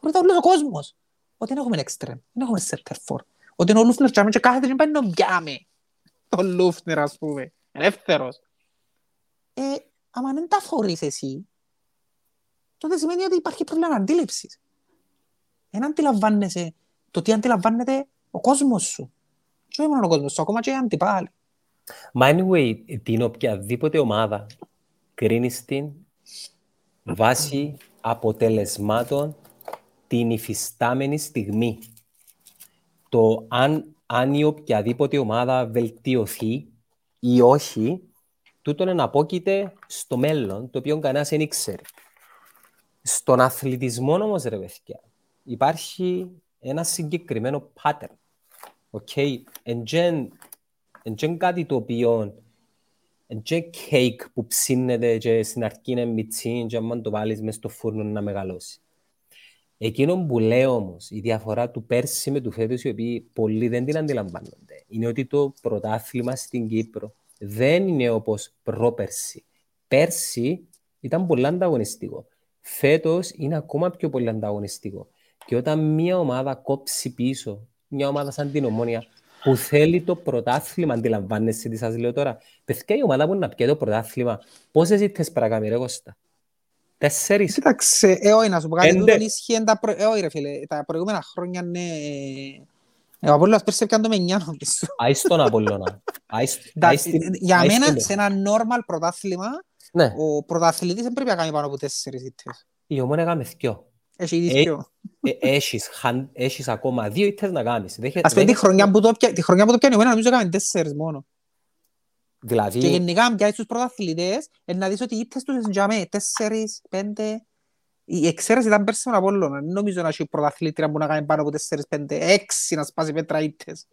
Θωρώ τα όλος ο κόσμος. Ότι δεν έχουμε εξτρέμ, δεν έχουμε σέντερφορ. Ότι είναι ο Λούφνερ και κάθεται και πάει να πιάμε. Ο Λούφνερ ας πούμε, ελεύθερος. Ε, άμα δεν τα θωρείς εσύ, τότε σημαίνει ότι υπάρχει πρόβλημα αντίληψης. Δεν αντιλαμβάνεσαι το τι αντιλαμβάνεται ο κόσμος σου. Και όχι μόνο ο κόσμος σου, ακόμα και οι αντιπάλοι. Μα anyway, την οποιαδήποτε ομάδα κρίνεις την βάσει αποτελεσμάτων την υφιστάμενη στιγμή. Το αν, αν η οποιαδήποτε ομάδα βελτιωθεί ή όχι, τούτο είναι απόκειται στο μέλλον, το οποίο κανένας δεν ήξερε. Στον αθλητισμό όμως, ρε παιδιά, υπάρχει ένα συγκεκριμένο pattern. Okay. Εν κάτι το οποίο και κέικ που ψήνεται και στην αρχή είναι μιτσί και αν το βάλεις μες στο φούρνο να μεγαλώσει. Εκείνο που λέω όμως, η διαφορά του πέρσι με του φέτο, οι οποίοι πολλοί δεν την αντιλαμβάνονται, είναι ότι το πρωτάθλημα στην Κύπρο δεν είναι όπως πρόπερσι. Πέρσι ήταν πολύ ανταγωνιστικό. Φέτος είναι ακόμα πιο πολύ ανταγωνιστικό. Και όταν μια ομάδα κόψει πίσω, μια ομάδα σαν την Ομόνια, που θέλει το πρωτάθλημα, αντιλαμβάνεσαι τι σας λέω τώρα. Παιδιά η ομάδα που να πιέει το πρωτάθλημα, πόσες ήττες παρακάμε ρε Κώστα; Τέσσερις. Κοίταξε, ε, όχι να σου πω κάτι, τούτον ίσχυε τα, προ... ε, όχι, ρε φίλε, τα προηγούμενα χρόνια, ναι, ο Απόλλωνας πέρσι έπιανε το με 9 νομίζω. Άις τον Απόλλωνα. Για μένα, σε ένα normal πρωτάθλημα, ναι. ο πρωταθλητής δεν πρέπει να κάνει πάνω από τέσσερις ήττες. Η ομόνια έκαμε δυο. Έχει δίκιο. Ε, έχεις, έχεις ακόμα δύο ήττες να κάνεις. Ας πούμε τη χρονιά που το πιάνει εμένα νομίζω έκαμε τέσσερις μόνο. Δηλαδή... Και γενικά αν πιάσεις τους πρωταθλητές να δεις ότι οι ήττες τους είναι τέσσερις, πέντε... Η εξαίρεση ήταν πέρσι με τον Απόλλωνα. Νομίζω να έχει πρωταθλήτρια που να κάνει πάνω από τέσσερις, πέντε, έξι να σπάσει πέτρα ήττες.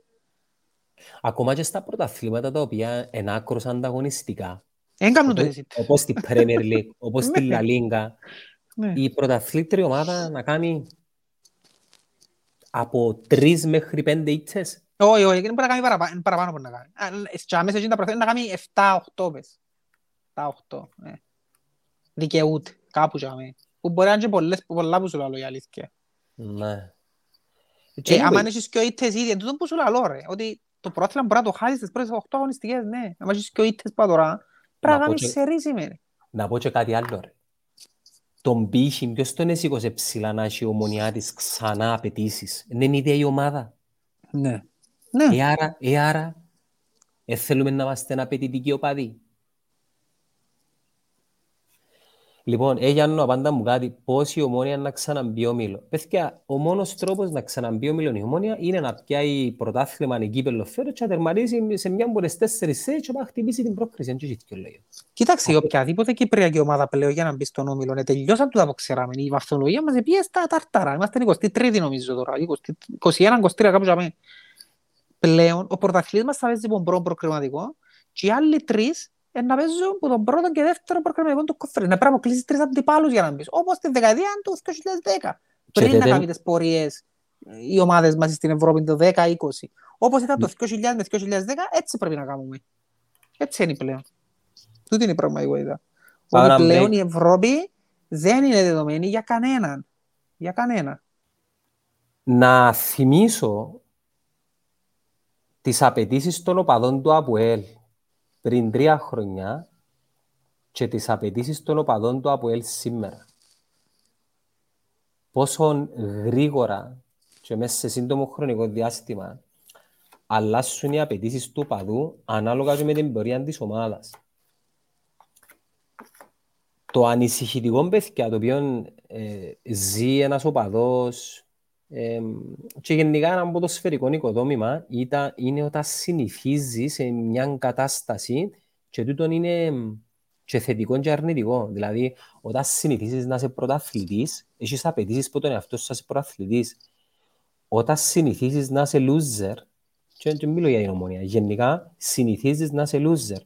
Ακόμα και στα πρωταθλήματα τα οποία είναι άκρως ανταγωνιστικά. Δεν κάνουν το έτσι. Όπως στην Premier League, όπως στην La Liga, ναι. η πρωταθλήτρια ομάδα να κάνει από τρεις μέχρι πέντε ίτσες. Όχι, όχι, δεν μπορεί να κάνει παραπάνω, παραπάνω μπορεί να κάνει. Και αμέσως είναι τα πρωταθλήτρια να κάνει 7-8 πες. 7-8, ναι. Δικαιούται, κάπου και αμέσως. Που μπορεί να είναι και πολλές, πολλά που σου λέω η αλήθεια. Ναι. Και άμα έχεις και ο ήττες ήδη, εν τούτο που σου λέω ρε, ότι το πρόθυλα μπορεί να το χάσεις τις πρώτες 8 αγωνιστικές, ναι. Άμα έχεις και ο ήττες τώρα, πρέπει να κάνεις σε ρίζι, Να πω και κάτι άλλο ρε. Τον πύχη, ποιος τον έσηκωσε ψηλά να έχει η ομονιά της ξανά απαιτήσεις. Δεν είναι ίδια η ομάδα. Ναι. Ναι. Ε, άρα, ε, άρα, ε, θέλουμε να είμαστε απαιτητικοί οπαδοί. Λοιπόν, ε, Γιάννο, απάντα μου κάτι, πώς η ομόνια να ξαναμπεί ο Μήλο. Παιδιά, ο μόνος τρόπος να ξαναμπεί ο Μήλο η ομόνια είναι να πιάει πρωτάθλημα η κύπελο φέρω και να τερματίσει σε μια από τις τέσσερις σέι και να χτυπήσει την πρόκριση. Αν και λέει. Κοίταξε, οποιαδήποτε κυπριακή ομάδα πλέον για να μπει στον Όμιλο, ναι, τελειώσαν το αποξεράμε. Η βαθμολογία μας πήγε στα ταρτάρα. Είμαστε 23η νομίζω τώρα, 21-23 κάπου για Πλέον, ο πρωταθλής μας θα παίζει τον προκριματικό και οι άλλοι τρεις να παίζουν που τον πρώτο και δεύτερο προκριματικό του κόφερ. Να πρέπει να κλείσεις τρεις αντιπάλους για να μπεις. Όπως τη δεκαετία του 2010. Πριν να κάνεις τις πορείες οι ομάδες μας στην Ευρώπη το 10-20. Όπως ήταν το 2000 με 2010, έτσι πρέπει να κάνουμε. Έτσι είναι πλέον. Τούτη είναι η πραγματικότητα. Ότι πλέον η Ευρώπη δεν είναι δεδομένη για κανέναν. Για κανένα. Να θυμίσω τις απαιτήσεις των οπαδών του ΑΠΟΕΛ πριν τρία χρονιά και τις απαιτήσεις των οπαδών του ΑΠΟΕΛ σήμερα. Πόσο γρήγορα και μέσα σε σύντομο χρονικό διάστημα αλλάσουν οι απαιτήσεις του οπαδού ανάλογα με την πορεία της ομάδας. Το ανησυχητικό παιδιά το οποίο ε, ζει ένας οπαδός ε, και γενικά ένα ποδοσφαιρικό οικοδόμημα ήταν, είναι όταν συνηθίζεις σε μια κατάσταση και τούτο είναι και θετικό και αρνητικό. Δηλαδή, όταν συνηθίζεις να είσαι πρωταθλητής, έχεις απαιτήσεις που τον εαυτός σου να είσαι πρωταθλητής. Όταν συνηθίζεις να είσαι loser, και δεν μιλώ για την ομονία, γενικά συνηθίζεις να είσαι loser.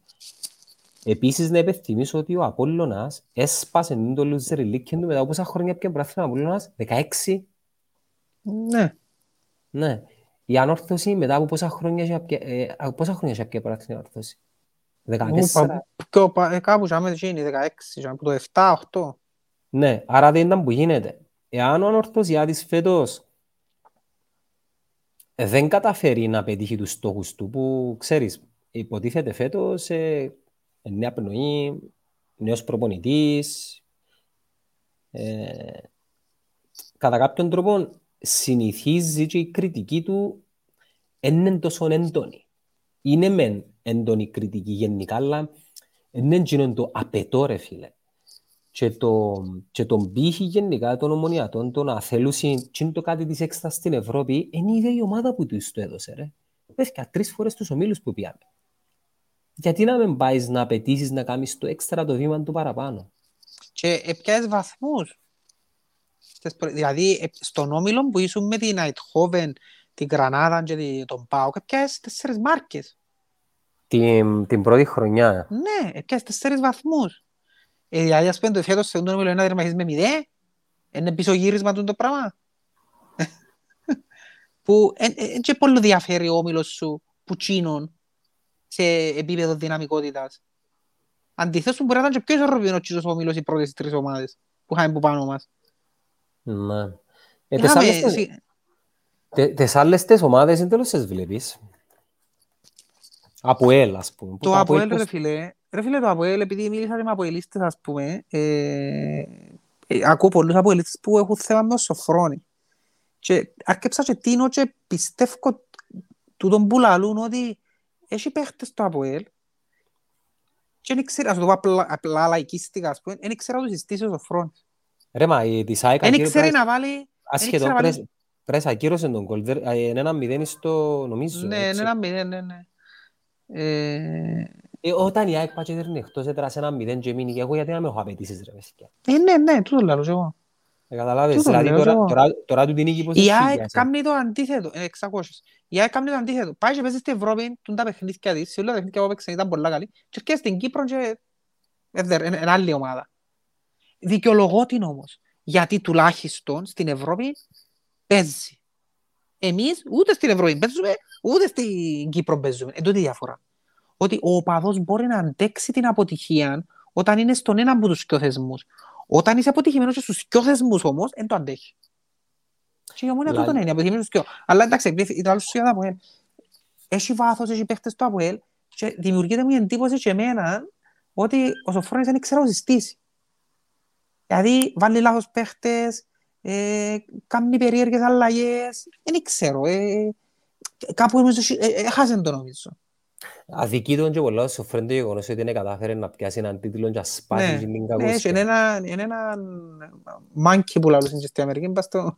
Επίσης, να υπενθυμίσω ότι ο Απόλλωνας έσπασε το loser league του μετά από πόσα χρόνια πια πρωταθλητής ο Απόλλωνας, 16 ναι. Ναι. Η ανόρθωση μετά από πόσα χρόνια έχει ε, πόσα χρόνια έχει πια η ανόρθωση; 14. Ε, κάπου ζάμε γίνει, 16, από το 7, 8. Ναι, άρα δεν ήταν που γίνεται. Εάν ο ανορθωσιάτης φέτος δεν καταφέρει να πετύχει τους στόχους του, που ξέρεις, υποτίθεται φέτος ε, νέα πνοή, νέος προπονητής, ε, κατά κάποιον τρόπο συνηθίζει και η κριτική του είναι τόσο έντονη. Είναι μεν έντονη κριτική γενικά, αλλά είναι γίνον το απαιτώ ρε φίλε. Και, το, και τον πύχη γενικά των ομονιατών, το να θέλουν το κάτι της έξτρα στην Ευρώπη, είναι η ίδια η ομάδα που τους το έδωσε ρε. Πέφτια τρεις φορές τους ομίλους που πιάμε. Γιατί να μην πάεις να απαιτήσεις να κάνεις το έξτρα το βήμα του παραπάνω; Και επιάσεις βαθμούς. Δηλαδή, στον Όμιλο που ήσουν με την Αιτχόβεν, την Γρανάδα και τον Πάο, πιάσεις τέσσερις μάρκες. Την, την πρώτη χρονιά. Ναι, πιάσεις τέσσερις βαθμούς. Ε, δηλαδή, ας πούμε, το φέτος σε Όμιλο ένα δερμαχής με μηδέ, είναι πίσω γύρισμα του το πράγμα. που δεν και πολύ διαφέρει ο Όμιλος σου που τσίνον σε επίπεδο δυναμικότητας. Αντιθέτως, μπορεί να ήταν και πιο ισορροπημένος ο Όμιλος οι πρώτες τρεις ομάδες που είχαμε που πάνω μας. Ναι. Ε, τις, άλλες, τε, τις άλλες τις ομάδες είναι τέλος τις βλέπεις. Από ελ, ας πούμε. Το από ελ, ρε φίλε, ρε φίλε το από ελ, επειδή μίλησα με από ελίστες, ας πούμε, ε, ε, ακούω πολλούς από ελίστες που έχουν θέμα με ο Σοφρόνη. Και αρκέψα και τίνω και πιστεύω τούτον που λαλούν ότι έχει παίχτες το από ελ και δεν ξέρω, ας το πω απλά, απλά λαϊκίστικα, ας πούμε, δεν ξέρω να το συστήσει ο Σοφρόνης. Ρε μα η της ΑΕΚ Δεν ξέρει να βάλει... Ασχεδόν πρες ακύρωσε τον κολ. Είναι ένα μηδέν στο νομίζω. Ναι, είναι ένα μηδέν, ναι, ναι. Ε, όταν η ΑΕΚ πάει και εκτός έτρασε ένα μηδέν και μείνει και εγώ γιατί να με έχω απαιτήσεις ρε παιδιά. Ε, ναι, ναι, τούτο λαλώ και εγώ. Ε, καταλάβες, δηλαδή τώρα του την νίκη πώς Η ΑΕΚ κάνει το αντίθετο, 600. Η ΑΕΚ κάνει το αντίθετο. Πάει και παίζει στην Ευρώπη, τούν τα παιχνίδια της, σε όλα τα παιχνίδια που έπαιξαν ήταν πολλά καλή και έρχεται στην Κύπρο και είναι άλλη ομάδα. Δικαιολογώ την όμως. Γιατί τουλάχιστον στην Ευρώπη παίζει. Εμείς ούτε στην Ευρώπη παίζουμε, ούτε στην Κύπρο παίζουμε. Εν τότε διαφορά. Ότι ο οπαδός μπορεί να αντέξει την αποτυχία όταν είναι στον ένα από τους πιο θεσμούς. Όταν είσαι αποτυχημένος στους πιο θεσμούς όμως, δεν το αντέχει. Και η ομόνια τούτον είναι, αποθυμεί τους πιο. Αλλά εντάξει, επειδή το άλλος σου είδα από έχει βάθος, έχει παίχτες του Αποέλ και δημιουργείται μια εντύπωση και εμένα ότι ο Σοφρόνης δεν ξέρω συστήσει. Δηλαδή βάλει λάθος παίχτες, ε, κάνει περίεργες αλλαγές, δεν ξέρω. Ε, κάπου νομίζω, ε, ε, έχασε το νομίζω. Αδικεί τον και πολλά στο φρέντο γεγονός ότι δεν κατάφερε να πιάσει έναν τίτλο και να σπάσει ναι, την κακοσία. Ναι, είναι ένα, είναι ένα μάνκι που λαλούσαν και στην Αμερική, πας το...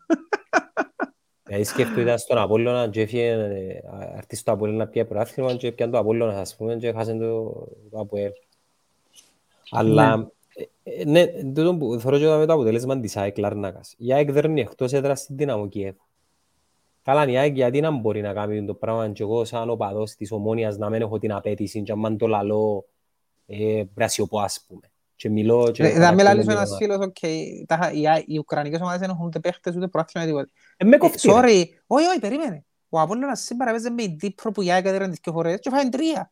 Δηλαδή σκέφτομαι στον Απόλλωνα και έφυγε αρτή στο Απόλλωνα να πιάει προάθλημα και πιάνε το Απόλλωνας, ας πούμε, και χάσαν το, το Αποέλ. Αλλά, ναι, ε, ναι τούτο που θεωρώ και το αποτέλεσμα της ΑΕΚ Λάρνακας. Η ΑΕΚ δέρνει εκτός έδρας στην Δυναμό Κιέβ. Καλά, η ΑΕΚ γιατί να μπορεί να κάνει το πράγμα και εγώ σαν οπαδός της Ομόνιας να μην έχω την απέτηση και αν το λαλώ ε, πρασιοπώ ας πούμε. Και μιλώ και... Θα με λαλείς ένας φίλος, οκ, οι Ουκρανικές ομάδες δεν έχουν ούτε παίχτες ούτε πρόθυμα τίποτα. Ε, με κοφτεί. Sorry, όχι, όχι, περίμενε. Ο Απόλλωνας σήμερα παίζει με η Δίπρο που η ΑΕΚ έδεραν τις δύο φορές και φάει τρία.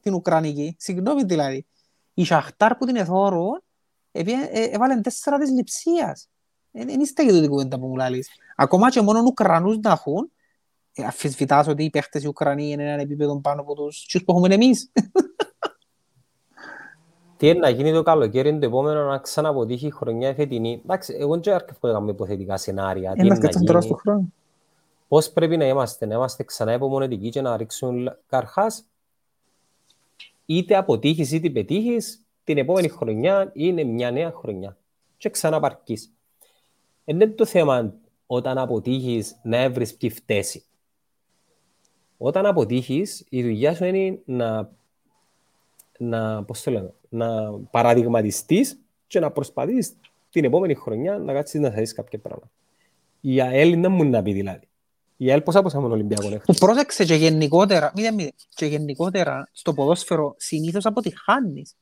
Την Ουκρανική, συγγνώμη δηλαδή. Η Σαχτάρ που την εθώρουν έβαλαν τέσσερα της λειψίας. Δεν είστε για την κουβέντα που μου λαλείς. Ακόμα και μόνο Ουκρανούς να έχουν, ε, αφισβητάς ότι οι παίχτες οι Ουκρανοί είναι έναν επίπεδο πάνω από τους τους που έχουμε εμείς. Τι είναι να γίνει το καλοκαίρι το επόμενο να ξαναποτύχει η χρονιά φετινή. Εντάξει, εγώ δεν αρκεύω να κάνουμε υποθετικά σενάρια. Τι είναι να γίνει. χρόνο. Πώς πρέπει να είμαστε, να είμαστε ξανά υπομονετικοί και να ρίξουν καρχάς είτε αποτύχεις είτε πετύχεις την επόμενη χρονιά είναι μια νέα χρονιά και ξαναπαρκείς. Είναι το θέμα όταν αποτύχεις να έβρεις ποιοι φταίει. Όταν αποτύχεις, η δουλειά σου είναι να, να, πώς το λέμε, να παραδειγματιστείς και να προσπαθείς την επόμενη χρονιά να κάτσεις να θες κάποια πράγματα. Η ΑΕΛ δεν μου να πει δηλαδή. Η ΑΕΛ πώς άπωσαμε τον Ολυμπιακό νεύχος. Πρόσεξε και γενικότερα, μη, μη, και γενικότερα στο ποδόσφαιρο συνήθως αποτυχάνεις.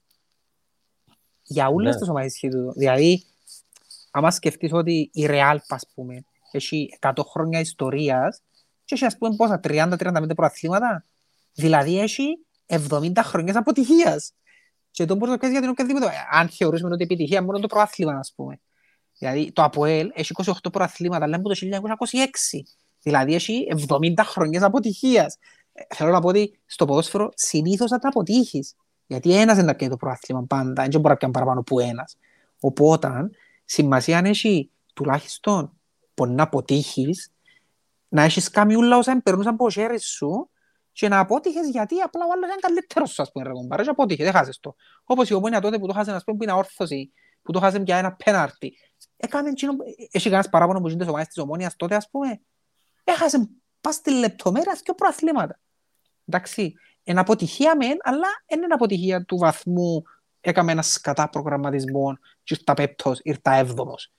Για όλες ναι. τις ομάδες σχεδόν. Δηλαδή, άμα σκεφτείς ότι η Real, ας πούμε, έχει 100 χρόνια ιστορίας και έχει ας πούμε πόσα, 30-35 προαθλήματα. Δηλαδή έχει 70 χρόνια αποτυχίας. Και το μπορείς να κάνεις για την οποιαδήποτε. Αν θεωρήσουμε ότι η επιτυχία μόνο το προάθλημα, ας πούμε. Δηλαδή το ΑΠΟΕΛ έχει 28 προαθλήματα, λέμε από το 1926. Δηλαδή έχει 70 χρόνια αποτυχίας. Ε, θέλω να πω ότι στο ποδόσφαιρο συνήθως θα τα αποτύχεις. Γιατί ένας δεν τα πιάνει το προάθλημα πάντα, δεν μπορεί να πιάνει παραπάνω από ένας. Οπότε σημασία αν έχει τουλάχιστον που να αποτύχεις, να έχεις κάνει όλα όσα περνούσαν από χέρι σου και να αποτύχες γιατί απλά ο άλλος είναι καλύτερος σου, ας πούμε, ρε κομπάρε, και αποτύχες, δεν χάσες το. Όπως η ομόνια τότε που το χάσαν, ας πούμε, που είναι όρθωση, που το χάσαν για ένα πέναρτι. Έκαμε εκείνο, έχει κανένας παράπονο που γίνεται ομάδες της ομόνιας τότε, ας πούμε, έχασε πας στη λεπτομέρεια και προαθλήματα. Εντάξει, είναι αποτυχία μεν, αλλά είναι αποτυχία του βαθμού έκαμε ένας σκατά προγραμματισμό και ήρθα πέπτος, ήρθα έβδομος.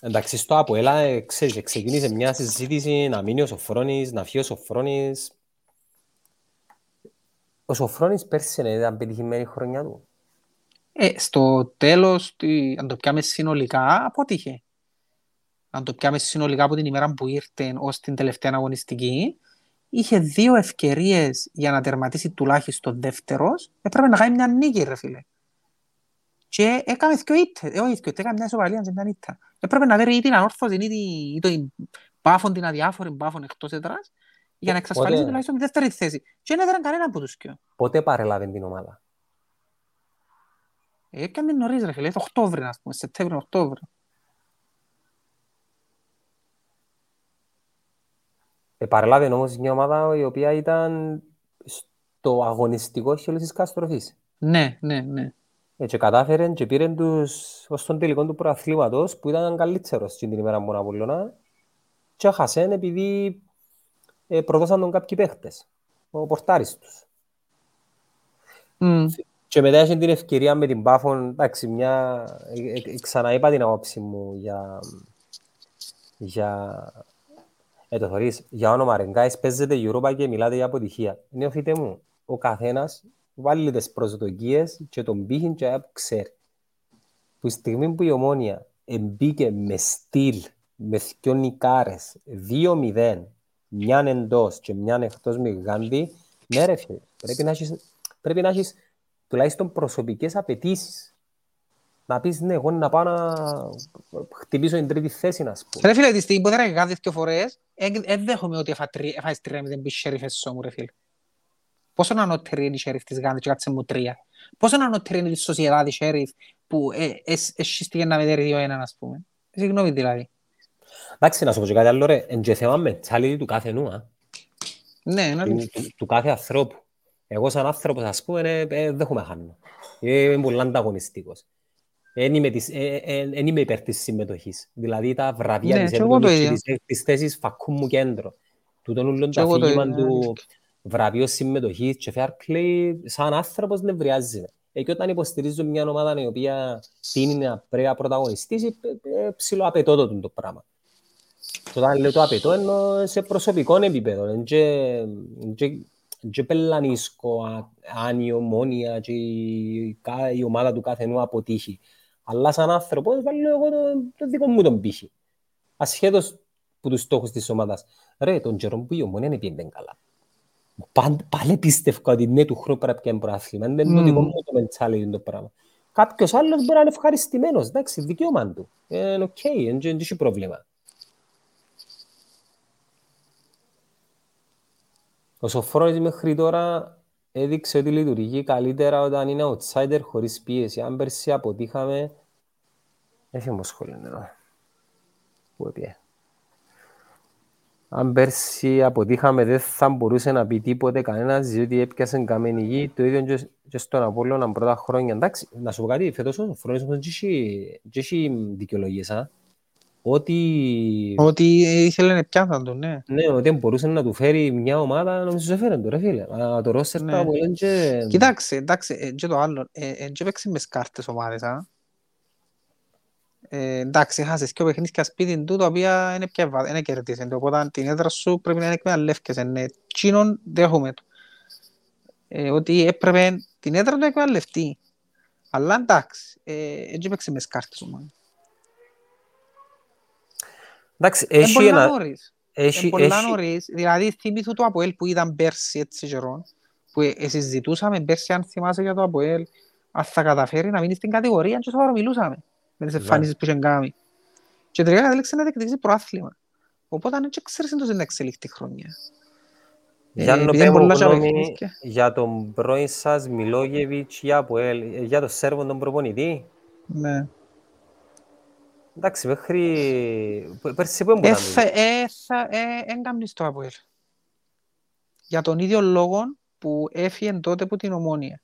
Εντάξει, στο Αποέλα ε, ξέρεις, ξεκίνησε μια συζήτηση να μείνει ο Σοφρόνης, να φύγει ο Σοφρόνης. Ο Σοφρόνης πέρσι είναι ήταν πετυχημένη χρονιά του. Ε, στο τέλος, αν το πιάμε συνολικά, αποτύχε. Αν το πιάμε συνολικά από την ημέρα που ήρθε ως την τελευταία αγωνιστική, είχε δύο ευκαιρίες για να τερματίσει τουλάχιστον δεύτερος, έπρεπε να κάνει μια νίκη, ρε φίλε. Και έκαμε δύο ήττες, ε, όχι δύο, έκαμε μια ισοπαλία και μια ήττα. Έπρεπε να βρει ή την ανόρθωση ή την πάφον, την αδιάφορη πάφον εκτός έδρας για να εξασφαλίσει Πότε... τουλάχιστον τη δεύτερη θέση. Και δεν έδεραν κανένα από τους δυο. Πότε παρέλαβε την ομάδα; Ε, έκαμε νωρίς ρε φίλε, το Οκτώβριο, ας πούμε, Σεπτέμβριο, Οκτώβριο. Ε, παρέλαβε όμως μια ομάδα η οποία ήταν στο αγωνιστικό χείλος της καταστροφής. Ναι, ναι, ναι. Ε, και κατάφερε και πήρε τους ως τον τελικό του προαθλήματος που ήταν καλύτερος την ημέρα που Απόλλωνα και έχασαν επειδή ε, προδώσαν τον κάποιοι παίχτες, ο πορτάρις τους. Mm. Και μετά έχει την ευκαιρία με την Πάφον, εντάξει, μια... Ε, ε, ξαναείπα την άποψη μου για... για... Ε, το θωρείς, για όνομα Ρεγκάης παίζεται η Europa και μιλάτε για αποτυχία. Νεοφύτε μου, ο καθένας βάλει τις προσδοκίες και τον πύχη και που ξέρει. Που τη στιγμή που η Ομόνια μπήκε με στυλ, με δυο νικάρες, 2-0, μια εντός και μια εκτός με γάντι, ναι ρε φίλε, πρέπει να έχεις, πρέπει να έχεις τουλάχιστον προσωπικές απαιτήσεις. Να πεις ναι, εγώ να πάω να χτυπήσω την τρίτη θέση, να πούμε. Ρε φίλε, της στιγμή που δεν έκανα δύο φορές, δεν δέχομαι ότι έφαγες τρία μηδέν πεις σέριφες μου, ρε φίλε. Πόσο να ανώτερη είναι η σέριφ της Γάνδης και κάτσε μου τρία. Πόσο να ανώτερη είναι η σοσιαδά της σέριφ που εσύστηκε να μετέρει δύο έναν, ας πούμε. Συγγνώμη δηλαδή. Εντάξει, να σου πω και κάτι άλλο, ρε. Εν και θέμα mentality του κάθε νου, α. Ναι, είναι του, του, κάθε ανθρώπου. Εγώ σαν άνθρωπος, ας πούμε, ε, ε, δεν έχουμε χάνω. Είμαι πολύ ανταγωνιστικός. Δεν είμαι, της, ε, ε, ε είμαι υπέρ της συμμετοχής. Δηλαδή τα βραβεία ναι, της έντονης της, της θέσης φακού μου κέντρο. Τούτον ούλον το αφήγημα του βραβείου συμμετοχής και fair play σαν άνθρωπος νευριάζει. Ε, και όταν υποστηρίζω μια ομάδα η οποία τίνει να πρέπει να πρωταγωνιστήσει, ψηλό απαιτώ το, το πράγμα. Και όταν λέω το απαιτώ, εννοώ σε προσωπικό επίπεδο. Δεν πελανίσκω αν η ομόνια και η ομάδα του κάθενου αποτύχει. Αλλά σαν άνθρωπος βάλω εγώ το, το δικό μου τον πύχη. Ασχέτως που τους στόχους της ομάδας. Ρε, τον καιρό που η ομόνια επήεννε καλά. Πάλι πίστευκα ότι ναι του χρόνου πρέπει να πιάνει πρωτάθλημα. Δεν είναι το δικό μου το mentality το πράγμα. Κάποιος άλλος μπορεί να είναι ευχαριστημένος. Εντάξει, δικαίωμα του. Είναι οκ, δεν έχει πρόβλημα. Ο Σοφρόνης μέχρι τώρα έδειξε ότι λειτουργεί καλύτερα όταν είναι outsider χωρίς πίεση. Αν πέρσι αποτύχαμε... Έχει όμως σχόλιο εδώ. Πού έπιε. Αν πέρσι αποτύχαμε δεν θα μπορούσε να πει τίποτε κανένας διότι έπιασε καμένη γη. Το ίδιο και στον Απόλλωνα πρώτα χρόνια. Εντάξει, να σου πω κάτι, φέτος ο Σοφρόνης όμως δεν έχει δικαιολογίες. Α. Ότι... Ότι ήθελε να πιάνθαν τον, ναι. Ναι, ότι μπορούσε να του φέρει μια ομάδα, νομίζω σε φέρει ρε φίλε. Α, το ρόστερ ναι. από και... Κοιτάξτε, εντάξει, ε, και το άλλο, ε, ε, και παίξει μες σκάρτες ομάδες, α. Ε, εντάξει, χάσες και ο παιχνίσκια σπίτι του, τα οποία είναι πια βάδα, είναι κερδίσεν. Οπότε την έδρα σου πρέπει να είναι εκμεταλλεύκεσαι. Ναι, τσίνον δέχομαι του. Ε, ότι έπρεπε την έδρα του εκμεταλλευτεί. Αλλά εντάξει, ε, έτσι παίξει μες σκάρτες ομάδες. Εντάξει, έχει ένα... Έχει, πολλά έχει... νωρίς, δηλαδή θυμήθου το Αποέλ που είδαν πέρσι έτσι καιρό, που ε, συζητούσαμε πέρσι αν θυμάσαι για το Αποέλ, αν θα καταφέρει να μείνει στην κατηγορία και σοβαρό μιλούσαμε με τις ναι. εμφανίσεις που είχε κάνει. Και τελικά κατέληξε να διεκδικήσει προάθλημα. Οπότε αν έτσι ξέρεις εντός είναι εξελίχτη χρόνια. Για, ε, γνώμη, για τον πρώην σας Μιλόγεβιτς για, Αποέλ, για το Σέρβο τον προπονητή; Ναι. Εντάξει, μέχρι... Πέρσι που έμπαιναν. Έγκαμνη στο Αποέλ. Για τον ίδιο λόγο που έφυγε τότε από την Ομόνια.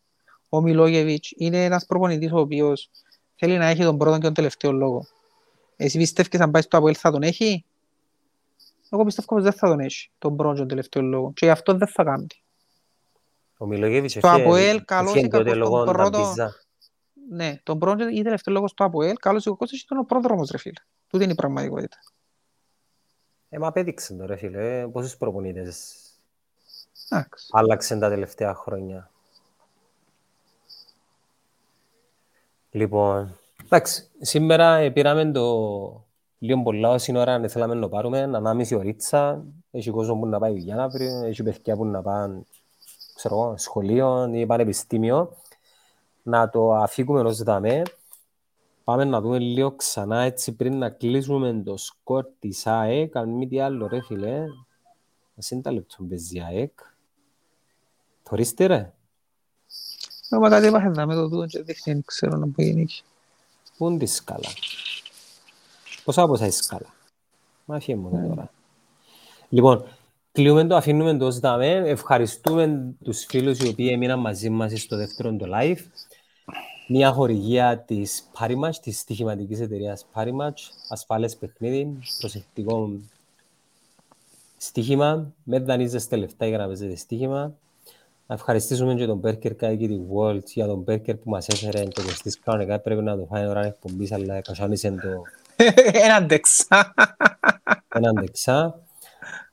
Ο Μιλόγεβιτς είναι ένας προπονητής ο οποίος θέλει να έχει τον πρώτο και τον τελευταίο λόγο. Εσύ πιστεύεις αν πάει στο Αποέλ θα τον έχει; Εγώ πιστεύω πως δεν θα τον έχει τον πρώτο και τον τελευταίο λόγο. Και γι' αυτό δεν θα κάνει. Ο Μιλόγεβιτς έφυγε τον πρώτο ναι, τον πρώτο ή τελευταίο λόγο στο ΑΠΟΕΛ, καλώς ή κακός ήταν ο πρόδρομος, ρε φίλε. Τούτη είναι η πραγματικότητα. Ε, μα απέδειξε το, ρε φίλε. Ε, πόσους προπονητές άλλαξαν τα τελευταία χρόνια. Λοιπόν, εντάξει, σήμερα ε, πήραμε το λίγο πολλά όση ώρα αν θέλαμε να πάρουμε, ανάμιση ωρίτσα, έχει κόσμο που να πάει για να βρει, έχει παιδιά που να πάνε, ξέρω, σχολείο ή πανεπιστήμιο να το αφήκουμε ως δαμέ. Πάμε να δούμε λίγο ξανά έτσι πριν να κλείσουμε το σκορ της ΑΕΚ. Αν μη τι άλλο ρε φίλε. Ας είναι τα λεπτό παίζει ΑΕΚ. Θωρείστε ρε. Μα κάτι υπάρχει δάμε το δούμε και δείχνει, δεν ξέρω να πω γενική. Πού είναι τη σκάλα; Πόσα πόσα η σκάλα; Μα αφήνει μόνο τώρα. Λοιπόν, κλείουμε το, αφήνουμε το ως δαμέ. Ευχαριστούμε τους φίλους οι οποίοι έμειναν μαζί μας στο δεύτερο το live μια χορηγία της Parimatch, της στοιχηματικής εταιρείας Parimatch, ασφάλες παιχνίδι, προσεκτικό στοίχημα, με δανείζεστε λεφτά για να παίζετε στοίχημα. Να ευχαριστήσουμε και τον Μπέρκερ και της World για τον Μπέρκερ που μας έφερε το κοστής κανονικά πρέπει να το φάει ώρα εκπομπής αλλά κασάνισε το... Έναν δεξά. Έναν δεξά.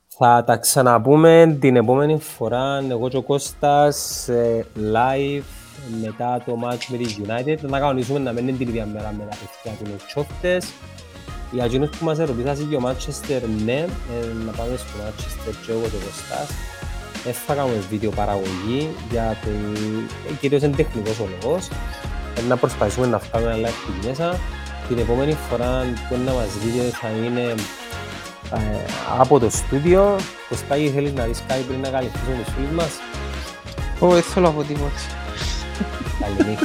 Θα τα ξαναπούμε την επόμενη φορά εγώ και ο Κώστας live μετά το match με τη United. Να κανονίσουμε να μένει την ίδια μέρα με τα παιδιά του Τσόφτες. Για εκείνους που μας ερωτήσασαν και ο Manchester, ναι, ε, να πάμε στο Manchester και εγώ το Κωστάς. Δεν θα κάνουμε βίντεο παραγωγή, για το... κυρίως είναι τεχνικός ο λόγος. να προσπαθήσουμε να φτάνουμε ένα live μέσα. Την επόμενη φορά που να μας δείτε θα είναι ε, από το στούντιο. Κωστάκη, θέλεις να δεις κάτι πριν να καλυφθήσουμε τους φίλους μας; Όχι, θέλω από τίποτα. Dale,